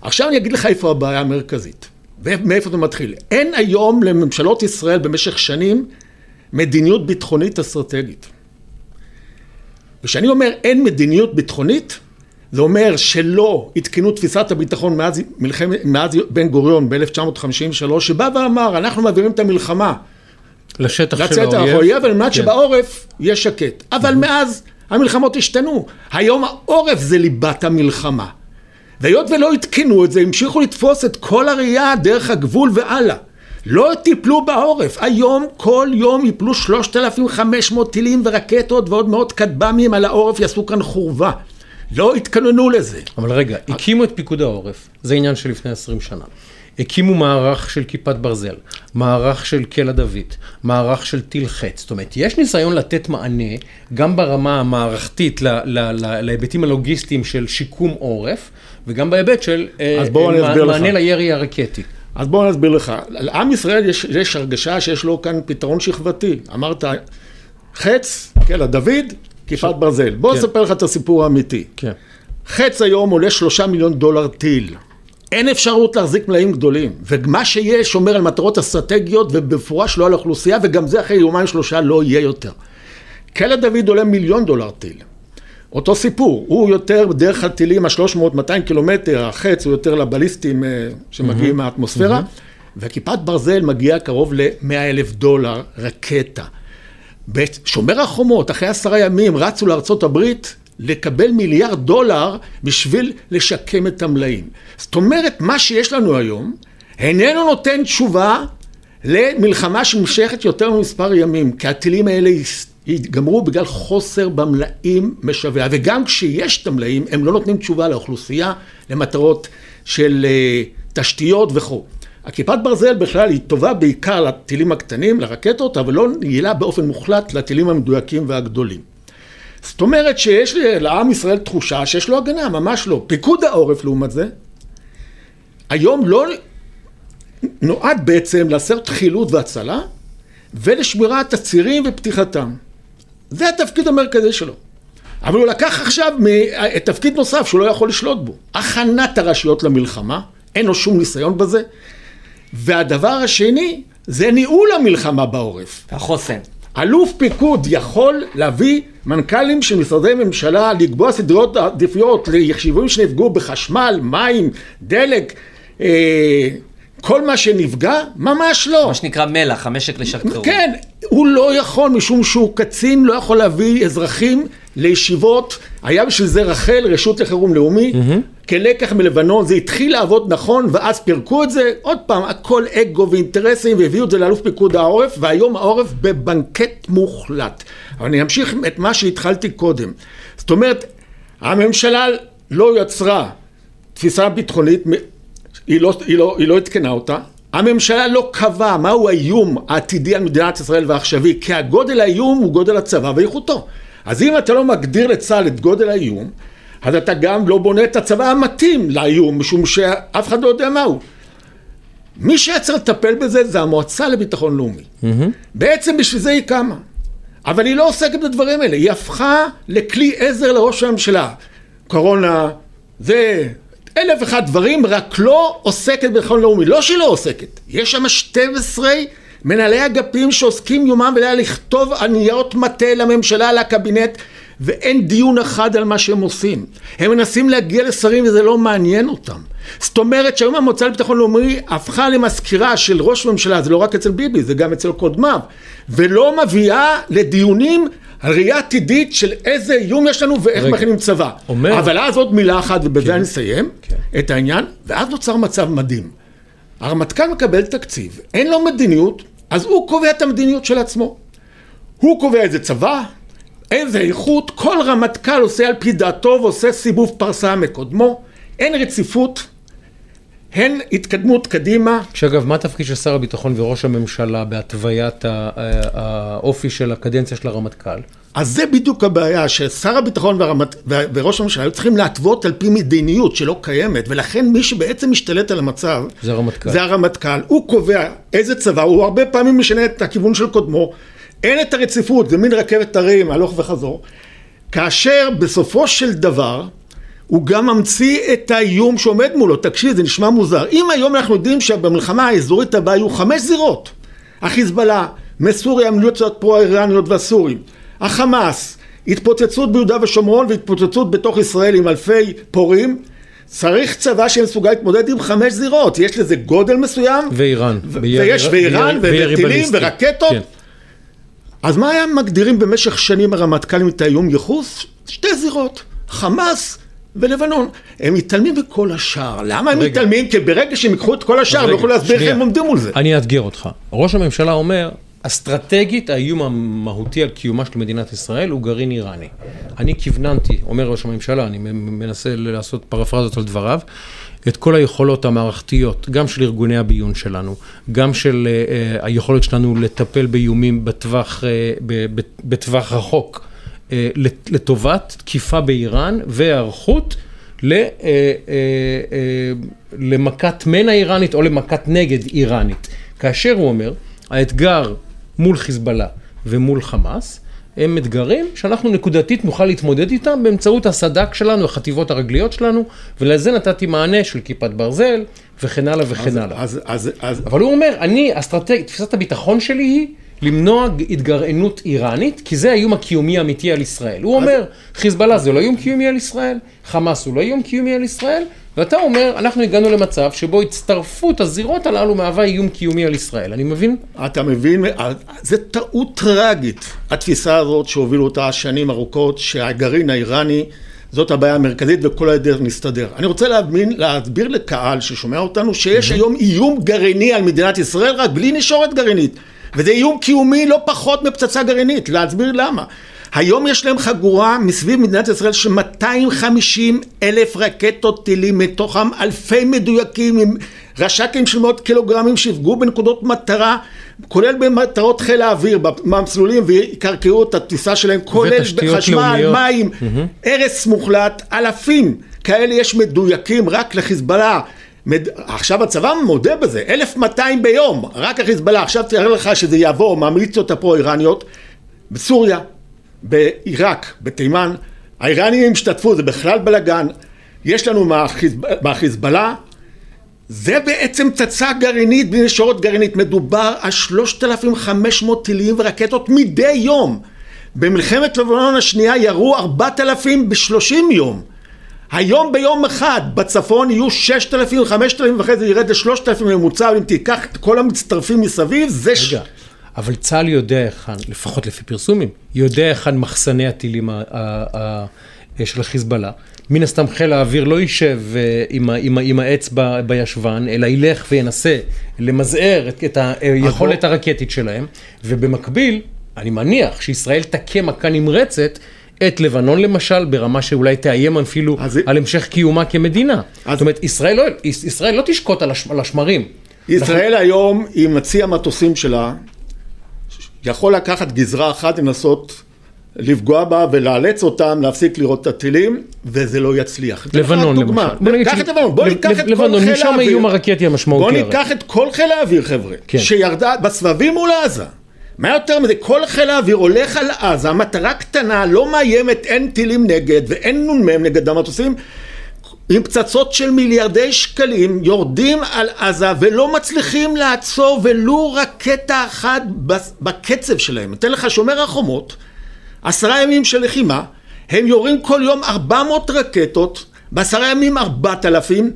S4: עכשיו אני אגיד לך איפה הבעיה המרכזית. ומאיפה זה מתחיל? אין היום לממשלות ישראל במשך שנים מדיניות ביטחונית אסטרטגית. וכשאני אומר אין מדיניות ביטחונית, זה אומר שלא עדכנו תפיסת הביטחון מאז, מלחמ... מאז בן גוריון ב-1953, שבא ואמר, אנחנו מעבירים את המלחמה
S2: לשטח של האויב,
S4: על מנת כן. שבעורף יהיה שקט. אבל מאז המלחמות השתנו. היום העורף זה ליבת המלחמה. והיות ולא עדכנו את זה, המשיכו לתפוס את כל הראייה דרך הגבול והלאה. לא טיפלו בעורף. היום, כל יום יפלו 3,500 טילים ורקטות ועוד מאות כטב"מים על העורף, יעשו כאן חורבה. לא התכוננו לזה.
S2: אבל רגע, הקימו את פיקוד העורף, זה עניין של לפני 20 שנה. הקימו מערך של כיפת ברזל, מערך של קלע דוד, מערך של טיל חץ. זאת אומרת, יש ניסיון לתת מענה גם ברמה המערכתית להיבטים הלוגיסטיים של שיקום עורף, וגם בהיבט של אה, מענה לירי הרקטי.
S4: אז בואו אני אסביר לך. לעם ישראל יש, יש הרגשה שיש לו כאן פתרון שכבתי. אמרת, חץ, קלע דוד, כיפת ש... ברזל. בוא כן. אספר לך את הסיפור האמיתי. כן. חץ היום עולה שלושה מיליון דולר טיל. אין אפשרות להחזיק מלאים גדולים, ומה שיש שומר על מטרות אסטרטגיות ובמפורש לא על האוכלוסייה, וגם זה אחרי יומיים שלושה לא יהיה יותר. כלא דוד עולה מיליון דולר טיל. אותו סיפור, הוא יותר דרך הטילים ה-300-200 קילומטר, החץ הוא יותר לבליסטים אה, שמגיעים mm-hmm. מהאטמוספירה, mm-hmm. וכיפת ברזל מגיעה קרוב ל-100 אלף דולר רקטה. בשומר החומות, אחרי עשרה ימים, רצו לארצות הברית לקבל מיליארד דולר בשביל לשקם את המלאים. זאת אומרת, מה שיש לנו היום איננו נותן תשובה למלחמה שנמשכת יותר ממספר ימים, כי הטילים האלה יתגמרו בגלל חוסר במלאים משווע, וגם כשיש את המלאים, הם לא נותנים תשובה לאוכלוסייה למטרות של אה, תשתיות וכו'. הכיפת ברזל בכלל היא טובה בעיקר לטילים הקטנים, לרקטות, אבל לא יעילה באופן מוחלט לטילים המדויקים והגדולים. זאת אומרת שיש לעם ישראל תחושה שיש לו הגנה, ממש לא. פיקוד העורף לעומת זה, היום לא נועד בעצם לעשות חילוט והצלה ולשמירת הצירים ופתיחתם. זה התפקיד המרכזי שלו. אבל הוא לקח עכשיו תפקיד נוסף שהוא לא יכול לשלוט בו. הכנת הרשויות למלחמה, אין לו שום ניסיון בזה. והדבר השני, זה ניהול המלחמה בעורף.
S3: החוסן.
S4: אלוף פיקוד יכול להביא מנכ"לים של משרדי ממשלה לקבוע סדרות עדיפויות לישיבים שנפגעו בחשמל, מים, דלק, אה, כל מה שנפגע, ממש לא.
S3: מה שנקרא מלח, המשק לשעת חירום.
S4: כן, הוא לא יכול, משום שהוא קצין, לא יכול להביא אזרחים לישיבות. היה בשביל זה רח"ל, רשות לחירום לאומי, mm-hmm. כלקח מלבנון, זה התחיל לעבוד נכון, ואז פירקו את זה. עוד פעם, הכל אגו ואינטרסים, והביאו את זה לאלוף פיקוד העורף, והיום העורף בבנקט מוחלט. אבל אני אמשיך את מה שהתחלתי קודם. זאת אומרת, הממשלה לא יצרה תפיסה ביטחונית היא לא, היא לא, היא לא עדכנה אותה. הממשלה לא קבעה מהו האיום העתידי על מדינת ישראל והעכשווי, כי הגודל האיום הוא גודל הצבא ואיכותו. אז אם אתה לא מגדיר לצה"ל את גודל האיום, אז אתה גם לא בונה את הצבא המתאים לאיום, משום שאף אחד לא יודע מהו. מי שהיה צריך לטפל בזה זה המועצה לביטחון לאומי. Mm-hmm. בעצם בשביל זה היא קמה. אבל היא לא עוסקת בדברים האלה, היא הפכה לכלי עזר לראש הממשלה. קורונה, זה אלף ואחד דברים, רק לא עוסקת בביטחון לאומי. לא שהיא לא עוסקת, יש שם 12 מנהלי אגפים שעוסקים יומם ולילה לכתוב על ניירות מטה לממשלה, לקבינט, ואין דיון אחד על מה שהם עושים. הם מנסים להגיע לשרים וזה לא מעניין אותם. זאת אומרת שהיום המועצה לביטחון לאומי הפכה למזכירה של ראש ממשלה, זה לא רק אצל ביבי, זה גם אצל קודמיו, ולא מביאה לדיונים על ראייה עתידית של איזה איום יש לנו ואיך מכינים צבא. אומר... אבל אז עוד מילה אחת, ובזה כן. אני אסיים כן. את העניין, ואז נוצר מצב מדהים. הרמטכ"ל מקבל תקציב, אין לו מדיניות, אז הוא קובע את המדיניות של עצמו. הוא קובע איזה צבא, איזה איכות, כל רמטכ"ל עושה על פי דעתו ועושה סיבוב פרסה מקודמו, אין רציפות, הן התקדמות קדימה.
S2: שאגב, מה התפקיד של שר הביטחון וראש הממשלה בהתוויית האופי של הקדנציה של הרמטכ"ל?
S4: אז זה בדיוק הבעיה, ששר הביטחון והרמת, וראש הממשלה היו צריכים להתוות על פי מדיניות שלא קיימת, ולכן מי שבעצם משתלט על המצב,
S2: זה הרמטכ"ל.
S4: זה הרמטכ"ל. הוא קובע איזה צבא, הוא הרבה פעמים משנה את הכיוון של קודמו, אין את הרציפות, זה מין רכבת הרים, הלוך וחזור. כאשר בסופו של דבר, הוא גם ממציא את האיום שעומד מולו. תקשיב, זה נשמע מוזר. אם היום אנחנו יודעים שבמלחמה האזורית הבאה יהיו חמש זירות, החיזבאללה, מסוריה, המליצות פרו-איראניות והסורים, החמאס, התפוצצות ביהודה ושומרון והתפוצצות בתוך ישראל עם אלפי פורעים, צריך צבא שמסוגל להתמודד עם חמש זירות, יש לזה גודל מסוים.
S2: ואיראן.
S4: ויש ואיראן, וטילים ורקטות. כן. אז מה היה מגדירים במשך שנים הרמטכ"לים את האיום ייחוס? שתי זירות, חמאס ולבנון. הם מתעלמים מכל השאר. למה הם מתעלמים? כי ברגע שהם ייקחו את כל השאר, הם לא יכולים להסביר איך הם עומדים מול זה.
S2: אני אאתגר אותך. ראש הממשלה אומר, אסטרטגית האיום המהותי על קיומה של מדינת ישראל הוא גרעין איראני. אני כיווננתי, אומר ראש הממשלה, אני מנסה לעשות פרפרזות על דבריו, את כל היכולות המערכתיות, גם של ארגוני הביון שלנו, גם של uh, היכולת שלנו לטפל באיומים בטווח, uh, בטווח רחוק. אה, לטובת תקיפה באיראן והיערכות אה, אה, למכת מנע איראנית או למכת נגד איראנית. כאשר הוא אומר, האתגר מול חיזבאללה ומול חמאס, הם אתגרים שאנחנו נקודתית נוכל להתמודד איתם באמצעות הסד"כ שלנו, החטיבות הרגליות שלנו, ולזה נתתי מענה של כיפת ברזל וכן הלאה וכן
S4: אז,
S2: הלאה.
S4: אז, אז, אז,
S2: אבל הוא אומר, אני, אסטרטג... תפיסת הביטחון שלי היא למנוע התגרענות איראנית, כי זה האיום הקיומי האמיתי על ישראל. הוא אומר, חיזבאללה זה לא איום קיומי על ישראל, חמאס הוא לא איום קיומי על ישראל, ואתה אומר, אנחנו הגענו למצב שבו הצטרפות הזירות הללו מהווה איום קיומי על ישראל. אני מבין?
S4: אתה מבין, זה טעות טרגית, התפיסה הזאת שהובילו אותה שנים ארוכות, שהגרעין האיראני זאת הבעיה המרכזית וכל הדרך נסתדר. אני רוצה להבין, להסביר לקהל ששומע אותנו שיש היום איום גרעיני על מדינת ישראל רק בלי נשורת גרעינית. וזה איום קיומי לא פחות מפצצה גרעינית, להסביר למה. היום יש להם חגורה מסביב מדינת ישראל של 250 אלף רקטות טילים, מתוכם אלפי מדויקים עם רש"קים של מאות קילוגרמים שיפגעו בנקודות מטרה, כולל במטרות חיל האוויר, במסלולים ויקרקעו את הטיסה שלהם, כולל בחשמל, מים, הרס מוחלט, אלפים כאלה יש מדויקים רק לחיזבאללה. מד... עכשיו הצבא מודה בזה, 1200 ביום, רק החיזבאללה, עכשיו תאר לך שזה יעבור מהמיליציות הפרו-איראניות, בסוריה, בעיראק, בתימן, האיראנים השתתפו, זה בכלל בלאגן, יש לנו מהחיזבאללה, זה בעצם פצצה גרעינית בלי נשורת גרעינית, מדובר על 3,500 טילים ורקטות מדי יום. במלחמת לבנון השנייה ירו 4,000 ב-30 יום. היום ביום אחד בצפון יהיו 6,000, 5,000 ואחרי זה ירד ל-3,000 ממוצע, אם תיקח את כל המצטרפים מסביב, זה...
S2: רגע, ש... אבל צה"ל יודע היכן, לפחות לפי פרסומים, יודע היכן מחסני הטילים של החיזבאללה. מן הסתם חיל האוויר לא יישב אה, עם, עם, עם האצבע בישבן, אלא ילך וינסה למזער את, את היכולת הרקטית שלהם, ובמקביל, אני מניח שישראל תכה מכה נמרצת את לבנון למשל, ברמה שאולי תאיים אפילו אז... על המשך קיומה כמדינה. אז... זאת אומרת, ישראל לא, ישראל לא תשקוט על, הש, על השמרים.
S4: ישראל אנחנו... היום, עם מציא המטוסים שלה, יכול לקחת גזרה אחת לנסות לפגוע בה ולאלץ אותם להפסיק לראות את הטילים, וזה לא יצליח.
S2: לבנון למשל.
S4: בוא ניקח את לבנון, בוא ניקח את כל חיל האוויר.
S2: משם האיום הרקטי המשמעותי.
S4: בוא ניקח את כל חיל האוויר, חבר'ה, כן. שירדה בסבבים מול עזה. מה יותר מזה? כל חיל האוויר הולך על עזה, מטרה קטנה, לא מאיימת, אין טילים נגד ואין נ"מ נגד המטוסים. עם פצצות של מיליארדי שקלים יורדים על עזה ולא מצליחים לעצור ולו רקטה אחת בקצב שלהם. אתן לך שומר החומות, עשרה ימים של לחימה, הם יורים כל יום 400 רקטות, בעשרה ימים 4,000,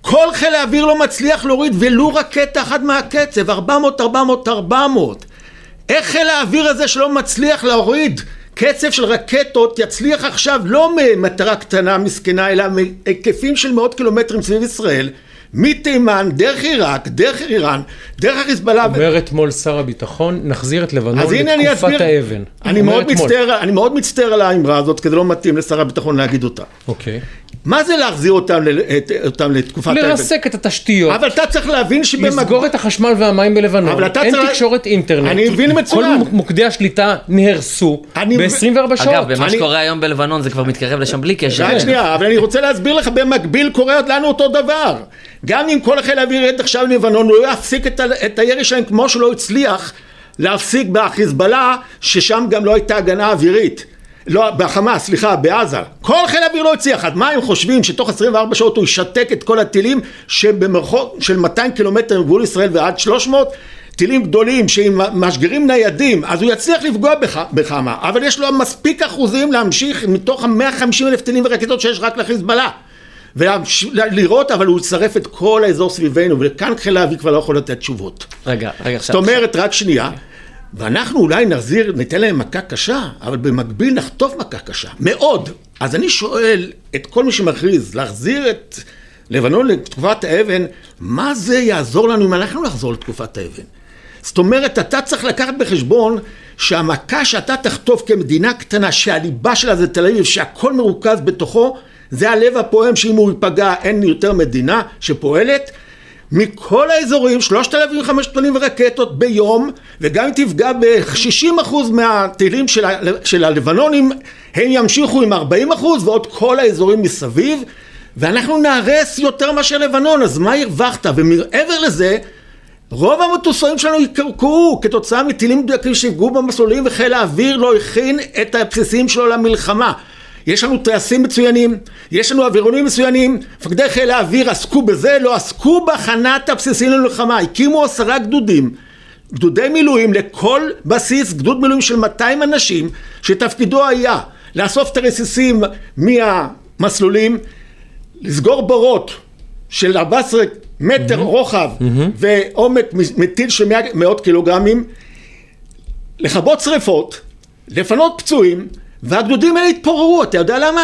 S4: כל חיל האוויר לא מצליח להוריד ולו רקטה אחת מהקצב, 400, 400, 400. איך חיל האוויר הזה שלא מצליח להוריד קצב של רקטות יצליח עכשיו לא ממטרה קטנה מסכנה אלא מהיקפים של מאות קילומטרים סביב ישראל מתימן, דרך עיראק, דרך איראן, דרך החיזבאללה.
S2: אומר אתמול שר הביטחון, נחזיר את לבנון לתקופת האבן.
S4: אני מאוד, מצטער, אני מאוד מצטער על האמרה הזאת, כי זה לא מתאים לשר הביטחון להגיד אותה.
S2: אוקיי.
S4: מה זה להחזיר אותם, אותם לתקופת האבן?
S2: לרסק את התשתיות.
S4: אבל אתה צריך להבין שבמקביל...
S2: לסגור את החשמל והמים בלבנון. אין צריך... תקשורת אינטרנט.
S4: אני מבין מצוין.
S2: כל מוקדי השליטה נהרסו ב-24 שעות.
S3: אגב, במה שקורה היום בלבנון זה כבר מתקרב לשם בלי קשר.
S4: רק שנייה, אבל אני רוצה להסביר לך, במקביל קורה לנו אותו דבר. גם אם כל חיל האוויר ירד עכשיו ללבנון, הוא לא יפסיק את, ה- את הירי שלהם כמו שלא הצליח להפסיק בחיזבאללה, ששם גם לא הייתה הגנה אווירית. לא, בחמאס, סליחה, בעזה. כל חיל האוויר לא הצליח. אז מה הם חושבים שתוך 24 שעות הוא ישתק את כל הטילים שבמרחוק של 200 קילומטר מגבול ישראל ועד 300? טילים גדולים שעם משגרים ניידים, אז הוא יצליח לפגוע בח, בחמה, אבל יש לו מספיק אחוזים להמשיך מתוך ה-150 אלף טילים ורקטות שיש רק לחיזבאללה. ולראות, אבל הוא יצרף את כל האזור סביבנו, וכאן חיל האוויר כבר לא יכול לתת תשובות.
S3: רגע, רגע, עכשיו...
S4: זאת אומרת, רק שנייה, ואנחנו אולי נחזיר, ניתן להם מכה קשה, אבל במקביל נחטוף מכה קשה, מאוד. אז אני שואל את כל מי שמכריז להחזיר את לבנון לתקופת האבן, מה זה יעזור לנו אם אנחנו נחזור לתקופת האבן? זאת אומרת, אתה צריך לקחת בחשבון שהמכה שאתה תחטוף כמדינה קטנה, שהליבה שלה זה תל אביב, שהכל מרוכז בתוכו, זה הלב הפועם שאם הוא ייפגע אין יותר מדינה שפועלת מכל האזורים 3,500 טונים ורקטות ביום וגם אם תפגע ב-60% מהטילים של, ה- של הלבנונים הם ימשיכו עם 40% ועוד כל האזורים מסביב ואנחנו נהרס יותר מאשר לבנון אז מה הרווחת ומעבר לזה רוב המטוסים שלנו יקרקעו כתוצאה מטילים מדויקים שיפגעו במסלולים וחיל האוויר לא הכין את הבסיסים שלו למלחמה. יש לנו טייסים מצוינים, יש לנו אווירונים מצוינים, מפקדי חיל האוויר עסקו בזה, לא עסקו בהכנת הבסיסים למלחמה, הקימו עשרה גדודים, גדודי מילואים לכל בסיס, גדוד מילואים של 200 אנשים, שתפקידו היה לאסוף את הרסיסים מהמסלולים, לסגור בורות של 14 מטר רוחב ועומק מטיל של מאות קילוגרמים, לכבות שריפות, לפנות פצועים, והגדודים האלה התפוררו, אתה יודע למה?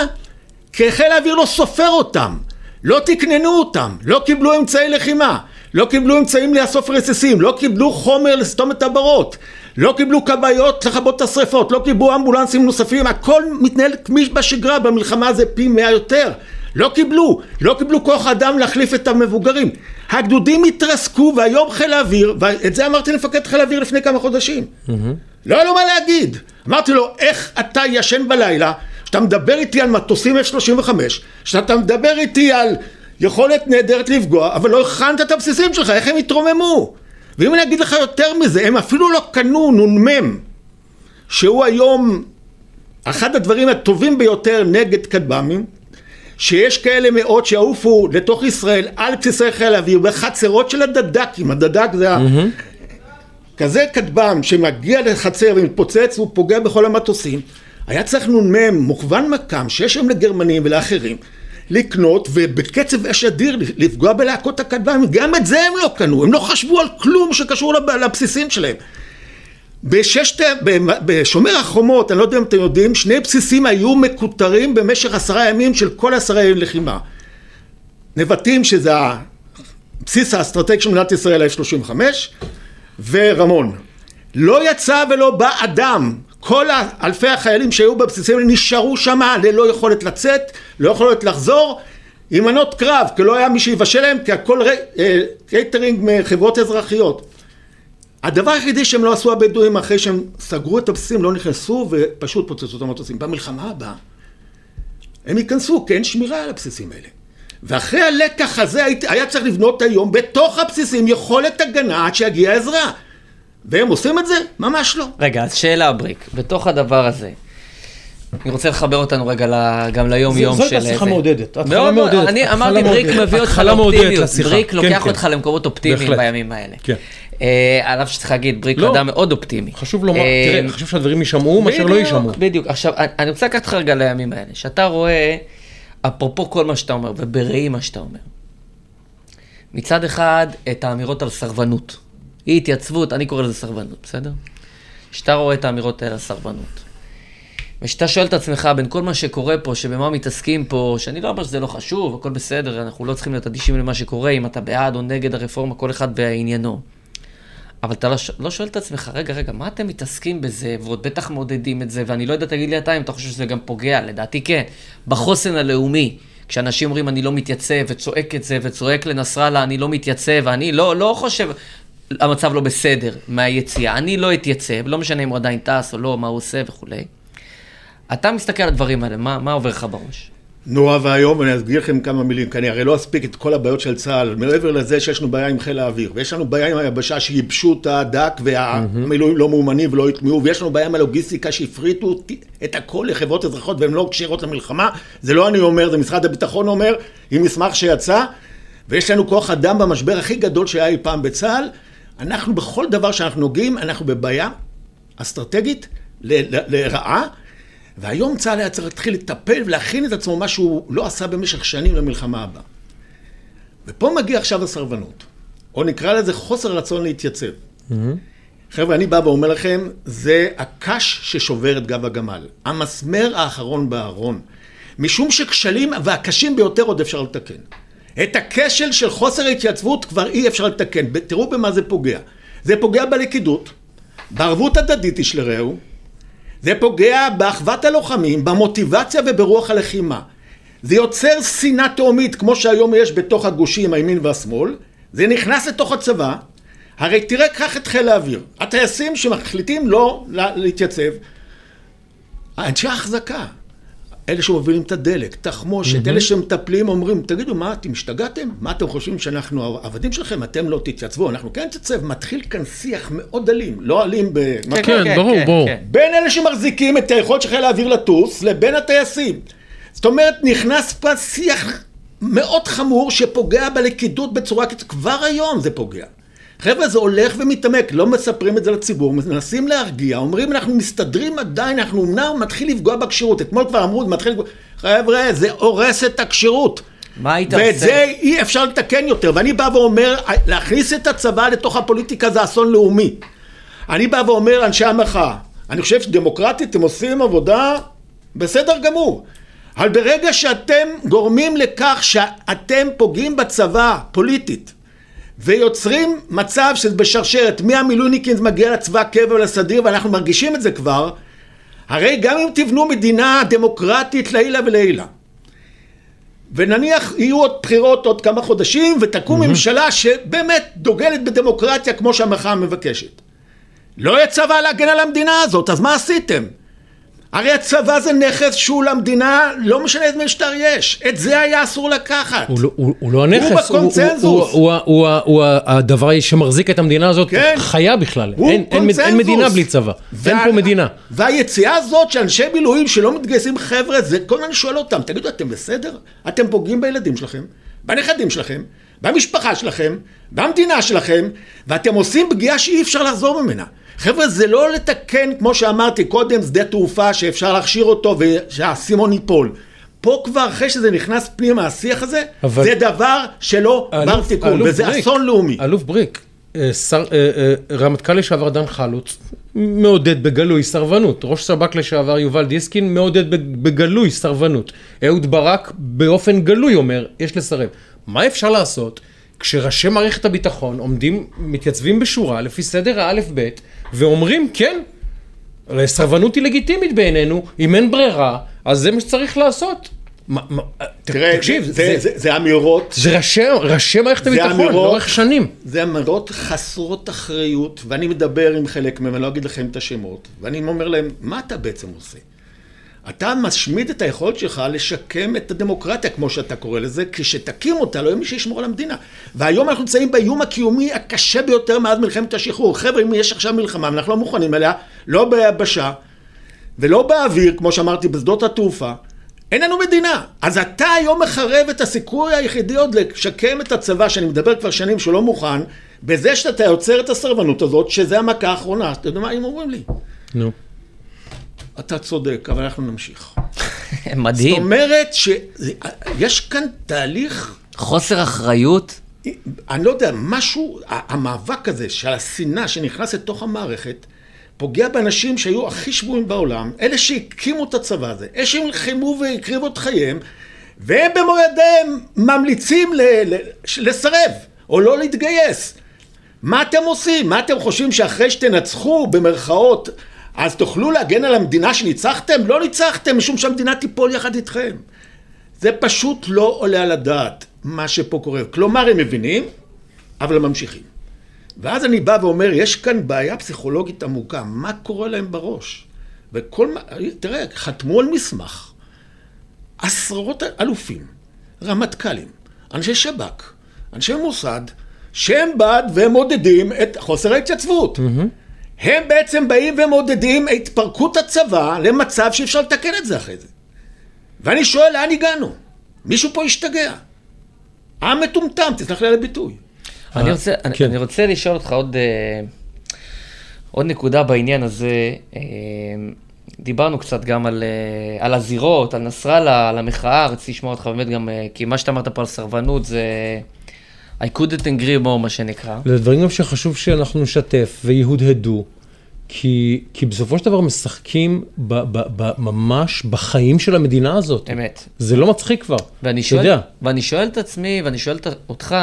S4: כי חיל האוויר לא סופר אותם, לא תקננו אותם, לא קיבלו אמצעי לחימה, לא קיבלו אמצעים לאסוף רסיסים, לא קיבלו חומר לסתום את הברות, לא קיבלו כבאיות לכבות את השריפות, לא קיבלו אמבולנסים נוספים, הכל מתנהל כמי בשגרה, במלחמה זה פי מאה יותר. לא קיבלו, לא קיבלו כוח אדם להחליף את המבוגרים. הגדודים התרסקו והיום חיל האוויר, ואת זה אמרתי למפקד חיל האוויר לפני כמה חודשים. Mm-hmm. לא היה לו מה להגיד. אמרתי לו, איך אתה ישן בלילה, שאתה מדבר איתי על מטוסים F-35, שאתה מדבר איתי על יכולת נהדרת לפגוע, אבל לא הכנת את הבסיסים שלך, איך הם התרוממו? ואם אני אגיד לך יותר מזה, הם אפילו לא קנו נ"מ, שהוא היום אחד הדברים הטובים ביותר נגד כטב"מים, שיש כאלה מאות שיעופו לתוך ישראל על בסיסי חיל האוויר בחצרות של הדד"קים, הדד"ק זה ה... כזה כטב"ם שמגיע לחצר ומתפוצץ והוא פוגע בכל המטוסים, היה צריך נ"מ מוכוון מקם שיש היום לגרמנים ולאחרים לקנות ובקצב אש אדיר לפגוע בלהקות הכטב"מים, גם את זה הם לא קנו, הם לא חשבו על כלום שקשור לבסיסים שלהם. בששת, בשומר החומות, אני לא יודע אם אתם יודעים, שני בסיסים היו מקוטרים במשך עשרה ימים של כל עשרה ימים לחימה. נבטים, שזה הבסיס האסטרטגי של מדינת ישראל, ה-35, ורמון. לא יצא ולא בא אדם, כל אלפי החיילים שהיו בבסיסים נשארו שם ללא יכולת לצאת, לא יכולת לחזור, עם מנות קרב, כי לא היה מי שיבשל להם, כי הכל קייטרינג אה, מחברות אזרחיות. הדבר היחידי שהם לא עשו הבדואים אחרי שהם סגרו את הבסיסים, לא נכנסו ופשוט פוצצו את המטוסים. במלחמה הבאה הם ייכנסו, כי אין שמירה על הבסיסים האלה. ואחרי הלקח הזה היה צריך לבנות היום בתוך הבסיסים יכולת הגנה עד שיגיע עזרה. והם עושים את זה? ממש לא.
S3: רגע, אז שאלה בריק, בתוך הדבר הזה, אני רוצה לחבר אותנו רגע גם ליום יום של...
S2: זאת השיחה מעודדת,
S3: התחלה מעודדת. אני אמרתי, בריק מביא אותך לאופטימיות, בריק לוקח כן, אותך. למקומות אופטימיים בימים האלה. כן. על אף שצריך להגיד, בריק הוא לא. אדם מאוד אופטימי.
S2: חשוב לומר, אה, תראה, חשוב שהדברים יישמעו מאשר לא יישמעו.
S3: בדיוק, עכשיו, אני רוצה לקחת לך רגע לימים האלה, שאתה רואה, אפרופו כל מה שאתה אומר, ובראי מה שאתה אומר, מצד אחד, את האמירות על סרבנות. אי התייצבות, אני קורא לזה סרבנות, בסדר? שאתה רואה את האמירות האלה על סרבנות. ושאתה שואל את עצמך בין כל מה שקורה פה, שבמה מתעסקים פה, שאני לא אומר שזה לא חשוב, הכל בסדר, אנחנו לא צריכים להיות אדישים למה שקורה, אם אתה בעד או נגד הרפורמה, כל אחד בעניינו. אבל אתה לא, לא שואל את עצמך, רגע, רגע, מה אתם מתעסקים בזה, ועוד בטח מעודדים את זה, ואני לא יודע, תגיד לי אתה אם אתה חושב שזה גם פוגע, לדעתי כן, בחוסן הלאומי. כשאנשים אומרים אני לא מתייצב, וצועק את זה, וצועק לנסראללה, אני לא מתייצב, אני לא, לא חושב, המצב לא בסדר מהיציאה, אני לא אתייצב, לא משנה אם הוא עדיין טס או לא, מה הוא עושה וכולי. אתה מסתכל על הדברים האלה, מה, מה עובר לך בראש?
S4: נורא ואיום, ואני אסביר לכם כמה מילים, כי אני הרי לא אספיק את כל הבעיות של צה"ל, מעבר לזה שיש לנו בעיה עם חיל האוויר, ויש לנו בעיה עם היבשה שייבשו את הדק, והמילואים לא מאומנים ולא יטמעו, ויש לנו בעיה עם הלוגיסטיקה שהפריטו את הכל לחברות אזרחות והן לא כשירות למלחמה, זה לא אני אומר, זה משרד הביטחון אומר, עם מסמך שיצא, ויש לנו כוח אדם במשבר הכי גדול שהיה אי פעם בצה"ל, אנחנו בכל דבר שאנחנו נוגעים, אנחנו בבעיה אסטרטגית לרעה. והיום צה"ל היה צריך להתחיל לטפל ולהכין את עצמו מה שהוא לא עשה במשך שנים למלחמה הבאה. ופה מגיע עכשיו הסרבנות, או נקרא לזה חוסר רצון להתייצב. Mm-hmm. חבר'ה, אני בא ואומר לכם, זה הקש ששובר את גב הגמל. המסמר האחרון בארון. משום שכשלים, והקשים ביותר עוד אפשר לתקן. את הכשל של חוסר התייצבות כבר אי אפשר לתקן. תראו במה זה פוגע. זה פוגע בלכידות, בערבות הדדית איש לרעהו, זה פוגע באחוות הלוחמים, במוטיבציה וברוח הלחימה. זה יוצר שנאה תהומית, כמו שהיום יש בתוך הגושים, הימין והשמאל. זה נכנס לתוך הצבא. הרי תראה, קח את חיל האוויר. הטייסים שמחליטים לא להתייצב, אנשי ההחזקה, אלה שמובילים את הדלק, תחמושת, אלה שמטפלים אומרים, תגידו, מה, אתם השתגעתם? מה אתם חושבים שאנחנו עבדים שלכם? אתם לא תתייצבו, אנחנו כן נתייצב. מתחיל כאן שיח מאוד אלים, לא אלים ב...
S2: כן, ברור, ברור.
S4: בין אלה שמחזיקים את היכולת של חיל האוויר לטוס, לבין הטייסים. זאת אומרת, נכנס פה שיח מאוד חמור שפוגע בלכידות בצורה כבר היום זה פוגע. חבר'ה, זה הולך ומתעמק, לא מספרים את זה לציבור, מנסים להרגיע, אומרים אנחנו מסתדרים עדיין, אנחנו אמנם מתחיל לפגוע בכשירות, אתמול כבר אמרו, מתחיל לפגוע, חבר'ה, זה הורס את הכשירות.
S3: מה היית עושה?
S4: ואת זה אי אפשר לתקן יותר, ואני בא ואומר, להכניס את הצבא לתוך הפוליטיקה זה אסון לאומי. אני בא ואומר, אנשי המחאה, אני חושב שדמוקרטית הם עושים עבודה בסדר גמור. אבל ברגע שאתם גורמים לכך שאתם פוגעים בצבא פוליטית, ויוצרים מצב שזה בשרשרת, מהמילואיניקים זה מגיע לצבא קבע ולסדיר, ואנחנו מרגישים את זה כבר, הרי גם אם תבנו מדינה דמוקרטית לעילה ולעילה, ונניח יהיו עוד בחירות עוד כמה חודשים, ותקום mm-hmm. ממשלה שבאמת דוגלת בדמוקרטיה כמו שהמחאה מבקשת. לא יהיה צבא להגן על המדינה הזאת, אז מה עשיתם? הרי הצבא זה נכס שהוא למדינה, לא משנה איזה משטר יש. את זה היה אסור לקחת.
S2: הוא, לא- הוא, הוא לא הנכס,
S4: הוא בקונצנזוס.
S2: הוא, הוא, הוא, הדבר שמחזיק את המדינה הזאת
S4: כן.
S2: חיה בכלל.
S4: הוא
S2: אין, אין, אין מדינה בלי צבא. אין פה מדינה.
S4: והיציאה הזאת שאנשי מילואים שלא מתגייסים, חבר'ה, זה כל הזמן שואל אותם, תגידו, אתם בסדר? אתם פוגעים בילדים שלכם, בנכדים שלכם, במשפחה שלכם, במדינה שלכם, ואתם עושים פגיעה שאי אפשר לחזור ממנה. חבר'ה, זה לא לתקן, כמו שאמרתי קודם, שדה תעופה שאפשר להכשיר אותו ושהאסימון ייפול. פה כבר, אחרי שזה נכנס פנימה, השיח הזה, אבל... זה דבר שלא בר תיקון, וזה בריק, אסון לאומי.
S2: אלוף בריק, אה, שר, אה, אה, רמטכ"ל לשעבר דן חלוץ, מעודד בגלוי סרבנות. ראש שב"כ לשעבר יובל דיסקין מעודד בגלוי סרבנות. אהוד ברק באופן גלוי אומר, יש לסרב. מה אפשר לעשות כשראשי מערכת הביטחון עומדים, מתייצבים בשורה לפי סדר האלף-בית ואומרים כן, סרבנות היא לגיטימית בעינינו, אם אין ברירה, אז זה מה שצריך לעשות.
S4: תראה, תקשיב, זה, זה, זה, זה אמירות,
S2: זה ראשי, ראשי מערכת הביטחון לאורך שנים.
S4: זה אמירות חסרות אחריות, ואני מדבר עם חלק מהם, אני לא אגיד לכם את השמות, ואני אומר להם, מה אתה בעצם עושה? אתה משמיד את היכולת שלך לשקם את הדמוקרטיה, כמו שאתה קורא לזה, כשתקים אותה, לא יהיה מי שישמור על המדינה. והיום אנחנו נמצאים באיום הקיומי הקשה ביותר מאז מלחמת השחרור. חבר'ה, אם יש עכשיו מלחמה, אנחנו לא מוכנים אליה, לא ביבשה, ולא באוויר, כמו שאמרתי, בשדות התעופה, אין לנו מדינה. אז אתה היום מחרב את הסיכוי היחידי עוד לשקם את הצבא, שאני מדבר כבר שנים שהוא לא מוכן, בזה שאתה יוצר את הסרבנות הזאת, שזה המכה האחרונה. אתה יודע מה הם אומרים לי?
S2: נו. No.
S4: אתה צודק, אבל אנחנו נמשיך.
S3: מדהים.
S4: זאת אומרת שיש כאן תהליך...
S3: חוסר אחריות.
S4: אני לא יודע, משהו, המאבק הזה של השנאה שנכנס לתוך המערכת, פוגע באנשים שהיו הכי שבויים בעולם, אלה שהקימו את הצבא הזה, אלה שנלחמו והקריבו את חייהם, והם במו ידיהם ממליצים ל- ל- לסרב, או לא להתגייס. מה אתם עושים? מה אתם חושבים שאחרי שתנצחו, במרכאות, אז תוכלו להגן על המדינה שניצחתם? לא ניצחתם, משום שהמדינה תיפול יחד איתכם. זה פשוט לא עולה על הדעת, מה שפה קורה. כלומר, הם מבינים, אבל הם ממשיכים. ואז אני בא ואומר, יש כאן בעיה פסיכולוגית עמוקה, מה קורה להם בראש? וכל מה, תראה, חתמו על מסמך, עשרות אלופים, רמטכ"לים, אנשי שב"כ, אנשי מוסד, שהם בעד והם מודדים את חוסר ההתייצבות. Mm-hmm. הם בעצם באים ומעודדים התפרקות הצבא למצב שאי אפשר לתקן את זה אחרי זה. ואני שואל, לאן הגענו? מישהו פה השתגע. עם מטומטם, תסלח לי על הביטוי.
S3: אני אה, רוצה, כן. אני רוצה לשאול אותך עוד, אה, עוד נקודה בעניין הזה. אה, דיברנו קצת גם על, על הזירות, על נסראללה, על המחאה, רציתי לשמוע אותך באמת גם, כי מה שאתה אמרת פה על סרבנות זה... I couldn't agree more, מה שנקרא.
S2: זה דברים גם שחשוב שאנחנו נשתף ויהודהדו, כי, כי בסופו של דבר משחקים ב, ב, ב, ממש בחיים של המדינה הזאת.
S3: אמת.
S2: זה לא מצחיק כבר,
S3: ואני שואל, יודע. ואני שואל את עצמי, ואני שואל אותך,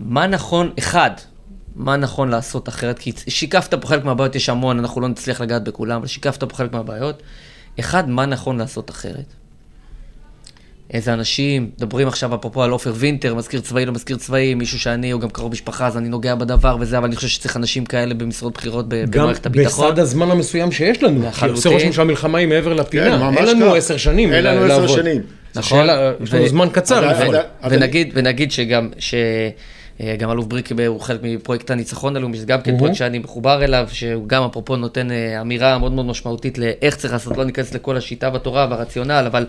S3: מה נכון, אחד, מה נכון לעשות אחרת? כי שיקפת פה חלק מהבעיות, יש המון, אנחנו לא נצליח לגעת בכולם, אבל שיקפת פה חלק מהבעיות. אחד, מה נכון לעשות אחרת? איזה אנשים, מדברים עכשיו אפרופו על עופר וינטר, מזכיר צבאי, לא מזכיר צבאי, מישהו שאני, הוא גם קרוב משפחה, אז אני נוגע בדבר וזה, אבל אני חושב שצריך אנשים כאלה במשרות בכירות ב-
S2: גם
S3: במערכת הביטחון.
S2: בסד הזמן המסוים שיש לנו. כי
S3: לחלוטין.
S2: עושה רושם שהמלחמה היא מעבר
S4: כן,
S2: לפינה.
S4: ממש
S2: אין לנו. עשר שנים
S4: אין לנו עשר. שנים.
S3: נכון.
S2: יש לנו
S3: ו-
S2: זמן קצר
S4: אבל-
S2: לפעול.
S4: אבל- אבל-
S3: ונגיד, ונגיד שגם, ש... אה, גם אלוף בריק הוא חלק מפרויקט הניצחון הלאומי, שזה גם כן פרויקט שאני מחובר אליו, שהוא גם אפרופו נותן אה, אמירה מאוד מאוד משמעותית לאיך צריך לעשות, לא ניכנס לכל השיטה והתורה והרציונל, אבל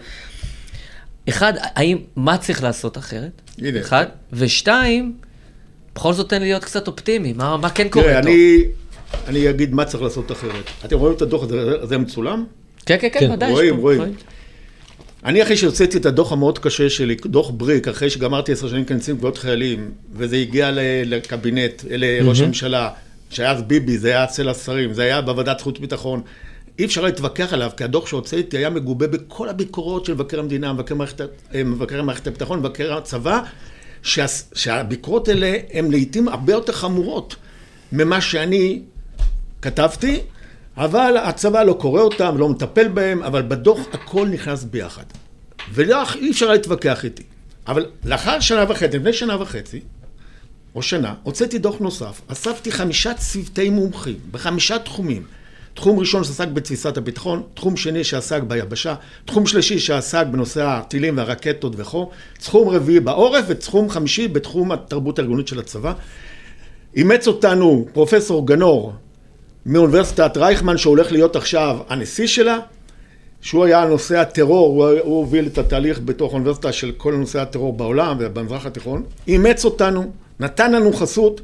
S3: אחד, האם, מה צריך לעשות אחרת?
S4: הנה.
S3: אחד, ושתיים, בכל זאת תן לי להיות קצת אופטימי, מה, מה כן קורה
S4: תראה,
S3: טוב?
S4: אני, אני אגיד מה צריך לעשות אחרת. אתם רואים את הדוח הזה, זה מצולם?
S3: כן, כן,
S2: כן,
S3: כן, ודאי.
S4: רואים, רואים. אני אחרי שהוצאתי את הדוח המאוד קשה שלי, דוח בריק, אחרי שגמרתי עשר שנים כנציב גבוהות חיילים, וזה הגיע ל- לקבינט, לראש הממשלה, שהיה אז ביבי, זה היה אצל השרים, זה היה בוועדת חוץ וביטחון. אי אפשר להתווכח עליו, כי הדוח שהוצאתי היה מגובה בכל הביקורות של מבקר המדינה, מבקר מערכת, ה- מבקר מערכת הביטחון, מבקר הצבא, שה, שהביקורות האלה הן לעיתים הרבה יותר חמורות ממה שאני כתבתי, אבל הצבא לא קורא אותם, לא מטפל בהם, אבל בדוח הכל נכנס ביחד. ואי אפשר להתווכח איתי. אבל לאחר שנה וחצי, לפני שנה וחצי, או שנה, הוצאתי דוח נוסף, אספתי חמישה צוותי מומחים בחמישה תחומים. תחום ראשון שעסק בתפיסת הביטחון, תחום שני שעסק ביבשה, תחום שלישי שעסק בנושא הטילים והרקטות וכו', תחום רביעי בעורף ותחום חמישי בתחום התרבות הארגונית של הצבא. אימץ אותנו פרופסור גנור מאוניברסיטת רייכמן שהולך להיות עכשיו הנשיא שלה, שהוא היה נושא הטרור, הוא, הוא הוביל את התהליך בתוך האוניברסיטה של כל נושא הטרור בעולם ובמזרח התיכון, אימץ אותנו, נתן לנו חסות,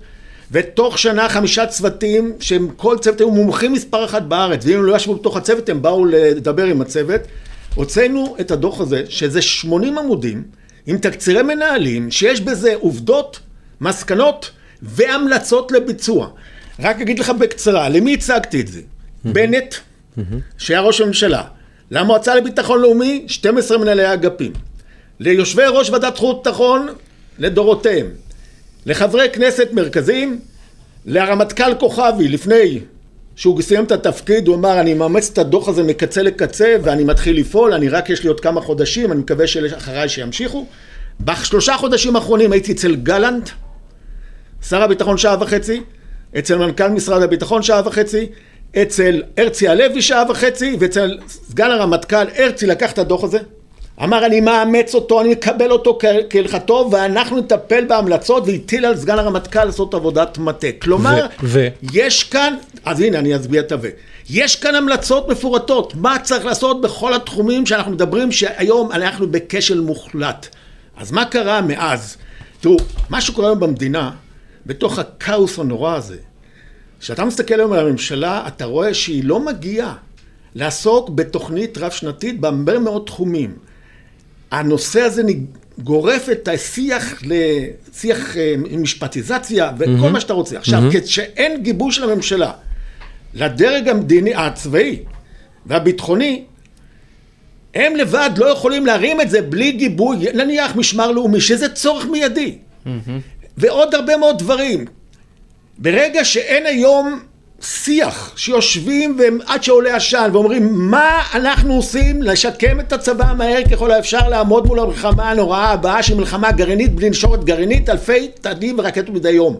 S4: ותוך שנה חמישה צוותים, שהם כל צוות היו מומחים מספר אחת בארץ, ואם הם לא ישבו בתוך הצוות, הם באו לדבר עם הצוות. הוצאנו את הדוח הזה, שזה 80 עמודים, עם תקצירי מנהלים, שיש בזה עובדות, מסקנות והמלצות לביצוע. רק אגיד לך בקצרה, למי הצגתי את זה? בנט, שהיה ראש הממשלה, למועצה לביטחון לאומי, 12 מנהלי אגפים, ליושבי ראש ועדת חוץ וביטחון לדורותיהם, לחברי כנסת מרכזיים, לרמטכ"ל כוכבי לפני שהוא סיים את התפקיד, הוא אמר אני מאמץ את הדוח הזה מקצה לקצה ואני מתחיל לפעול, אני רק יש לי עוד כמה חודשים, אני מקווה שאחריי שימשיכו. בשלושה חודשים האחרונים הייתי אצל גלנט, שר הביטחון שעה וחצי, אצל מנכ"ל משרד הביטחון שעה וחצי, אצל הרצי הלוי שעה וחצי, ואצל סגן הרמטכ"ל הרצי לקח את הדוח הזה, אמר אני מאמץ אותו, אני מקבל אותו כהלכתו ואנחנו נטפל בהמלצות והטיל על סגן הרמטכ"ל לעשות עבודת מטה. כלומר,
S2: ו-
S4: יש כאן, אז הנה אני אצביע את ה"ו", יש כאן המלצות מפורטות, מה צריך לעשות בכל התחומים שאנחנו מדברים שהיום אנחנו בכשל מוחלט. אז מה קרה מאז? תראו, מה שקורה היום במדינה, בתוך הכאוס הנורא הזה, כשאתה מסתכל היום על הממשלה, אתה רואה שהיא לא מגיעה לעסוק בתוכנית רב-שנתית בהרבה מאוד תחומים. הנושא הזה גורף את השיח לשיח אה, משפטיזציה וכל מה שאתה רוצה. עכשיו, כשאין גיבוי של הממשלה לדרג המדיני, הצבאי והביטחוני, הם לבד לא יכולים להרים את זה בלי גיבוי, נניח משמר לאומי, שזה צורך מיידי. ועוד הרבה מאוד דברים. ברגע שאין היום שיח שיושבים והם עד שעולה עשן ואומרים מה אנחנו עושים? לשקם את הצבא מהר ככל האפשר לעמוד מול המלחמה הנוראה הבאה שהיא מלחמה גרעינית בלי נשורת גרעינית? אלפי תדים ורקטות מדי יום.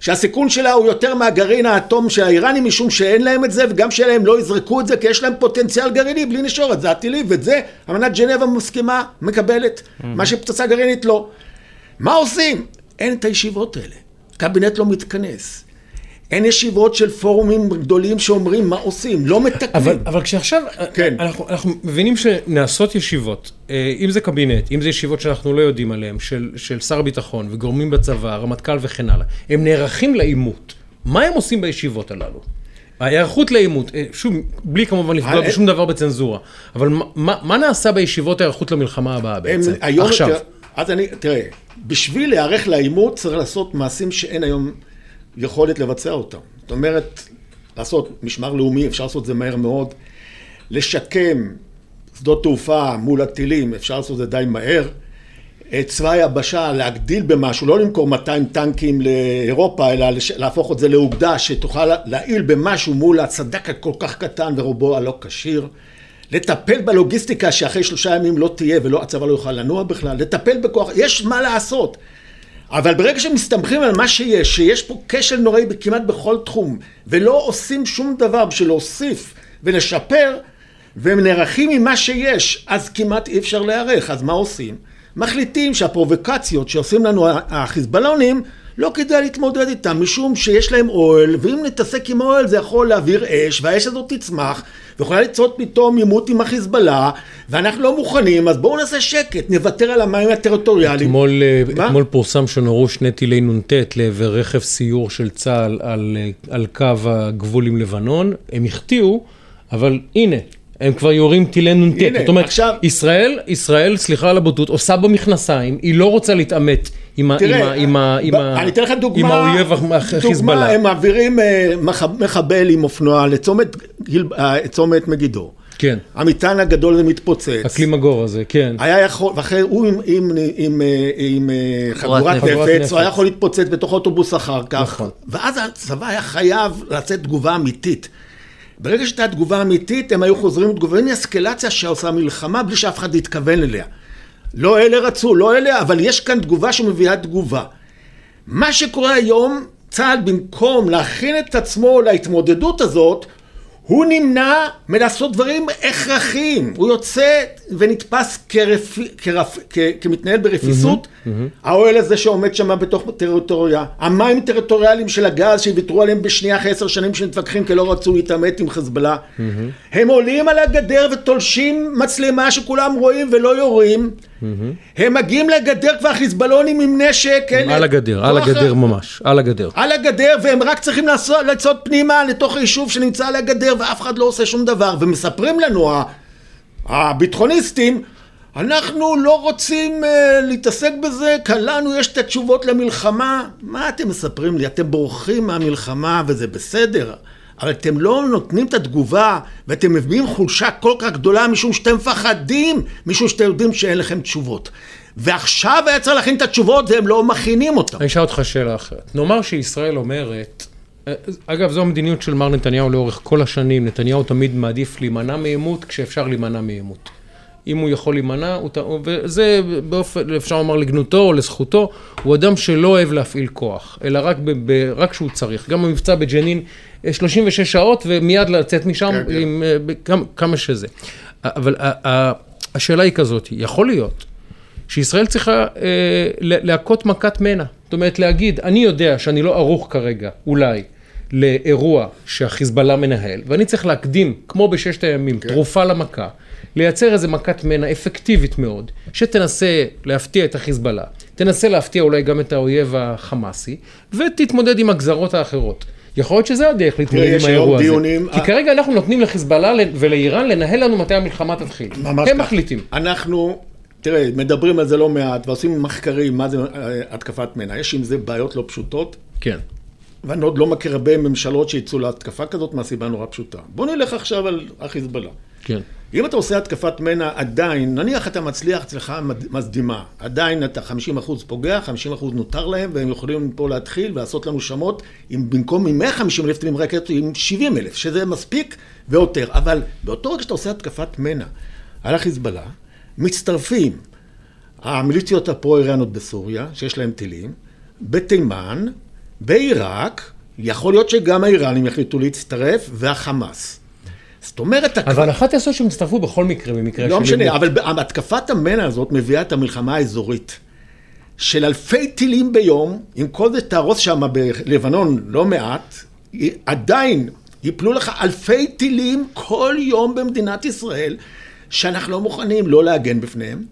S4: שהסיכון שלה הוא יותר מהגרעין האטום של האיראנים משום שאין להם את זה וגם שלהם לא יזרקו את זה כי יש להם פוטנציאל גרעיני בלי נשורת זה הטילים ואת זה אמנת ג'נבה מסכימה מקבלת. מה שפצצה גרעינית לא. מה עושים? אין את הישיבות האלה. קבינט לא מתכנס אין ישיבות של פורומים גדולים שאומרים מה עושים, לא מתקנים.
S2: אבל, אבל כשעכשיו,
S4: כן.
S2: אנחנו, אנחנו מבינים שנעשות ישיבות, אה, אם זה קבינט, אם זה ישיבות שאנחנו לא יודעים עליהן, של, של שר הביטחון וגורמים בצבא, רמטכ"ל וכן הלאה, הם נערכים לעימות. מה הם עושים בישיבות הללו? ההיערכות לעימות, אה, שוב, בלי כמובן לפגוע
S4: אה,
S2: בשום דבר בצנזורה, אבל מה, מה, נעשה בישיבות ההיערכות למלחמה הבאה בעצם?
S4: היום,
S2: עכשיו.
S4: אז אני, תראה, בשביל להיערך לעימות צריך לעשות מעשים שאין היום יכולת לבצע אותם. זאת אומרת, לעשות משמר לאומי, אפשר לעשות את זה מהר מאוד. לשקם שדות תעופה מול הטילים, אפשר לעשות את זה די מהר. את צבא היבשה, להגדיל במשהו, לא למכור 200 טנקים לאירופה, אלא להפוך את זה לאוגדה שתוכל להעיל במשהו מול הסדק הכל כך קטן ורובו הלא כשיר. לטפל בלוגיסטיקה שאחרי שלושה ימים לא תהיה ולא הצבא לא יוכל לנוע בכלל, לטפל בכוח, יש מה לעשות. אבל ברגע שמסתמכים על מה שיש, שיש פה כשל נוראי כמעט בכל תחום, ולא עושים שום דבר בשביל להוסיף ולשפר, והם נערכים ממה שיש, אז כמעט אי אפשר להיערך. אז מה עושים? מחליטים שהפרובוקציות שעושים לנו החיזבאלונים, לא כדאי להתמודד איתם, משום שיש להם אוהל, ואם נתעסק עם אוהל זה יכול להעביר אש, והאש הזאת תצמח, ויכולה ליצור פתאום עימות עם החיזבאללה, ואנחנו לא מוכנים, אז בואו נעשה שקט, נוותר על המים הטריטוריאליים.
S2: אתמול, אה, אתמול פורסם שנורו שני טילי נ"ט לעבר רכב סיור של צה"ל על, אה, על קו הגבול עם לבנון, הם החטיאו, אבל הנה, הם כבר יורים טילי נ"ט. זאת אומרת, עכשיו... ישראל, ישראל, סליחה על הבוטות, עושה במכנסיים, היא לא רוצה להתעמת עם, תראה, עם, עם, ב... עם,
S4: אני אתן לך דוגמה,
S2: עם האויב החיזבאללה.
S4: דוגמה, הם מעבירים אה, מחבל עם אופנוע לצומת אה, מגידו.
S2: כן.
S4: המטען הגדול הזה מתפוצץ.
S2: הקלימגור הזה, כן.
S4: היה יכול, ואחרי, הוא עם, עם, עם, אה, עם חגורת נפץ, הוא היה יכול להתפוצץ בתוך אוטובוס אחר כך. נכון. ואז הצבא היה חייב לצאת תגובה אמיתית. ברגע שהייתה תגובה אמיתית, הם היו חוזרים. הנה אסקלציה שעושה מלחמה בלי שאף אחד יתכוון אליה. לא אלה רצו, לא אלה, אבל יש כאן תגובה שמביאה תגובה. מה שקורה היום, צה"ל במקום להכין את עצמו להתמודדות הזאת, הוא נמנע מלעשות דברים הכרחיים, הוא יוצא ונתפס כרפ... כרפ... כ... כמתנהל ברפיסות, mm-hmm, mm-hmm. האוהל הזה שעומד שם בתוך טריטוריה, המים הטריטוריאליים של הגז שוויתרו עליהם בשנייה אחרי עשר שנים שמתווכחים כי לא רצו להתעמת עם חזבאללה, mm-hmm. הם עולים על הגדר ותולשים מצלמה שכולם רואים ולא יורים. הם מגיעים לגדר כבר חיזבאלונים עם נשק,
S2: על הגדר, על הגדר ממש, על הגדר,
S4: על הגדר והם רק צריכים לצאת פנימה לתוך היישוב שנמצא על הגדר ואף אחד לא עושה שום דבר ומספרים לנו הביטחוניסטים, אנחנו לא רוצים uh, להתעסק בזה, כי לנו יש את התשובות למלחמה. מה אתם מספרים לי? אתם בורחים מהמלחמה וזה בסדר, אבל אתם לא נותנים את התגובה ואתם מביאים חולשה כל כך גדולה משום שאתם מפחדים, משום שאתם יודעים שאין לכם תשובות. ועכשיו היה צריך להכין את התשובות והם לא מכינים אותן.
S2: אני אשאל אותך שאלה אחרת. נאמר שישראל אומרת, אגב, זו המדיניות של מר נתניהו לאורך כל השנים. נתניהו תמיד מעדיף להימנע מעימות כשאפשר להימנע מעימות. אם הוא יכול להימנע, וזה באופן, אפשר לומר לגנותו או לזכותו, הוא אדם שלא אוהב להפעיל כוח, אלא רק, ב, ב, רק כשהוא צריך. גם במבצע בג'נין, 36 אה, שעות ומיד לצאת משם כן, כן. עם כן. כמה, כמה שזה. אבל השאלה היא כזאת, יכול להיות שישראל צריכה אה, להכות מכת מנע. זאת אומרת, להגיד, אני יודע שאני לא ערוך כרגע, אולי. לאירוע שהחיזבאללה מנהל, ואני צריך להקדים, כמו בששת הימים, כן. תרופה למכה, לייצר איזה מכת מנע אפקטיבית מאוד, שתנסה להפתיע את החיזבאללה, תנסה להפתיע אולי גם את האויב החמאסי, ותתמודד עם הגזרות האחרות. יכול להיות שזה הדרך להתמודד עם האירוע הזה. דיונים... כי כרגע אנחנו נותנים לחיזבאללה ולאיראן לנהל לנו מתי המלחמה תתחיל. ממש הם מחליטים.
S4: אנחנו, תראה, מדברים על זה לא מעט, ועושים מחקרים מה זה אה, התקפת מנע. יש עם זה בעיות לא פשוטות.
S2: כן.
S4: ואני עוד לא מכיר הרבה ממשלות שיצאו להתקפה כזאת מהסיבה נורא פשוטה. בוא נלך עכשיו על החיזבאללה.
S2: כן.
S4: אם אתה עושה התקפת מנע, עדיין, נניח אתה מצליח אצלך מזדימה, עדיין אתה 50% פוגע, 50% נותר להם, והם יכולים פה להתחיל ולעשות לנו שמות, עם, במקום עם 150 אלף טילים רקטות, עם 70 אלף, שזה מספיק ויותר. אבל באותו רגע שאתה עושה התקפת מנע על החיזבאללה, מצטרפים המיליציות הפרו-איראנות בסוריה, שיש להם טילים, בתימן, בעיראק, יכול להיות שגם האיראנים יחליטו להצטרף, והחמאס. זאת אומרת...
S2: אבל אחת יעשו שהם יצטרפו בכל מקרה, במקרה
S4: של... לא משנה, אבל התקפת המנע הזאת מביאה את המלחמה האזורית. של אלפי טילים ביום, עם כל זה תהרוס שם בלבנון לא מעט, עדיין יפלו לך אלפי טילים כל יום במדינת ישראל, שאנחנו לא מוכנים לא להגן בפניהם.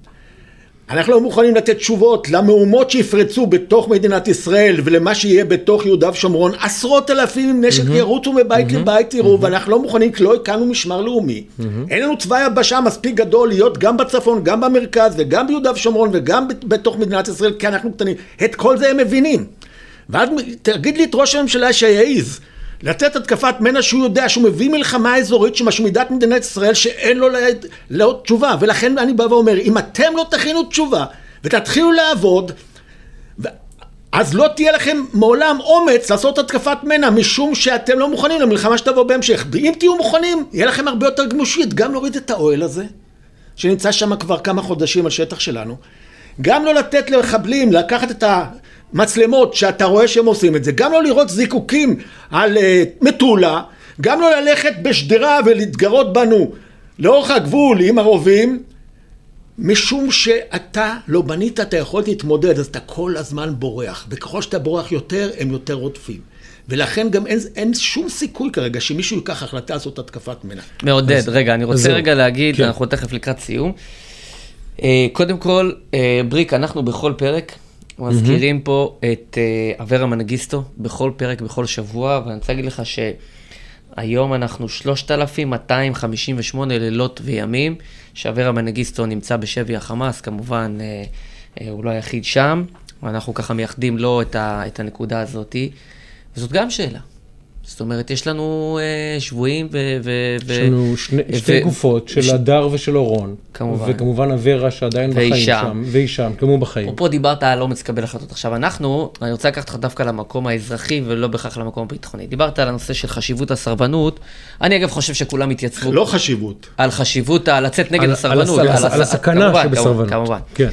S4: אנחנו לא מוכנים לתת תשובות למהומות שיפרצו בתוך מדינת ישראל ולמה שיהיה בתוך יהודה ושומרון. עשרות אלפים עם נשק mm-hmm. ירוצו מבית mm-hmm. לבית יראו, mm-hmm. ואנחנו לא מוכנים, כי לא הקמנו משמר לאומי. Mm-hmm. אין לנו צבא יבשה מספיק גדול להיות גם בצפון, גם במרכז וגם ביהודה ושומרון וגם בתוך מדינת ישראל, כי אנחנו קטנים. את כל זה הם מבינים. ואז תגיד לי את ראש הממשלה שיעז. לתת התקפת מנע שהוא יודע שהוא מביא מלחמה אזורית שמשמידה את מדינת ישראל שאין לו לא תשובה ולכן אני בא ואומר אם אתם לא תכינו תשובה ותתחילו לעבוד אז לא תהיה לכם מעולם אומץ לעשות התקפת מנע, משום שאתם לא מוכנים למלחמה שתבוא בהמשך. ואם תהיו מוכנים, יהיה לכם הרבה יותר גמושית, גם להוריד את האוהל הזה, שנמצא שם כבר כמה חודשים על שטח שלנו, גם לא לתת למחבלים לקחת את המצלמות שאתה רואה שהם עושים את זה, גם לא לראות זיקוקים על uh, מטולה, גם לא ללכת בשדרה ולהתגרות בנו לאורך הגבול עם הרובים, משום שאתה לא בנית את היכולת להתמודד, אז אתה כל הזמן בורח, וככל שאתה בורח יותר, הם יותר רודפים. ולכן גם אין, אין שום סיכוי כרגע שמישהו ייקח החלטה לעשות התקפת מנע.
S3: מעודד,
S2: אז-
S3: רגע, אני רוצה. רגע להגיד,
S2: כן.
S3: אנחנו תכף לקראת סיום. אה, קודם כל, אה, בריק, אנחנו בכל פרק מזכירים פה את אה, אברה מנגיסטו, בכל פרק, בכל שבוע, ואני רוצה להגיד לך שהיום אנחנו 3,258 לילות וימים, שאברה מנגיסטו נמצא בשבי החמאס, כמובן, אה, אה, הוא לא היחיד שם, ואנחנו ככה מייחדים לו את, ה, את הנקודה הזאתי, וזאת גם שאלה. זאת אומרת, יש לנו אה, שבויים ו... ו-
S2: יש לנו שני, שתי
S3: ו-
S2: גופות של
S3: ש-
S2: הדר ושל אורון.
S3: כמובן.
S2: וכמובן אברה שעדיין בחיים. שם. והישאם, כמו הוא בחיים.
S3: אפרופו דיברת על אומץ לקבל החלטות. עכשיו, אנחנו, אני רוצה לקחת אותך דווקא למקום האזרחי ולא בהכרח למקום הביטחוני. דיברת על הנושא של חשיבות הסרבנות. אני אגב חושב שכולם התייצבו
S4: לא חשיבות.
S3: על חשיבות ה- לצאת נגד
S2: על-
S3: הסרבנות.
S2: על הס-
S3: הס-
S2: על הסכנה
S3: כמובן,
S2: שבסרבנות.
S3: כמובן.
S2: כן.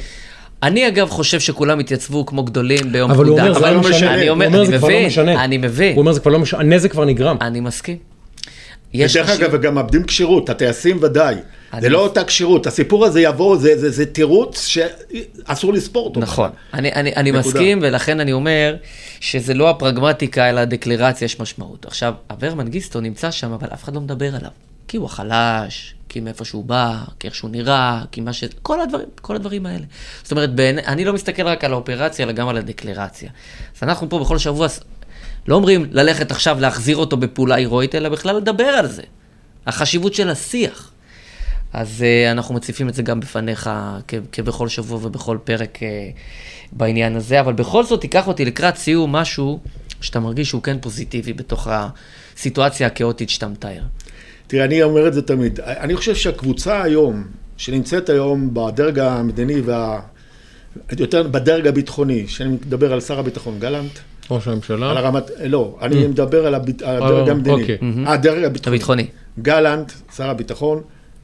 S3: אני אגב חושב שכולם התייצבו כמו גדולים ביום
S2: אבל הוא
S3: פקודה.
S2: אומר, זה
S4: אבל
S2: לא
S4: לא
S2: משנה.
S3: אני אומר,
S2: הוא אומר,
S3: אני
S2: זה כבר לא
S3: מבין,
S2: משנה.
S3: אני מבין.
S2: הוא אומר, זה כבר לא משנה, הנזק כבר נגרם.
S3: אני מסכים. יש
S4: ודרך אגב, גם מאבדים כשירות, הטייסים ודאי. זה לא אותה כשירות, הסיפור הזה יבוא, זה, זה, זה תירוץ שאסור לספור אותו.
S3: נכון, אני, אני, אני
S4: נקודה.
S3: מסכים, ולכן אני אומר שזה לא הפרגמטיקה, אלא הדקלרציה יש משמעות. עכשיו, אבר מנגיסטו נמצא שם, אבל אף אחד לא מדבר עליו. כי הוא החלש, כי מאיפה שהוא בא, כי איך שהוא נראה, כי מה ש... כל הדברים, כל הדברים האלה. זאת אומרת, בעיני, אני לא מסתכל רק על האופרציה, אלא גם על הדקלרציה. אז אנחנו פה בכל שבוע לא אומרים ללכת עכשיו להחזיר אותו בפעולה הירואית, אלא בכלל לדבר על זה. החשיבות של השיח. אז uh, אנחנו מציפים את זה גם בפניך כ- כבכל שבוע ובכל פרק uh, בעניין הזה, אבל בכל זאת תיקח אותי לקראת סיום משהו שאתה מרגיש שהוא כן פוזיטיבי בתוך הסיטואציה הכאוטית שאתה מתאר.
S4: תראה, אני אומר את זה תמיד. אני חושב שהקבוצה היום, שנמצאת היום בדרג המדיני וה... יותר בדרג הביטחוני, שאני מדבר על שר הביטחון גלנט,
S2: ראש הממשלה.
S4: על הרמת... לא, אני מדבר על הביט- על הדרג
S2: אה,
S4: המדיני.
S2: אוקיי.
S4: אה, הדרג הביטחוני.
S3: הביטחוני.
S4: גלנט, שר הביטחון,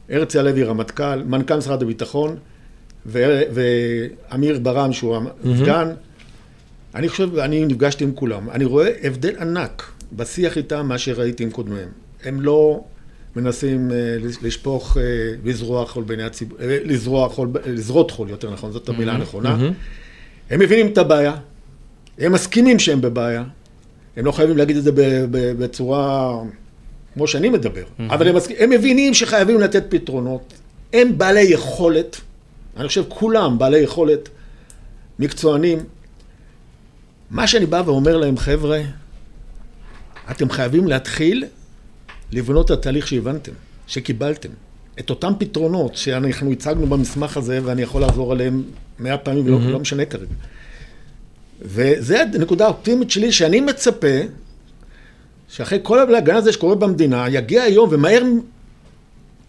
S4: הרצי הלוי, רמטכ"ל, מנכ"ל משרד הביטחון, ו- ואמיר ברם, שהוא הסגן. אני חושב, אני נפגשתי עם כולם. אני רואה הבדל ענק בשיח איתם מה שראיתי עם קודמיהם. הם לא מנסים אה, לשפוך, אה, לזרוע חול בעיני הציבור, אה, לזרוע חול, לזרות חול, יותר נכון, זאת המילה הנכונה. הם מבינים את הבעיה, הם מסכימים שהם בבעיה, הם לא חייבים להגיד את זה בצורה כמו שאני מדבר, אבל הם, מסכימים, הם מבינים שחייבים לתת פתרונות, הם בעלי יכולת, אני חושב כולם בעלי יכולת, מקצוענים. מה שאני בא ואומר להם, חבר'ה, אתם חייבים להתחיל לבנות את התהליך שהבנתם, שקיבלתם. את אותם פתרונות שאנחנו הצגנו במסמך הזה, ואני יכול לעזור עליהם מאה פעמים, ולא לא משנה כרגע. וזה הנקודה האופטימית שלי, שאני מצפה שאחרי כל הבלאגן הזה שקורה במדינה, יגיע היום ומהר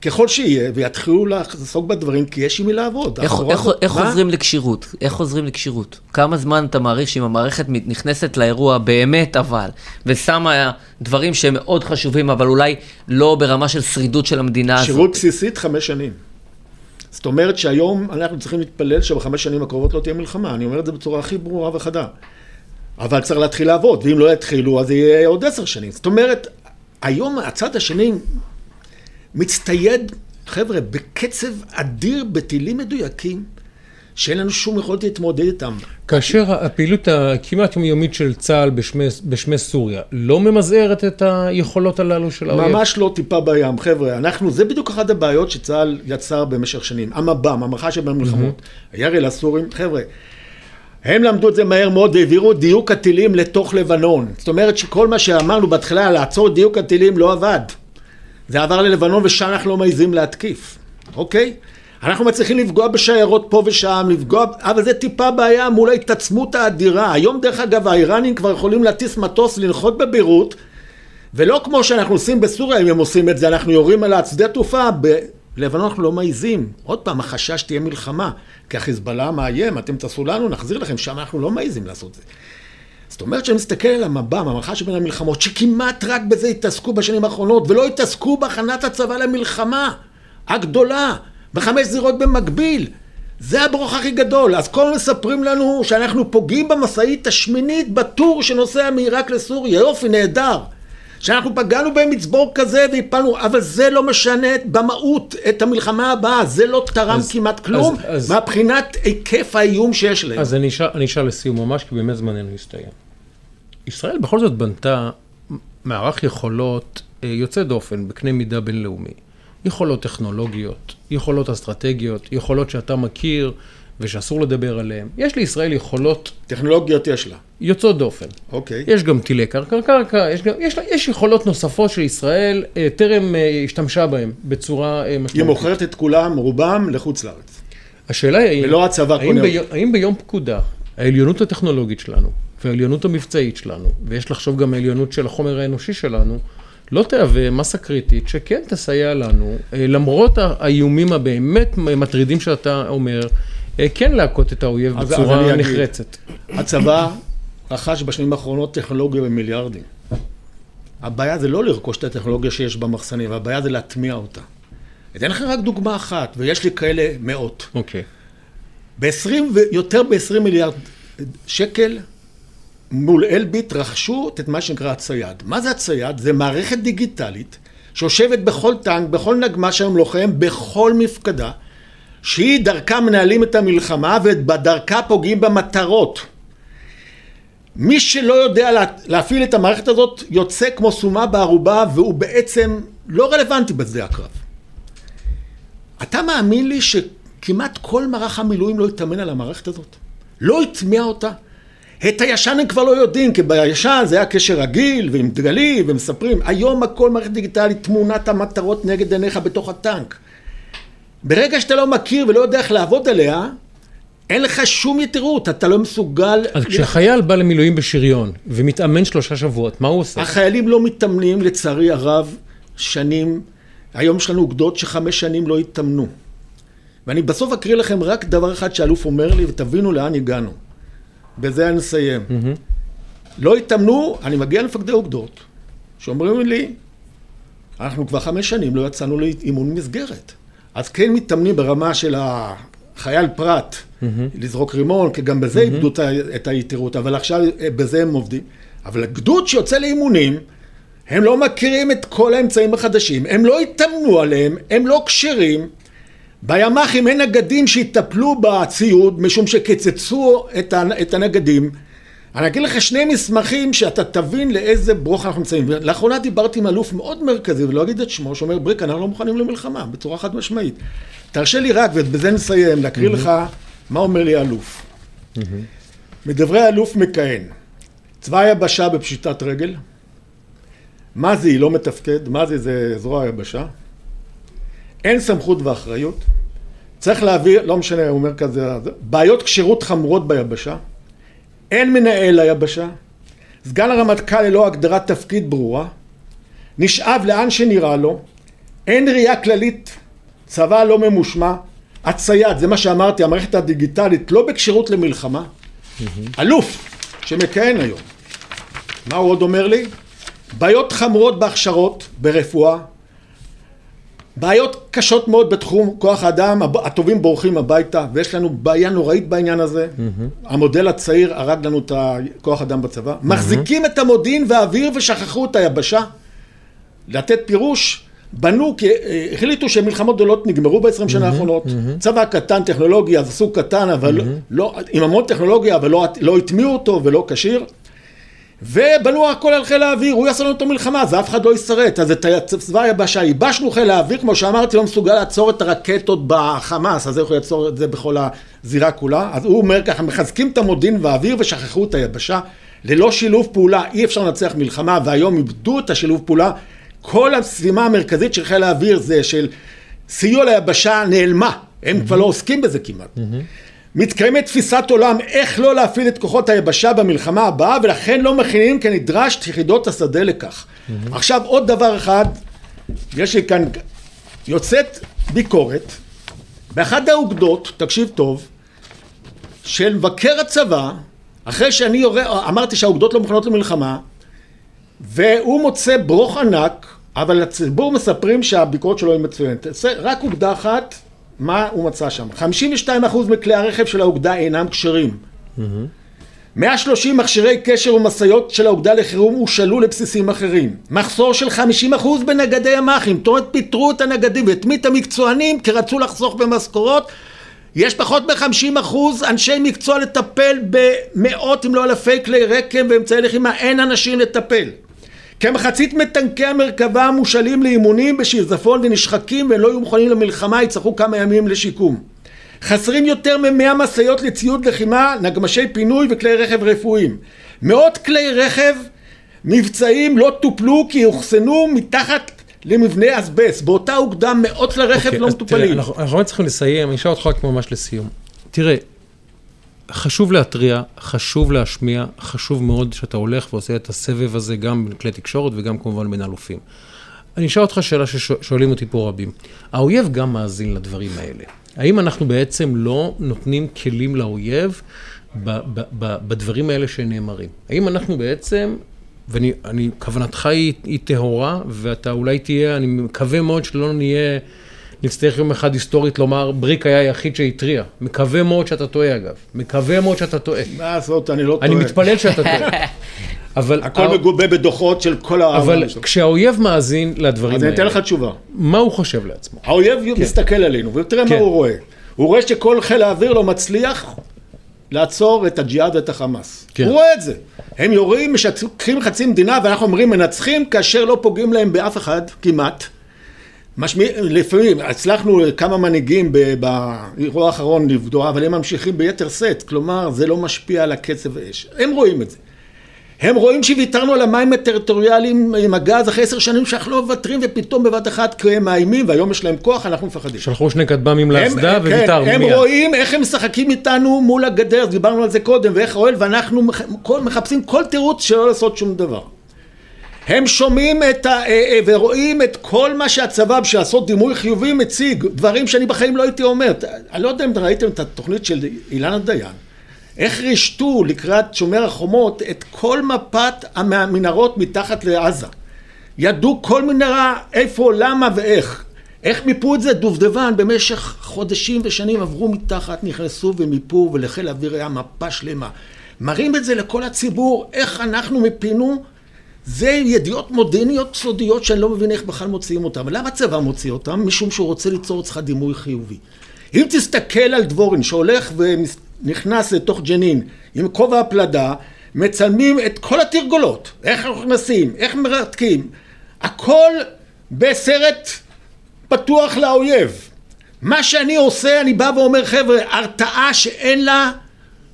S4: ככל שיהיה, ויתחילו לעסוק בדברים, כי יש עם מי לעבוד.
S3: איך, איך,
S4: הזאת-
S3: איך? חוזרים לכשירות? איך חוזרים לכשירות? כמה זמן אתה מעריך שאם המערכת נכנסת לאירוע באמת אבל, ושמה דברים שהם מאוד חשובים, אבל אולי לא ברמה של שרידות של המדינה הזאת?
S4: שירות בסיסית חמש שנים. זאת אומרת שהיום אנחנו צריכים להתפלל שבחמש שנים הקרובות לא תהיה מלחמה. אני אומר את זה בצורה הכי ברורה וחדה. אבל צריך להתחיל לעבוד, ואם לא יתחילו אז יהיה עוד עשר שנים. זאת אומרת, היום הצד השני מצטייד, חבר'ה, בקצב אדיר בטילים מדויקים, שאין לנו שום יכולת להתמודד איתם.
S2: כאשר הפעילות הכמעט יומיומית של צה"ל בשמי, בשמי סוריה לא ממזערת את היכולות הללו של האויב?
S4: ממש לא טיפה בים, חבר'ה. אנחנו, זה בדיוק אחת הבעיות שצה"ל יצר במשך שנים. המב"ם, המערכה שבמלחמות, הירי לסורים, חבר'ה, הם למדו את זה מהר מאוד והעבירו את דיוק הטילים לתוך לבנון. זאת אומרת שכל מה שאמרנו בהתחלה, לעצור את דיוק הטילים, לא עבד. זה עבר ללבנון ושם אנחנו לא מעזים להתקיף, אוקיי? אנחנו מצליחים לפגוע בשיירות פה ושם, לפגוע, אבל זה טיפה בעיה מול ההתעצמות האדירה. היום דרך אגב האיראנים כבר יכולים להטיס מטוס, לנחות בביירות, ולא כמו שאנחנו עושים בסוריה, אם הם עושים את זה, אנחנו יורים על השדה תעופה, בלבנון אנחנו לא מעיזים. עוד פעם, החשש תהיה מלחמה, כי החיזבאללה מאיים, אתם תעשו לנו, נחזיר לכם, שם אנחנו לא מעיזים לעשות את זה. זאת אומרת שאני מסתכל על המבע, המערכה שבין המלחמות, שכמעט רק בזה התעסקו בשנים האחרונות, ולא התעסקו בהכנת הצבא למלחמה הגדולה, בחמש זירות במקביל. זה הברוך הכי גדול. אז כל הזמן מספרים לנו שאנחנו פוגעים במשאית השמינית בטור שנוסע מעיראק לסוריה. יופי, נהדר. שאנחנו פגענו במצבור כזה והפלנו, אבל זה לא משנה במהות את המלחמה הבאה, זה לא תרם
S2: אז-
S4: כמעט כלום,
S2: אז- אז-
S4: מבחינת היקף האיום שיש להם.
S2: אז אני אשאל, אני אשאל לסיום ממש, כי באמת זמננו הסתיים. ישראל בכל זאת בנתה מערך יכולות אה, יוצא דופן בקנה מידה בינלאומי. יכולות טכנולוגיות, יכולות אסטרטגיות, יכולות שאתה מכיר ושאסור לדבר עליהן. יש לישראל יכולות
S4: טכנולוגיות יש לה,
S2: יוצאות דופן.
S4: אוקיי.
S2: יש גם טילי קרקע-קרקע, יש, גם- יש, לה- יש יכולות נוספות שישראל אה, טרם אה, השתמשה בהן בצורה אה,
S4: היא
S2: משמעותית.
S4: מוכרת את כולם, רובם, לחוץ לארץ.
S2: השאלה היא,
S4: ולא הצבא
S2: האם,
S4: קונה
S2: בי, האם ביום פקודה, העליונות הטכנולוגית שלנו, והעליונות המבצעית שלנו, ויש לחשוב גם העליונות של החומר האנושי שלנו, לא תהווה מסה קריטית שכן תסייע לנו, למרות האיומים הבאמת מטרידים שאתה אומר, כן להכות את האויב
S4: אז- אז
S2: בצורה
S4: אגיד.
S2: נחרצת.
S4: הצבא רכש בשנים האחרונות טכנולוגיה במיליארדים. הבעיה זה לא לרכוש את הטכנולוגיה שיש במחסנים, הבעיה זה להטמיע אותה. אתן לכם רק דוגמה אחת, ויש לי כאלה מאות.
S2: אוקיי.
S4: ב-20 ויותר ב-20 מיליארד שקל מול אלביט רכשו את מה שנקרא הצייד. מה זה הצייד? זה מערכת דיגיטלית שיושבת בכל טנק, בכל נגמ"ש היום לוחם, בכל מפקדה, שהיא דרכה מנהלים את המלחמה ובדרכה פוגעים במטרות. מי שלא יודע לה, להפעיל את המערכת הזאת יוצא כמו סומה בערובה והוא בעצם לא רלוונטי בשדה הקרב. אתה מאמין לי שכמעט כל מערך המילואים לא התאמן על המערכת הזאת? לא הטמיע אותה? את הישן הם כבר לא יודעים, כי בישן זה היה קשר רגיל ועם דגלים ומספרים. היום הכל מערכת דיגיטלית, תמונת המטרות נגד עיניך בתוך הטנק. ברגע שאתה לא מכיר ולא יודע איך לעבוד עליה, אין לך שום יתירות, אתה לא מסוגל...
S2: אז כשחייל בא למילואים בשריון ומתאמן שלושה שבועות, מה הוא עושה?
S4: החיילים לא מתאמנים, לצערי הרב, שנים. היום יש לנו אוגדות שחמש שנים לא התאמנו. ואני בסוף אקריא לכם רק דבר אחד שאלוף אומר לי, ותבינו לאן הגענו. בזה אני אסיים. לא התאמנו, אני מגיע למפקדי אוגדות, שאומרים לי, אנחנו כבר חמש שנים לא יצאנו לאימון מסגרת. אז כן מתאמנים ברמה של החייל פרט, לזרוק רימון, כי גם בזה איבדו את היתירות, אבל עכשיו אה, בזה הם עובדים. אבל הגדוד שיוצא לאימונים, הם לא מכירים את כל האמצעים החדשים, הם לא התאמנו עליהם, הם לא כשרים. בימ"חים אין נגדים שיטפלו בציוד, משום שקיצצו את הנגדים. אני אגיד לך שני מסמכים שאתה תבין לאיזה ברוך אנחנו נמצאים. לאחרונה דיברתי עם אלוף מאוד מרכזי, ולא אגיד את שמו, שאומר, בריק, אנחנו לא מוכנים למלחמה, בצורה חד משמעית. תרשה לי רק, ובזה נסיים, להקריא לך מה אומר לי האלוף. מדברי האלוף מכהן, צבא היבשה בפשיטת רגל, מה זה היא לא מתפקד, מה זה זה זרוע היבשה, אין סמכות ואחריות, צריך להעביר, לא משנה, הוא אומר כזה, בעיות כשירות חמורות ביבשה, אין מנהל ליבשה, סגן הרמטכ"ל ללא הגדרת תפקיד ברורה, נשאב לאן שנראה לו, אין ראייה כללית, צבא לא ממושמע, הצייד, זה מה שאמרתי, המערכת הדיגיטלית לא בכשירות למלחמה, אלוף שמכהן היום, מה הוא עוד אומר לי? בעיות חמורות בהכשרות, ברפואה, בעיות קשות מאוד בתחום כוח האדם, הטובים בורחים הביתה, ויש לנו בעיה נוראית בעניין הזה. המודל הצעיר הרג לנו את כוח האדם בצבא. מחזיקים את המודיעין והאוויר ושכחו את היבשה. לתת פירוש, בנו, כי אה, החליטו שמלחמות גדולות נגמרו ב-20 שנה האחרונות. צבא קטן, טכנולוגי, אז עשו קטן, אבל לא, עם המון טכנולוגיה, אבל לא, לא הטמיעו אותו ולא כשיר. ובנו הכל על חיל האוויר, הוא יעשה לנו את המלחמה, אז אף אחד לא ישרט. אז את צבא היבשה, ייבשנו חיל האוויר, כמו שאמרתי, לא מסוגל לעצור את הרקטות בחמאס, אז איך הוא יעצור את זה בכל הזירה כולה? אז הוא אומר ככה, מחזקים את המודיעין והאוויר ושכחו את היבשה. ללא שילוב פעולה אי אפשר לנצח מלחמה, והיום איבדו את השילוב פעולה. כל המשימה המרכזית של חיל האוויר זה של סיוע ליבשה נעלמה, הם כבר לא עוסקים בזה כמעט. מתקיימת תפיסת עולם איך לא להפעיל את כוחות היבשה במלחמה הבאה ולכן לא מכינים כנדרש את יחידות השדה לכך. עכשיו עוד דבר אחד, יש לי כאן, יוצאת ביקורת באחת האוגדות, תקשיב טוב, של מבקר הצבא אחרי שאני יורה, אמרתי שהאוגדות לא מוכנות למלחמה, והוא מוצא ברוך ענק, אבל לציבור מספרים שהביקורת שלו היא מצוינת. רק אוגדה אחת, מה הוא מצא שם? 52% מכלי הרכב של האוגדה אינם כשרים. 130 מכשירי קשר ומשאיות של האוגדה לחירום הושאלו לבסיסים אחרים. מחסור של 50% בנגדי ימ"חים. זאת אומרת, פיטרו את הנגדים ואת מי את המקצוענים כי רצו לחסוך במשכורות. יש פחות מ-50% אנשי מקצוע לטפל במאות אם לא אלפי כלי רקם ואמצעי לחימה. אין אנשים לטפל. כמחצית מטנקי המרכבה מושאלים לאימונים בשיזפון ונשחקים והם לא יהיו מוכנים למלחמה, יצטרכו כמה ימים לשיקום. חסרים יותר ממאה משאיות לציוד לחימה, נגמשי פינוי וכלי רכב רפואיים. מאות כלי רכב מבצעיים לא טופלו כי אוחסנו מתחת למבנה אסבסט. באותה אוגדה מאות כלי רכב
S2: אוקיי,
S4: לא מטופלים.
S2: תראה, אנחנו אנחנו צריכים לסיים, אני אשאל אותך רק ממש לסיום. תראה, חשוב להתריע, חשוב להשמיע, חשוב מאוד שאתה הולך ועושה את הסבב הזה גם בין כלי תקשורת וגם כמובן בין אלופים. אני אשאל אותך שאלה ששואלים אותי פה רבים. האויב גם מאזין לדברים האלה. האם אנחנו בעצם לא נותנים כלים לאויב ב- ב- ב- בדברים האלה שנאמרים? האם אנחנו בעצם, ואני, אני, כוונתך היא, היא טהורה, ואתה אולי תהיה, אני מקווה מאוד שלא נהיה, נצטרך יום אחד היסטורית לומר, בריק היה היחיד שהתריע. מקווה מאוד שאתה טועה אגב. מקווה מאוד שאתה טועה.
S4: מה לעשות, אני לא טועה.
S2: אני מתפלל שאתה טועה. אבל,
S4: הכל מגובה בדוחות של כל העם.
S2: אבל כשהאויב מאזין לדברים
S4: אז
S2: האלה,
S4: אני אתן לך תשובה.
S2: מה הוא חושב לעצמו?
S4: האויב מסתכל עלינו, ותראה
S2: כן.
S4: מה הוא רואה. הוא רואה שכל חיל האוויר לא מצליח לעצור את הג'יהאד ואת החמאס.
S2: כן.
S4: הוא רואה את זה. הם יורים, משטחים חצי מדינה, ואנחנו אומרים מנצחים כאשר לא פוגעים להם באף אחד, כמעט. משמיע, לפעמים הצלחנו כמה מנהיגים באירוע האחרון לבדוע, אבל הם ממשיכים ביתר שאת, כלומר זה לא משפיע על הקצב האש. הם רואים את זה. הם רואים שוויתרנו על המים הטריטוריאליים עם הגז אחרי עשר שנים שאנחנו לא מוותרים ופתאום בבת אחת כי הם מאיימים והיום יש להם כוח אנחנו מפחדים.
S2: שלחו שני כטב"מים
S4: הם-
S2: לאסדה
S4: כן,
S2: וויתרנו
S4: הם
S2: מיד.
S4: רואים איך הם משחקים איתנו מול הגדר, דיברנו על זה קודם, ואיך אוהל, ואנחנו מחפשים כל תירוץ שלא לעשות שום דבר. הם שומעים את ה... אה, אה, ורואים את כל מה שהצבא בשביל לעשות דימוי חיובי מציג, דברים שאני בחיים לא הייתי אומר. אני לא יודע אם ראיתם את התוכנית של אילנה דיין. איך רישתו לקראת שומר החומות את כל מפת המנהרות מתחת לעזה. ידעו כל מנהרה איפה, למה ואיך. איך מיפו את זה? דובדבן במשך חודשים ושנים עברו מתחת, נכנסו ומיפו ולחיל האוויר היה מפה שלמה. מראים את זה לכל הציבור, איך אנחנו מיפינו. זה ידיעות מודיעיניות סודיות שאני לא מבין איך בכלל מוציאים אותן. למה הצבא מוציא אותן? משום שהוא רוצה ליצור אצלך דימוי חיובי. אם תסתכל על דבורין שהולך ונכנס לתוך ג'נין עם כובע הפלדה, מצלמים את כל התרגולות, איך נכנסים, איך מרתקים, הכל בסרט פתוח לאויב. מה שאני עושה, אני בא ואומר, חבר'ה, הרתעה שאין לה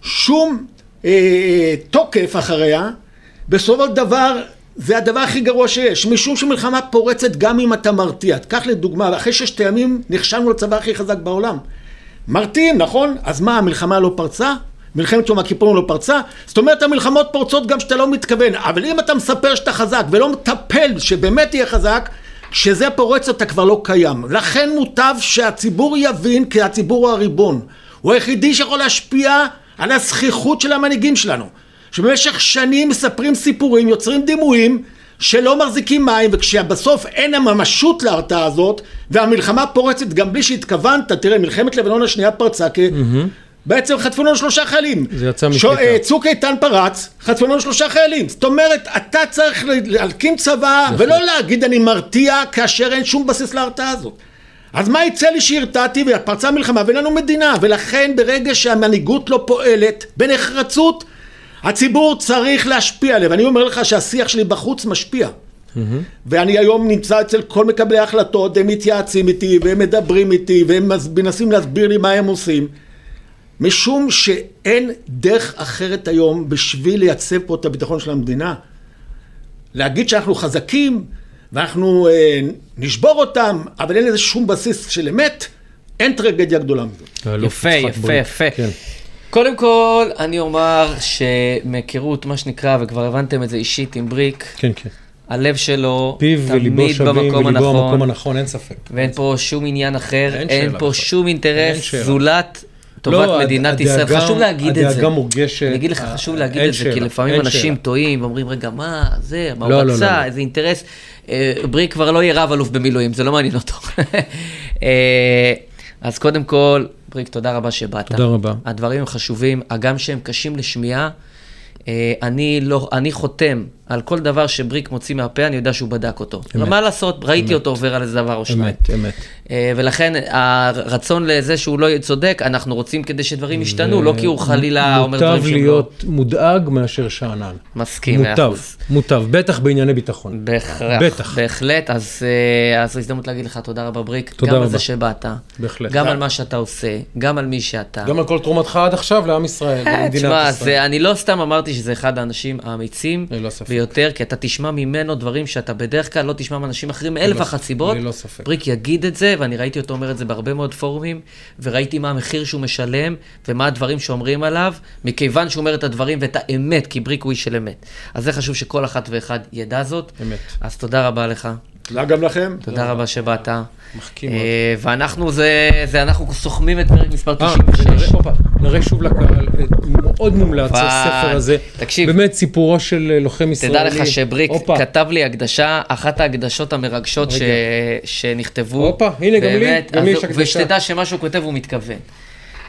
S4: שום אה, תוקף אחריה, בסופו של דבר זה הדבר הכי גרוע שיש, משום שמלחמה פורצת גם אם אתה מרתיע. קח לדוגמה, אחרי ששת הימים נכשלנו לצבא הכי חזק בעולם. מרתיעים, נכון? אז מה, המלחמה לא פרצה? מלחמת יום הכיפורים לא פרצה? זאת אומרת, המלחמות פורצות גם כשאתה לא מתכוון. אבל אם אתה מספר שאתה חזק ולא מטפל שבאמת תהיה חזק, כשזה פורץ אתה כבר לא קיים. לכן מוטב שהציבור יבין, כי הציבור הוא הריבון. הוא היחידי שיכול להשפיע על הזכיחות של המנהיגים שלנו. שבמשך שנים מספרים סיפורים, יוצרים דימויים שלא מחזיקים מים, וכשבסוף אין הממשות להרתעה הזאת, והמלחמה פורצת גם בלי שהתכוונת, תראה, מלחמת לבנון השנייה פרצה, כי בעצם חטפו לנו שלושה חיילים.
S2: זה יצא
S4: שו-
S2: משליטה.
S4: אה, צוק איתן פרץ, חטפו לנו שלושה חיילים. זאת אומרת, אתה צריך להקים צבא, ולא להגיד אני מרתיע, כאשר אין שום בסיס להרתעה הזאת. אז מה יצא לי שהרתעתי ופרצה מלחמה ואין לנו מדינה ולכן ברגע שהמנהיגות לא פועלת בנחרצות הציבור צריך להשפיע עליה ואני אומר לך שהשיח שלי בחוץ משפיע ואני היום נמצא אצל כל מקבלי ההחלטות הם מתייעצים איתי והם מדברים איתי והם מנסים להסביר לי מה הם עושים משום שאין דרך אחרת היום בשביל לייצב פה את הביטחון של המדינה להגיד שאנחנו חזקים ואנחנו אה, נשבור אותם, אבל אין לזה שום בסיס של אמת, אין טרגדיה גדולה מזאת.
S3: יפה, יפה. יפה.
S2: כן.
S3: קודם כל, אני אומר שמהיכרות, מה שנקרא, וכבר הבנתם את זה אישית עם בריק,
S2: כן, כן.
S3: הלב שלו
S2: פיו וליבו
S3: תמיד
S2: שווים,
S3: במקום
S2: וליבו המקום
S3: הנכון,
S2: הנכון, אין ספק.
S3: ואין פה שום עניין אחר,
S2: אין
S3: אין פה
S2: בכלל.
S3: שום אינטרס. זולת טובת
S2: לא,
S3: מדינת
S2: הדאגה-
S3: ישראל, חשוב להגיד את זה.
S2: הדאגה מורגשת.
S3: אני אגיד לך,
S2: אה,
S3: חשוב להגיד את זה, כי
S2: שאלה,
S3: לפעמים
S2: אין
S3: אנשים
S2: שאלה.
S3: טועים ואומרים, רגע, מה זה, מה
S2: לא,
S3: הוא
S2: לא,
S3: רצה,
S2: לא, לא.
S3: איזה אינטרס. אה, בריק כבר לא יהיה רב אלוף במילואים, זה לא מעניין אותו. אה, אז קודם כל, בריק, תודה רבה שבאת.
S2: תודה רבה.
S3: הדברים הם חשובים, הגם שהם קשים לשמיעה. אה, אני, לא, אני חותם על כל דבר שבריק מוציא מהפה, אני יודע שהוא בדק אותו.
S2: אמת.
S3: מה לעשות, ראיתי אותו עובר על איזה דבר או שניים.
S2: אמת, אמת.
S3: אה, ולכן הרצון לזה שהוא לא יהיה צודק, אנחנו רוצים כדי שדברים ישתנו, לא כי הוא חלילה אומר דברים
S2: מוטב
S3: שהם לא...
S2: להיות מודאג מאשר שאנן.
S3: מסכים, מאה
S2: מוטב,
S3: אחוז.
S2: מוטב, בטח בענייני ביטחון.
S3: בהכרח,
S2: בטח.
S3: בהחלט, אז, אה, זו הזדמנות להגיד לך תודה רבה בריק,
S2: תודה
S3: גם על
S2: רבה.
S3: זה שבאת,
S2: בהחלט.
S3: גם על מה שאתה עושה, גם על מי שאתה.
S2: גם על כל תרומתך עד עכשיו לעם ישראל,
S3: אה,
S2: למדינת
S3: תשמע,
S2: ישראל.
S3: זה, אני לא סתם אמרתי שזה אחד האנשים האמיצים
S2: ללא ספק.
S3: ביותר, כי אתה תשמע ממנו דברים שאתה בדרך כלל לא תשמע מאנשים אחרים מאלף
S2: ללא-
S3: ואחת סיבות.
S2: ללא ספק.
S3: בריק יגיד את זה, ואני ראיתי אותו אומר את זה בהרבה מאוד פורומים, וראיתי מה המחיר שהוא משלם, ומה הדברים שאומרים עליו, מכיוון שהוא אומר את הדברים ואת האמת, כי בריק הוא איש של אמת. אז זה חשוב שכל אחת ואחד ידע זאת.
S2: אמת.
S3: אז תודה רבה לך,
S4: תודה גם לכם.
S3: תודה רבה שבאת.
S2: מחכים מאוד.
S3: אה, ואנחנו זה, זה אנחנו סוכמים את פרק מספר
S2: אה,
S3: 96.
S2: ונראה- הופה, נראה שוב לקהל, אה, מאוד מומלץ הספר הזה.
S3: תקשיב.
S2: באמת סיפורו של אה, לוחם ישראלי.
S3: תדע לך שבריק כתב לי הקדשה, אחת ההקדשות המרגשות. שנכתבו.
S2: הופה, הנה, גם לי, גם לי יש הקדשה.
S3: ושתדע שמה שהוא כותב הוא מתכוון.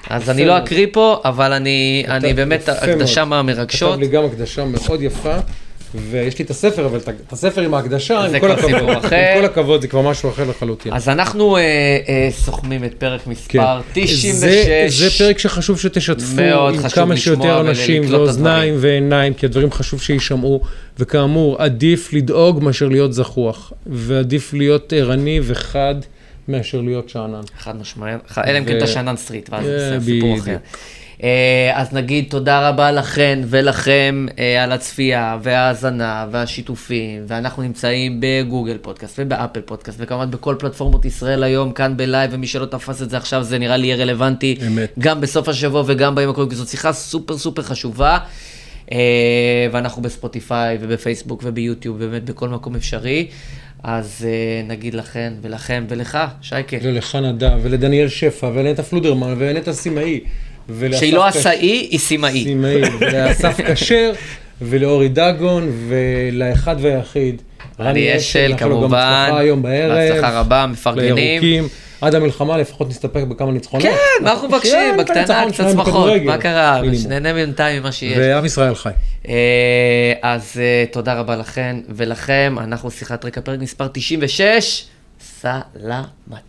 S3: אז אני לא. אקריא פה, אבל אני, באמת, הקדשה. מהמרגשות.
S2: כתב לי גם הקדשה מאוד יפה, ויש לי את הספר, אבל את הספר עם ההקדשה, עם כל הכבוד. עם כל הכבוד, זה כבר משהו אחר לחלוטין.
S3: אז אנחנו אה, אה, סוכמים את פרק
S2: כן.
S3: מספר 96.
S2: זה, זה פרק שחשוב שתשתפו עם כמה שיותר אנשים, ואוזניים ועיניים, כי הדברים חשוב שיישמעו. וכאמור, עדיף לדאוג מאשר להיות זחוח, ועדיף להיות ערני וחד מאשר להיות שאנן.
S3: חד משמעית, אלא אם כן אתה שאנן סטריט, ואז
S2: אה,
S3: זה סיפור אחר. אה, אז נגיד תודה רבה לכן ולכם אה, על הצפייה וההאזנה והשיתופים, ואנחנו נמצאים בגוגל פודקאסט ובאפל פודקאסט, וכמובן בכל פלטפורמות ישראל היום, כאן בלייב, ומי שלא תפס את זה עכשיו, זה נראה לי יהיה רלוונטי,
S2: אמת.
S3: גם בסוף השבוע וגם בימים הקרובים, כי זו שיחה סופר סופר חשובה. אה, ואנחנו בספוטיפיי ובפייסבוק וביוטיוב, באמת בכל מקום אפשרי. אז אה, נגיד לכן ולכם ולך, שייקה.
S2: ולך נדב, ולדניאל שפע, ולנטע פלודרמן, ולנטע סימאי.
S3: שהיא לא
S2: קש-
S3: עשאי, היא סימאי.
S2: סימאי, ולאסף כשר, ולאורי דגון, ולאחד והיחיד. רני
S3: אשל, כמובן.
S2: הצלחה היום בערב.
S3: בהצלחה רבה, מפרגנים.
S2: לירוקים. עד המלחמה לפחות נסתפק בכמה ניצחונות.
S3: כן, מה אנחנו מבקשים?
S2: כן,
S3: בקטנה
S2: ניצחון
S3: קצת
S2: בכדורגל.
S3: מה קרה? שנהנה בינתיים ממה שיש.
S2: ועם ישראל חי.
S3: אה, אז אה, תודה רבה לכן ולכם, אנחנו שיחת רקע פרק מספר 96, סלמת.